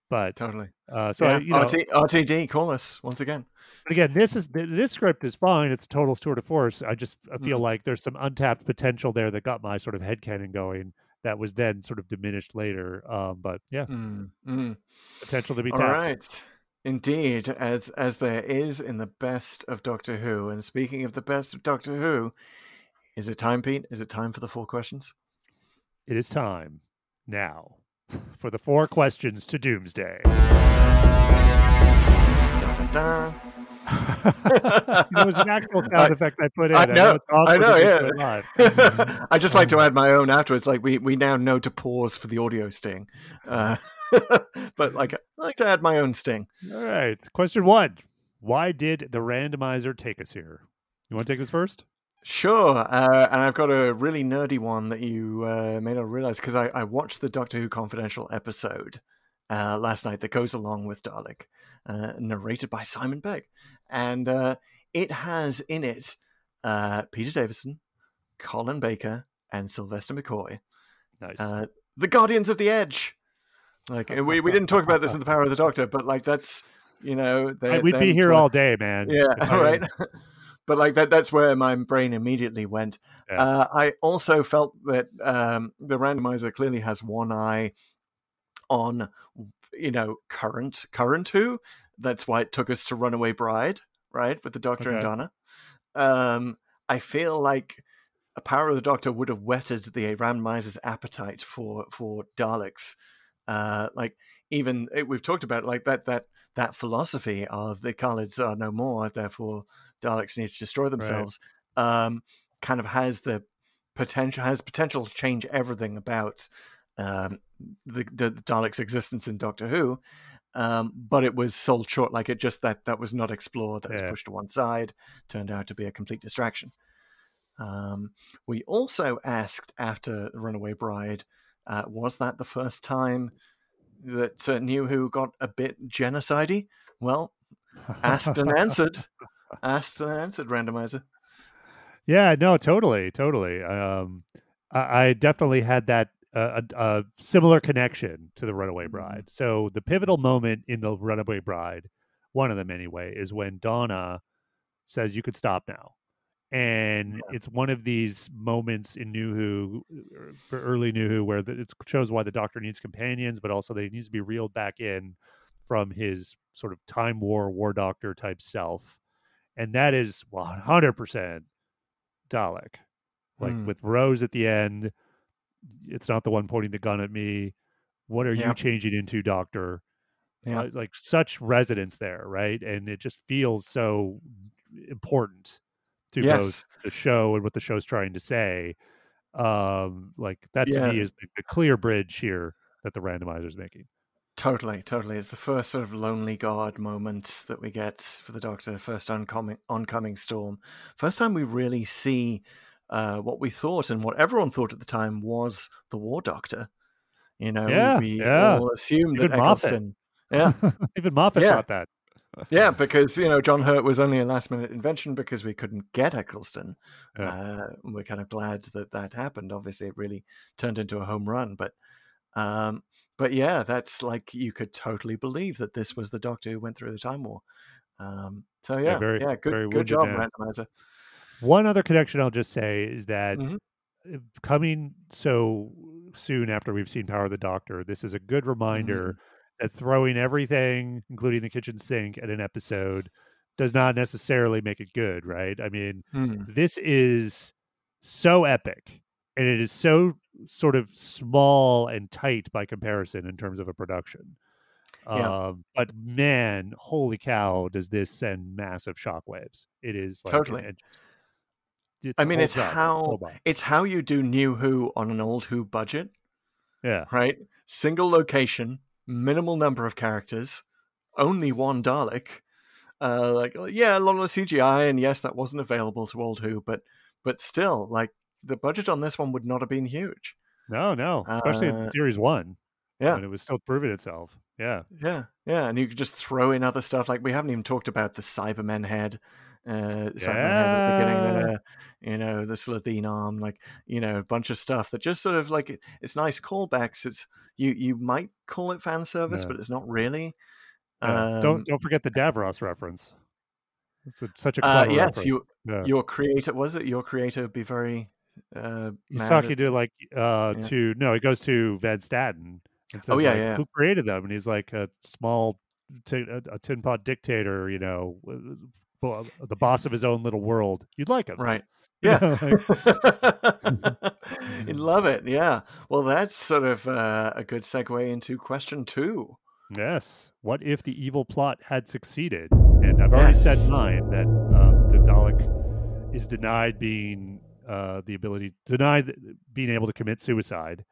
but totally. uh, so yeah, I, you know, RT, RTD, call us once again. but again, this is this script is fine. It's a total tour de force. I just I feel Mhm. like there's some untapped potential there that got my sort of head headcanon going. That was then sort of diminished later. Um, but yeah, Mm, mm. potential to be tapped. right. Indeed, as as there is in the best of Doctor Who. And speaking of the best of Doctor Who, is it time, Pete? Is it time for the four questions? It is time now for the four questions to Doomsday. Dun, dun, dun. it was an actual sound I- effect I put in. I know, it's awkward I know, yeah. [laughs] I just like to add my own afterwards. Like we we now know to pause for the audio sting, uh, [laughs] but like I like to add my own sting. All right. Question one: Why did the randomizer take us here? You want to take this first? Sure, uh, and I've got a really nerdy one that you uh, may not realize because I, I watched the Doctor Who Confidential episode uh, last night that goes along with Dalek, uh, narrated by Simon Pegg, and uh, it has in it uh, Peter Davison, Colin Baker, and Sylvester McCoy, Nice. uh, the Guardians of the Edge. Like we, we didn't talk about this in the Power of the Doctor, but like that's you know [laughs] they're- We'd be here all day, man. yeah, [laughs] right. But like that that's where my brain immediately went. Yeah. Uh, I also felt that um, the randomizer clearly has one eye on you know current current who. That's why it took us to Runaway Bride, right, with the Doctor and Donna. Um, I feel like a power of the Doctor would have whetted the randomizer's appetite for for Daleks. Uh, like even it, we've talked about it, like that that that philosophy of the Kaleds are no more, therefore Daleks need to destroy themselves. Um, kind of has the potential has potential to change everything about um, the, the Daleks' existence in Doctor Who. Um, but it was sold short, like it just that that was not explored, that was pushed to one side, turned out to be a complete distraction. Um, we also asked after Runaway Bride, uh, was that the first time that uh, New Who got a bit genocidey? Well, asked and [laughs] answered. Asked and answered, randomizer. Yeah, no, totally, totally. Um, I, I definitely had that uh, a, a similar connection to the Runaway Mm-hmm. Bride. So the pivotal moment in the Runaway Bride, one of them anyway, is when Donna says, "You could stop now," and it's one of these moments in New Who, er, for early New Who, where the, it shows why the Doctor needs companions, but also that he needs to be reeled back in from his sort of time war war doctor type self, and that is one hundred percent Dalek. Like Hmm. with Rose at the end, it's not the one pointing the gun at me. What are you changing into, Doctor? Yeah. Uh, like such resonance there, right? And it just feels so important to Yes. both the show and what the show's trying to say. Um, like that to Yeah. me is the, the clear bridge here that the randomizer's making. Totally, totally. It's the first sort of lonely god moment that we get for the Doctor. First oncoming oncoming storm. First time we really see uh, what we thought and what everyone thought at the time was the War Doctor. You know, Yeah, we yeah. all assumed that Even Moffat. Eccleston. Yeah, [laughs] Even Moffat Yeah. thought that. Yeah, because you know John Hurt was only a last minute invention because we couldn't get Eccleston. Yeah. Uh, we're kind of glad that that happened. Obviously, it really turned into a home run. But, um, but yeah, that's like you could totally believe that this was the Doctor who went through the Time War. Um, so yeah, yeah, very- good, very good job, man. randomizer. One other connection I'll just say is that Mhm. uh, coming so soon after we've seen Power of the Doctor, this is a good reminder Mm-hmm. That throwing everything, including the kitchen sink, at an episode does not necessarily make it good, right? I mean, Hmm. this is so epic and it is so sort of small and tight by comparison in terms of a production. Yeah. Um, but man, holy cow, does this send massive shockwaves? It is like, Totally. it's I mean, it's up, how it's how you do New Who on an old Who budget. yeah, right? Single location, minimal number of characters, only one Dalek. Uh, like, uh, yeah, a lot of CGI, and yes, that wasn't available to Old Who, but but still, like, the budget on this one would not have been huge. no, no, especially in Uh, series one, Yeah, when it was still proving itself. Yeah, yeah, yeah, and you could just throw in other stuff. Like, we haven't even talked about the Cybermen head. Uh, head at the beginning Yeah. there, you know, the Slitheen arm, like, you know, a bunch of stuff that just sort of like it- it's nice callbacks. It's you you might call it fan service, Yeah. but it's not really. Yeah. Um, don't don't forget the Davros reference. It's a, such a Uh, yes, reference. you, Yeah. your creator was it? Your creator would be very. Uh, He's talking at- to like uh Yeah. to no, it goes to Van Statten and says, Oh, yeah, like, yeah. who created them? And he's like a small, t- a, tin pot dictator, you know, the boss of his own little world. You'd like him, right. [laughs] Yeah, [laughs] you'd love it. Yeah. Well, that's sort of uh, a good segue into question two. Yes. What if the evil plot had succeeded? And I've already Yes. said mine that uh, the Dalek is denied being uh, the ability, denied being able to commit suicide,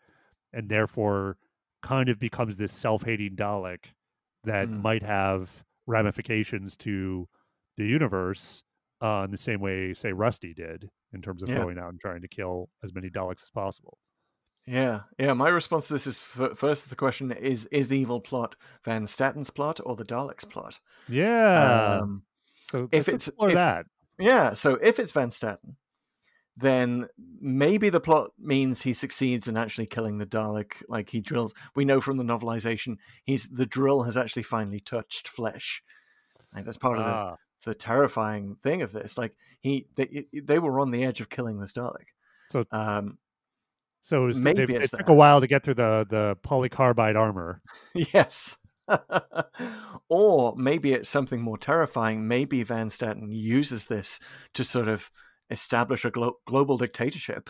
and therefore kind of becomes this self-hating Dalek that Mm. might have ramifications to the universe uh, in the same way, say, Rusty did in terms of Yeah. going out and trying to kill as many Daleks as possible. Yeah, yeah. My response to this is f- first the question is: Is the evil plot Van Statten's plot or the Daleks' plot? Yeah. Um, so if it's- if- that. Yeah, so if it's Van Statten, then maybe the plot means he succeeds in actually killing the Dalek. Like he drills. We know from the novelization, he's the drill has actually finally touched flesh. Like that's part of Ah. The, the terrifying thing of this. Like he, they, they were on the edge of killing this Dalek. So Um, So it, was, Maybe it took a while to get through the the polycarbide armor. [laughs] yes. [laughs] or maybe it's something more terrifying. Maybe Van Statten uses this to sort of establish a glo- global dictatorship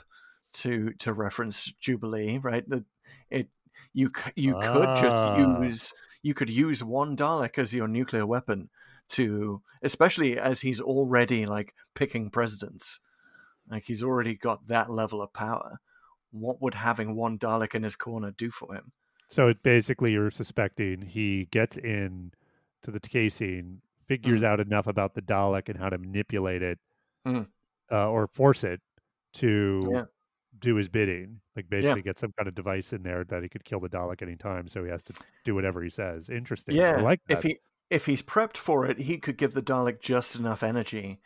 to to reference Jubilee, right? That it you you could Ah. just use you could use one Dalek as your nuclear weapon to, especially as he's already like picking presidents, like he's already got that level of power. What would having one Dalek in his corner do for him? So it basically you're suspecting he gets in to the casing, figures out enough about the Dalek and how to manipulate it, Mm. uh, or force it to Yeah. do his bidding. Like basically get some kind of device in there that he could kill the Dalek anytime, so he has to do whatever he says. Interesting. Yeah, I like that. if he if he's prepped for it, he could give the Dalek just enough energy.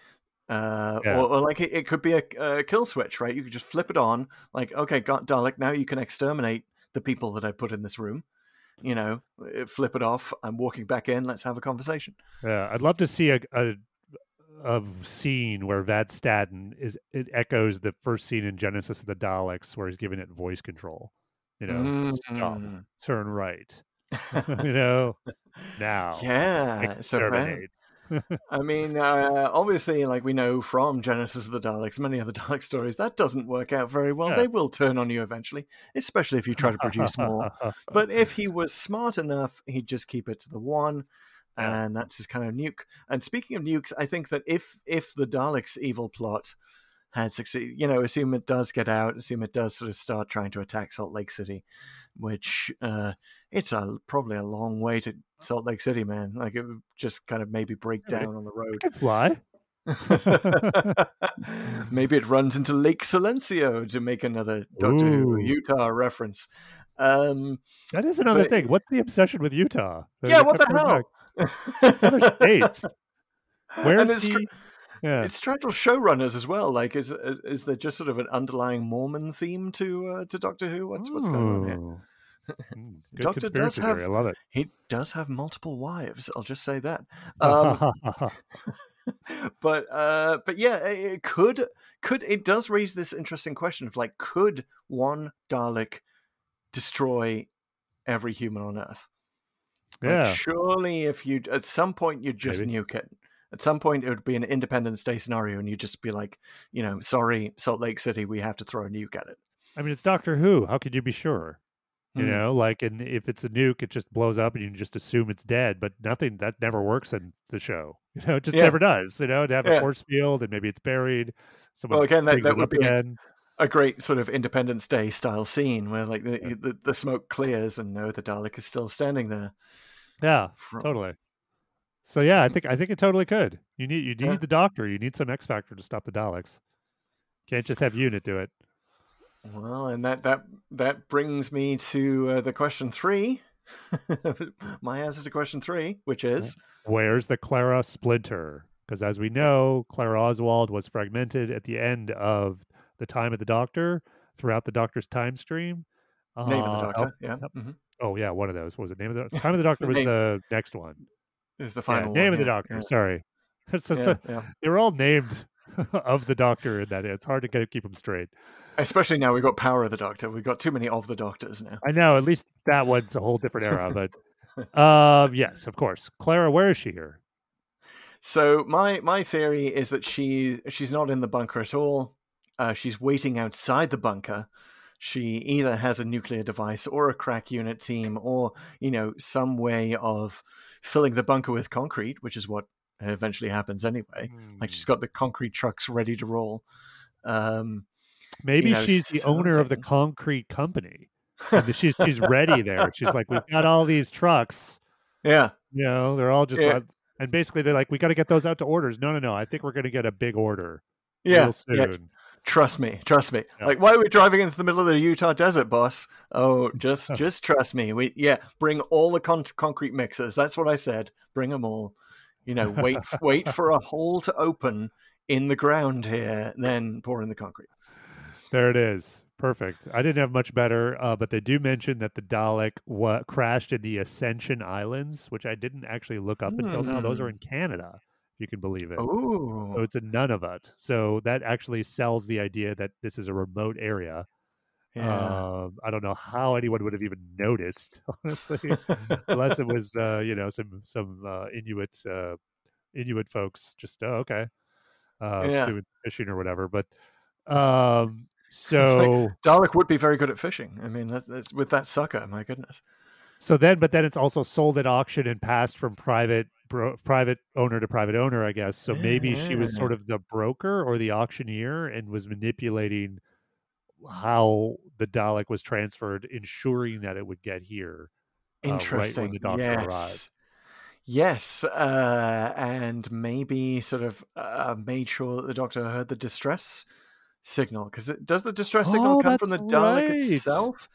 Uh, Yeah. or, or like it, it could be a, a kill switch, right? You could just flip it on, like, okay, got Dalek. Now you can exterminate the people that I put in this room. You know, uh, flip it off. I'm walking back in. Let's have a conversation. Yeah, I'd love to see a, a a scene where Van Statten is it echoes the first scene in Genesis of the Daleks where he's giving it voice control. You know, stop, Mm. turn right. [laughs] you know, [laughs] now Yeah. So. [laughs] I mean, uh, obviously, like we know from Genesis of the Daleks, many other Dalek stories, that doesn't work out very well. Yeah. They will turn on you eventually, especially if you try to produce more. But if he was smart enough, he'd just keep it to the one, and that's his kind of nuke. And speaking of nukes, I think that if if the Daleks' evil plot had succeeded, you know, assume it does get out, assume it does sort of start trying to attack Salt Lake City, which uh, it's a probably a long way to Salt Lake City, man. Like it would just kind of maybe break down on the road. fly. [laughs] Maybe it runs into Lake Silencio to make another Doctor Who Utah reference. Um, That is another thing. What's the obsession with Utah? Yeah, what the hell? Other states. [laughs] Where's the? Yeah. it's straddle showrunners as well. Like, is, is is there just sort of an underlying Mormon theme to uh, to Doctor Who? What's what's going on here? Mm, [laughs] Good Doctor does theory. I love it. He does have multiple wives. I'll just say that. Um, [laughs] but uh, but yeah, it could could it does raise this interesting question of like, could one Dalek destroy every human on Earth? Like, yeah. surely, if you at some point you'd just Maybe. nuke it. At some point, it would be an Independence Day scenario, and you'd just be like, you know, sorry, Salt Lake City, we have to throw a nuke at it. I mean, it's Doctor Who. How could you be sure? You Hmm. know, like, and if it's a nuke, it just blows up, and you can just assume it's dead. But nothing that never works in the show. [laughs] You know, it just Yeah. never does. You know, to have Yeah. a force field, and maybe it's buried. Someone Well, again, that- that would be a- again. a great sort of Independence Day style scene where like the Yeah. the, the smoke clears and no, the Dalek is still standing there. Yeah, Fro- totally. So yeah, I think I think it totally could. You need you need Yeah. the doctor. You need some X factor to stop the Daleks. Can't just have unit do it. Well, and that that that brings me to uh, the question three. [laughs] My answer to question three, which is Where's the Clara splinter? Because as we know, Clara Oswald was fragmented at the end of the time of the Doctor, throughout the Doctor's time stream. name of the Uh, Doctor. yeah, yep. mhm. Oh, yeah, one of those. What was it name of the time of the Doctor [laughs] was the next one. Is the Yeah, final name one, of the Doctor. yeah, Sorry, [laughs] so, yeah, so yeah. they were all named [laughs] of the Doctor in that. It's hard to get, keep them straight. Especially now we've got Power of the Doctor. We've got too many of the Doctors now. I know. At least that one's a whole different era. [laughs] But um, yes, of course, Clara. Where is she here? So my my theory is that she she's not in the bunker at all. Uh, she's waiting outside the bunker. She either has a nuclear device or a crack unit team, or you know some way of filling the bunker with concrete, which is what eventually happens anyway. Like she's got the concrete trucks ready to roll. Um, Maybe know, she's the owner of the concrete company. And she's she's [laughs] ready there. She's like, we've got all these trucks. yeah, You know, they're all just Yeah. run- and basically they're like, we got to get those out to orders. No, no, no. I think we're going to get a big order yeah, real soon. yeah. Trust me, trust me. Yeah. Like, why are we driving into the middle of the Utah desert, boss? Oh, [laughs] just just trust me. We yeah, bring all the con- concrete mixers. That's what I said. Bring them all. You know, wait [laughs] wait for a hole to open in the ground here, then pour in the concrete. There it is. Perfect. I didn't have much better, uh, but they do mention that the Dalek wa- crashed in the Ascension Islands, which I didn't actually look up until now. Those are Hmm. in Canada, you can believe it. So Oh, it's in Nunavut. So that actually sells the idea that this is a remote area. yeah. Um, I don't know how anyone would have even noticed, [laughs] honestly, [laughs] unless it was uh, you know some some uh, Inuit uh, Inuit folks. Just oh, okay, uh, Yeah. doing fishing or whatever. But um, so like Dalek would be very good at fishing. I mean, that's, that's with that sucker. My goodness. So then, but then it's also sold at auction and passed from private bro- private owner to private owner, I guess. So maybe she was sort of the broker or the auctioneer and was manipulating how the Dalek was transferred, ensuring that it would get here. uh, right Interesting. the doctor yes. arrived. Yes, uh, and maybe sort of uh, made sure that the doctor heard the distress signal because does the distress signal Oh, come from the Dalek right. itself?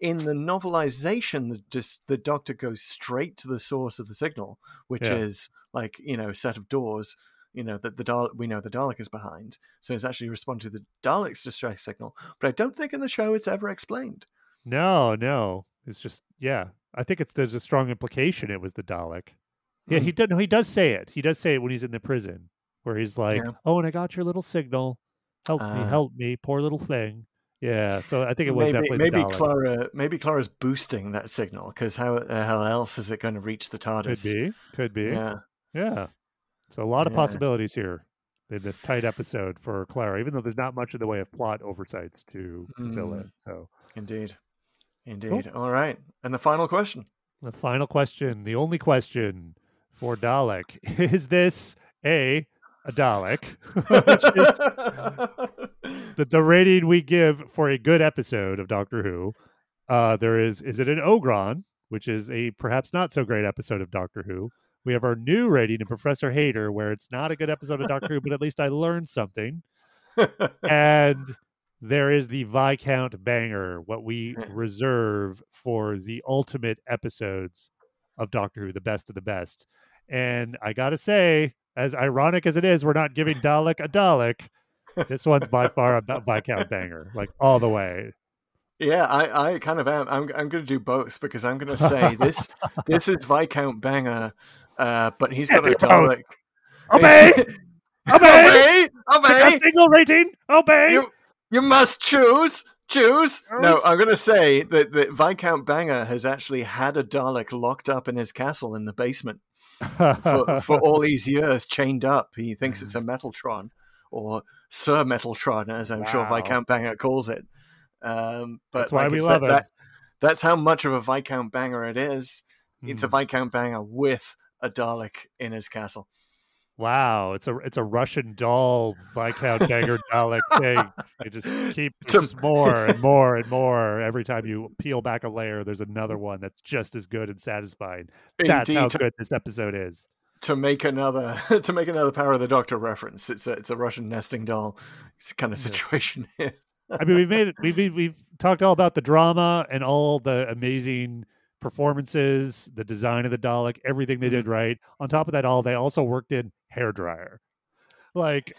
In the novelization, the just the doctor goes straight to the source of the signal, which Yeah. is like you know a set of doors. You know that the Dalek, we know the Dalek is behind, so he's actually responding to the Dalek's distress signal. But I don't think in the show it's ever explained. No, no, it's just yeah. I think it's there's a strong implication it was the Dalek. Yeah, Hmm. he does. No, he does say it. He does say it when he's in the prison, where he's like, Yeah. "Oh, and I got your little signal. Help me, Ah. help me, poor little thing." Yeah, so I think it was maybe definitely maybe. Clara maybe Clara's boosting that signal because how the hell else is it going to reach the TARDIS? Could be, could be. Yeah. Yeah, So a lot of Yeah. possibilities here in this tight episode for Clara, even though there's not much in the way of plot oversights to fill Mm. in. So indeed, indeed. All right, and the final question. the final question, the only question for Dalek, [laughs] is this a a Dalek? [laughs] Which is [laughs] the, the rating we give for a good episode of Doctor Who. Uh, there is is it an Ogron, which is a perhaps not so great episode of Doctor Who. We have our new rating in Professor Hater, where it's not a good episode of Doctor Who, but at least I learned something. [laughs] And there is the Viscount banger, what we reserve for the ultimate episodes of Doctor Who, the best of the best. And I gotta say, as ironic as it is, we're not giving Dalek a Dalek. This one's by far a Viscount banger, like all the way. yeah, I, I kind of am. I'm I'm going to do both because I'm going to say [laughs] this this is Viscount Banger, uh, but he's got a do both. Dalek. Obey! [laughs] Obey! obey! Obey! A single rating! Obey! You, you must choose. Choose. No, I'm going to say that, that Viscount Banger has actually had a Dalek locked up in his castle in the basement for, [laughs] for all these years, chained up. He thinks it's a Metaltron, or Sir Metaltron, as I'm sure Viscount Banger calls it. Um, but That's why like, we love that, him. that- That's how much of a Viscount Banger it is. It's a. Viscount Banger with a Dalek in his castle. Wow, it's a it's a Russian doll Viscount Banger [laughs] Dalek thing. You just keep it's just more and more and more. Every time you peel back a layer, there's another one that's just as good and satisfying. That's how Indeed, good this episode is. to make another [laughs] to make another Power of the Doctor reference. It's a it's a Russian nesting doll it's kind of Yeah. situation here. I mean, we've made it. [laughs] We've- we've talked all about the drama and all the amazing performances, the design of the Dalek, everything they did Mm-hmm. right. On top of that, all they also worked in hair dryer. Like,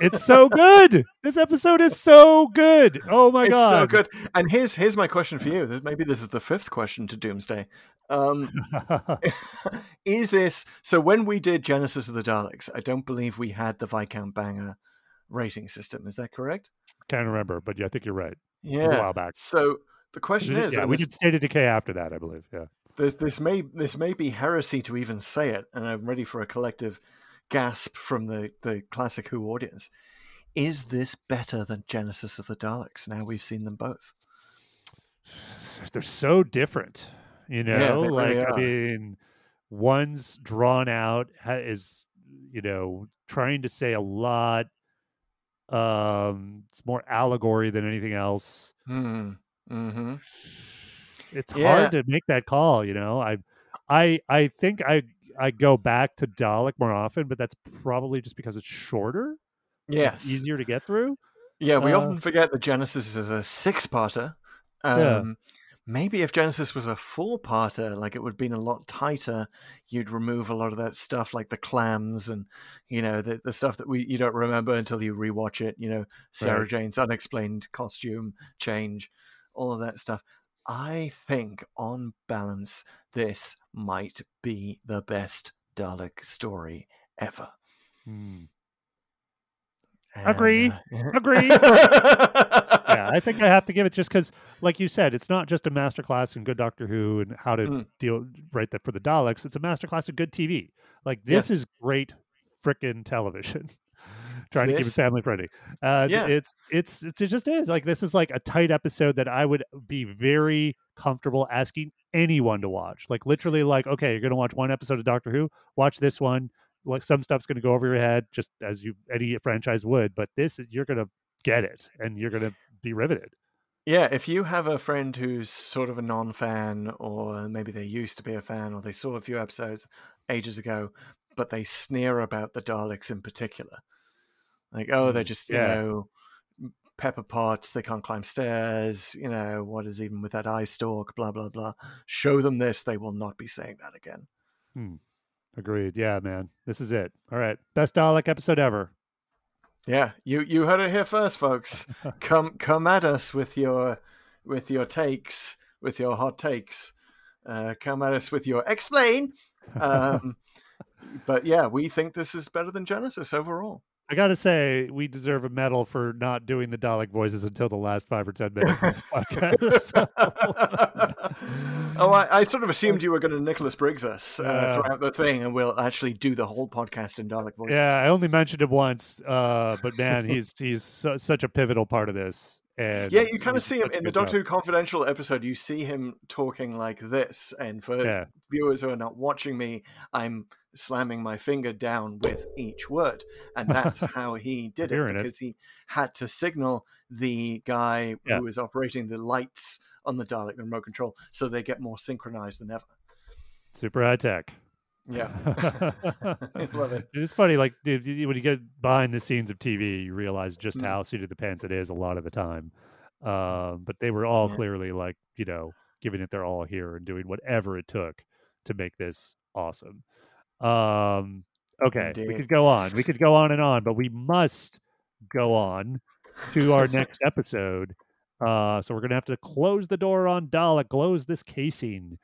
it's [laughs] so good. This episode is so good. Oh my it's god, so good. And here's here's my question for you. Maybe this is the fifth question to Doomsday. Um, [laughs] [laughs] is this so? When we did Genesis of the Daleks, I don't believe we had the Viscount Banger rating system. Is that correct? Can't remember, but yeah, I think you're right. Was a while back. So the question is, yeah, we this- did State of Decay after that, I believe. Yeah. this this may this may be heresy to even say it, and I'm ready for a collective gasp from the the classic Who audience. Is this better than Genesis of the Daleks? Now we've seen them both. [sighs] they're so different you know they like really i mean one's drawn out is you know trying to say a lot um it's more allegory than anything else Hmm. Mm-hmm. it's Yeah. hard to make that call you know i i i think i i go back to dalek more often but that's probably just because it's shorter like, Yes. easier to get through Yeah, we Uh, often forget that Genesis is a six-parter. Um, Yeah. Maybe if Genesis was a four-parter, like it would have been a lot tighter. You'd remove a lot of that stuff, like the clams and you know the the stuff that we you don't remember until you rewatch it. You know, Sarah Right. Jane's unexplained costume change, all of that stuff. I think, on balance, this might be the best Dalek story ever. Hmm. And, Agree. uh, [laughs] Agree. yeah, I think I have to give it just because, like you said, it's not just a masterclass in good Doctor Who and how to Mm. deal right that for the Daleks. It's a masterclass in good TV. Like this is great frickin' television. Trying to keep it family friendly. Uh, Yeah. it's, it's it's it just is like this is like a tight episode that I would be very comfortable asking anyone to watch. Like literally, like okay, you're gonna watch one episode of Doctor Who, watch this one. Like some stuff's gonna go over your head, just as you any franchise would. But this, you're gonna get it, and you're gonna be riveted. Yeah, if you have a friend who's sort of a non-fan, or maybe they used to be a fan, or they saw a few episodes ages ago, but they sneer about the Daleks in particular, like oh, they're just you know pepper pots, they can't climb stairs, you know what is even with that eye stalk, blah blah blah. Show them this, they will not be saying that again. Agreed. Yeah, man, this is it. All right, best Dalek episode ever. Yeah, you you heard it here first, folks. [laughs] come come at us with your with your takes, with your hot takes. Uh, come at us with your explain. [laughs] Um, but yeah, we think this is better than Genesis overall. I gotta say, we deserve a medal for not doing the Dalek voices until the last five or ten minutes of this podcast. [laughs] [laughs] oh, I, I sort of assumed you were going to Nicholas Briggs us uh, throughout the thing, and we'll actually do the whole podcast in Dalek voices. yeah, I only mentioned him once, uh, but man, he's he's su- such a pivotal part of this. And Yeah, you kind of see him in the. Doctor Who Confidential episode. You see him talking like this, and for Yeah. viewers who are not watching me, I'm slamming my finger down with each word, and that's [laughs] how he did it Hearing it. because he had to signal the guy Yeah. who was operating the lights on the Dalek, the remote control, so they get more synchronized than ever. Super high tech. Yeah, [laughs] love it. It's funny, like dude, when you get behind the scenes of TV, you realize just Mm. how seat of the pants it is a lot of the time. Um, but they were all Yeah. clearly like, you know, giving it their all here and doing whatever it took to make this awesome. Um, okay, we could go on. We could go on and on, but we must go on to our [laughs] next episode. Uh, so we're gonna have to close the door on Dalek, close this casing,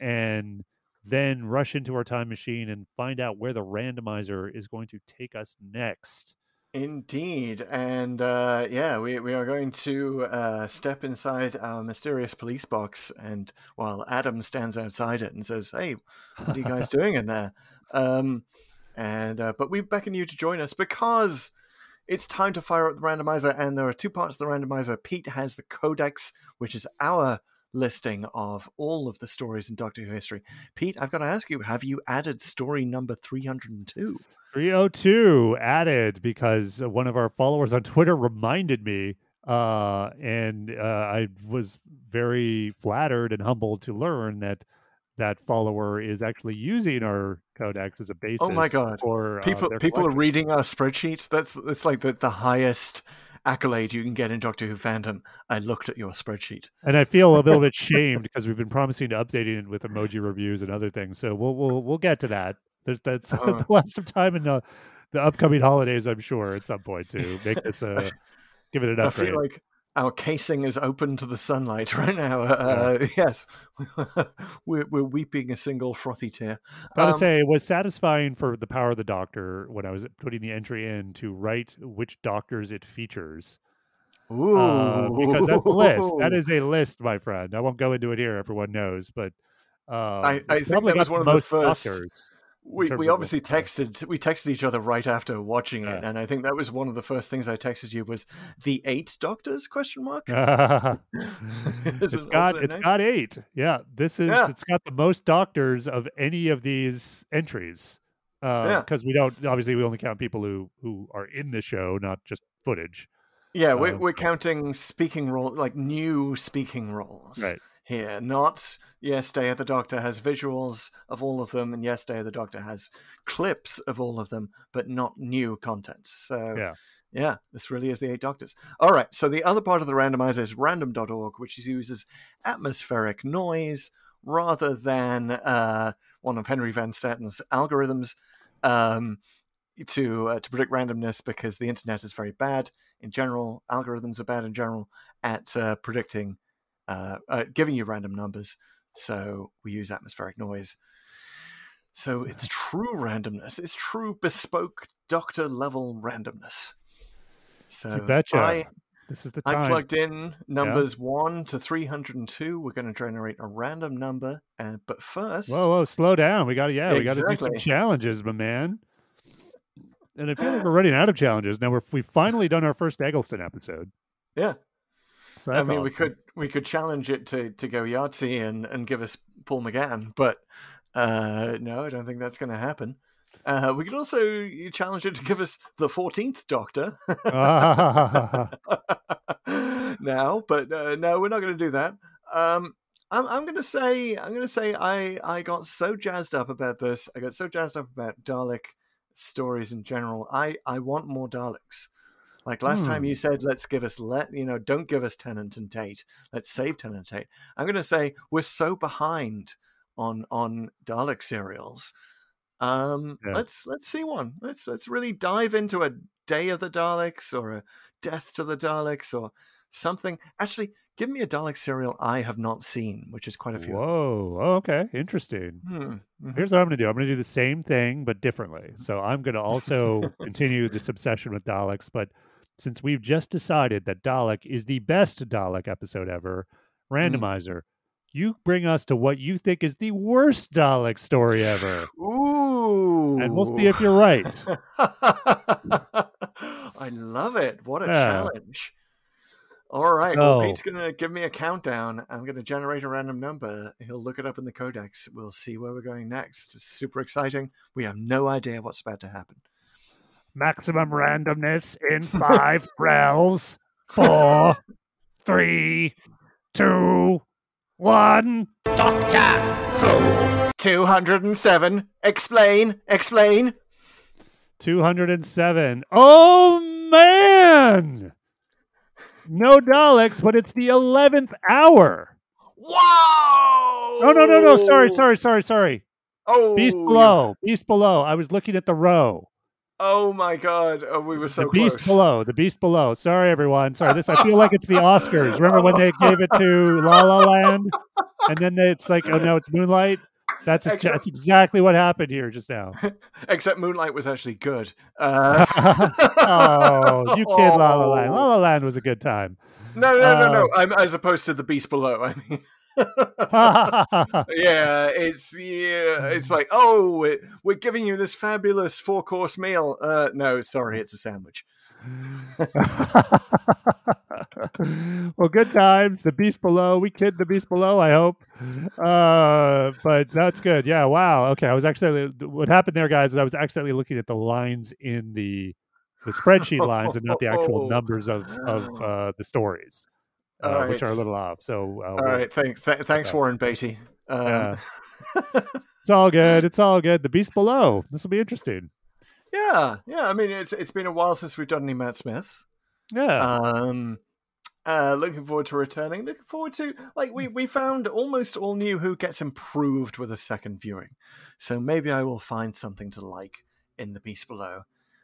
and then rush into our time machine and find out where the randomizer is going to take us next. Indeed, and uh, yeah, we we are going to uh, step inside our mysterious police box, and while Adam stands outside it and says, "Hey, what are you guys [laughs] doing in there?" Um, and uh, but we beckon you to join us because it's time to fire up the randomizer, and there are two parts of the randomizer. Pete has the Codex, which is our listing of all of the stories in Doctor Who history. Pete, I've got to ask you: Have you added story number three hundred and two? 302 added because uh, one of our followers on Twitter reminded me, uh, and uh, I was very flattered and humbled to learn that that follower is actually using our codex as a basis. Oh my God. For uh, people their people are reading our spreadsheets. That's that's like the, the highest accolade you can get in Doctor Who fandom. I looked at your spreadsheet. and I feel a little bit [laughs] shamed because we've been promising to updating it with emoji reviews and other things. So we'll we'll we'll get to that. There's that's [laughs] Uh. we'll have some time in the the upcoming holidays, I'm sure, at some point to make this a [laughs] give it an I upgrade. feel like our casing is open to the sunlight [laughs] right now. Uh, Yes, [laughs] we're we're weeping a single frothy tear. Gotta Um, say, it was satisfying for the power of the doctor when I was putting the entry in to write which doctors it features. Ooh, Uh, because that's a list. That is a list, my friend. I won't go into it here. Everyone knows, but um, I it's think that was one of the most first- doctors. We, we obviously texted we texted each other right after watching it, Yeah. and I think that was one of the first things I texted you was the eight doctors question mark. [laughs] it's got it's name? got eight. Yeah, this is Yeah. it's got the most doctors of any of these entries. Yeah. because we don't obviously we only count people who who are in the show, not just footage. Yeah, we're, Um, we're counting speaking role, like new speaking roles Right. Here. Not yes, Day of the Doctor has visuals of all of them, and yes, Day of the Doctor has clips of all of them, but not new content. So Yeah. yeah, this really is the eight Doctors. All right, so the other part of the randomizer is random.org, which uses atmospheric noise rather than uh, one of Henry Van Statten's algorithms. Um, to uh, to predict randomness because the internet is very bad in general. Algorithms are bad in general at uh, predicting, uh, uh, giving you random numbers. So we use atmospheric noise. So it's true randomness. It's true bespoke doctor level randomness. So You betcha. I, This is the time. I plugged in numbers one to three hundred and two. We're going to generate a random number, and but first, Whoa, whoa, slow down. We got to, yeah, we got to do some challenges, my man. And I feel like we're running out of challenges now. We're, we've finally done our first Eccleston episode. Yeah. So I mean, we could we could challenge it to to go Yahtzee and and give us Paul McGann, but uh, no, I don't think that's going to happen. Uh, we could also challenge it to give us the fourteenth Doctor [laughs] now, but uh, no, we're not going to do that. Um, I'm I'm going to say I'm going to say I I got so jazzed up about this. I got so jazzed up about Dalek stories in general. I I want more Daleks. Like last time Hmm. you said, let's give us let you know, don't give us Tennant and Tate. Let's save Tennant and Tate. I'm going to say we're so behind on on Dalek serials. Um, Yeah. let's let's see one. Let's let's really dive into a Day of the Daleks or a Death to the Daleks or something. Actually, give me a Dalek serial I have not seen, which is quite a few. Whoa. Oh, okay. Interesting. Hmm. Mhm. Here's what I'm going to do. I'm going to do the same thing, but differently. So I'm going [laughs] to also continue this obsession with Daleks. But since we've just decided that Dalek is the best Dalek episode ever, mm. randomizer, you bring us to what you think is the worst Dalek story ever. Ooh. And we'll see if you're right. [laughs] I love it. What a Yeah. challenge. All right. well, Pete's going to give me a countdown. I'm going to generate a random number. He'll look it up in the codex. We'll see where we're going next. It's super exciting. We have no idea what's about to happen. Maximum randomness in five [laughs] rels. Four, three, two, one. Doctor. Two hundred and seven. Explain. Explain. 207. Oh, man! No Daleks, but it's the 11th hour. Whoa! No, no, no, no. Sorry, sorry, sorry, sorry. Oh, Beast below. Beast below. I was looking at the row. Oh my god. Oh, we were so the beast close. below. The beast below. Sorry, everyone. Sorry. This. I feel like it's the Oscars. Remember when they gave it to La La Land, and then it's like, oh no, it's Moonlight. That's ex- Except- that's exactly what happened here just now. [laughs] Except Moonlight was actually good. Uh, [laughs] oh, you [laughs] kid, La La Land. La La Land was a good time. No, no, no, no. Uh, I'm, as opposed to the Beast Below. I mean, [laughs] [laughs] yeah, it's yeah, it's like, oh, we're, we're giving you this fabulous four course meal. Uh, no, sorry, it's a sandwich. [laughs] well, good times. The beast below. We kid the beast below. I hope. Uh, but that's good. Yeah. Wow. Okay. I was actually what happened there, guys. Is I was accidentally looking at the lines in the the spreadsheet lines and not the actual numbers of of uh, the stories, uh, All which are a little off. So uh, All we'll- right, thanks, th- thanks. Warren Beatty. Um, Yeah. [laughs] it's all good. It's all good. The beast below. This will be interesting. yeah, yeah. I mean, it's it's been a while since we've done any Matt Smith. Yeah. Um, uh, looking forward to returning. Looking forward to like we we found almost all new Who gets improved with a second viewing, so maybe I will find something to like in the Beast Below.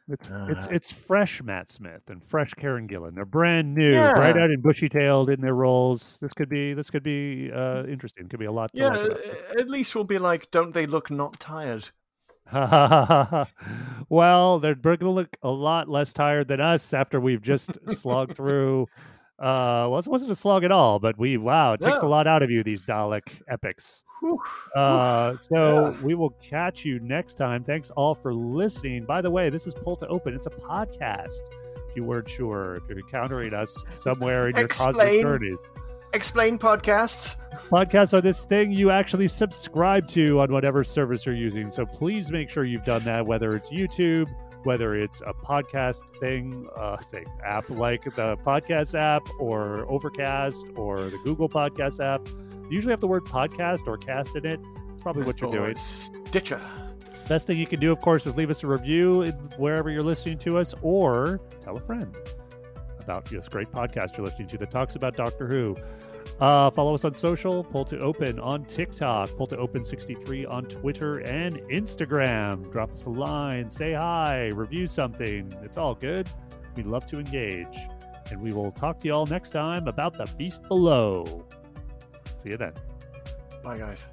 It's, it's Uh, it's fresh Matt Smith and fresh Karen Gillan. They're brand new, Yeah. bright eyed and bushy tailed in their roles. This could be this could be uh, interesting. Could be a lot. Yeah, like at least we'll be like, don't they look not tired? [laughs] well, they're going to look a lot less tired than us after we've just slogged through. [laughs] Uh, well, it wasn't a slog at all, but we wow, it takes a lot out of you these Dalek epics. Whew. Uh, so Yeah. we will catch you next time. Thanks all for listening. By the way, this is Pull to Open. It's a podcast. If you weren't sure, if you're encountering us somewhere in your cosmic journeys, Explain podcasts. podcasts are this thing you actually subscribe to on whatever service you're using. So please make sure you've done that, whether it's YouTube, whether it's a podcast thing, uh, thing app like the podcast app or Overcast or the Google Podcast app. You usually have the word podcast or cast in it. It's probably what you're doing. Stitcher. Best thing you can do, of course, is leave us a review wherever you're listening to us, or tell a friend about this great podcast you're listening to that talks about Doctor Who. Uh, follow us on social, Pull to Open on TikTok, Pull to Open 63 on Twitter and Instagram. Drop us a line, say hi, review something. It's all good. We'd love to engage. And we will talk to you all next time about the Beast Below. See you then. Bye, guys.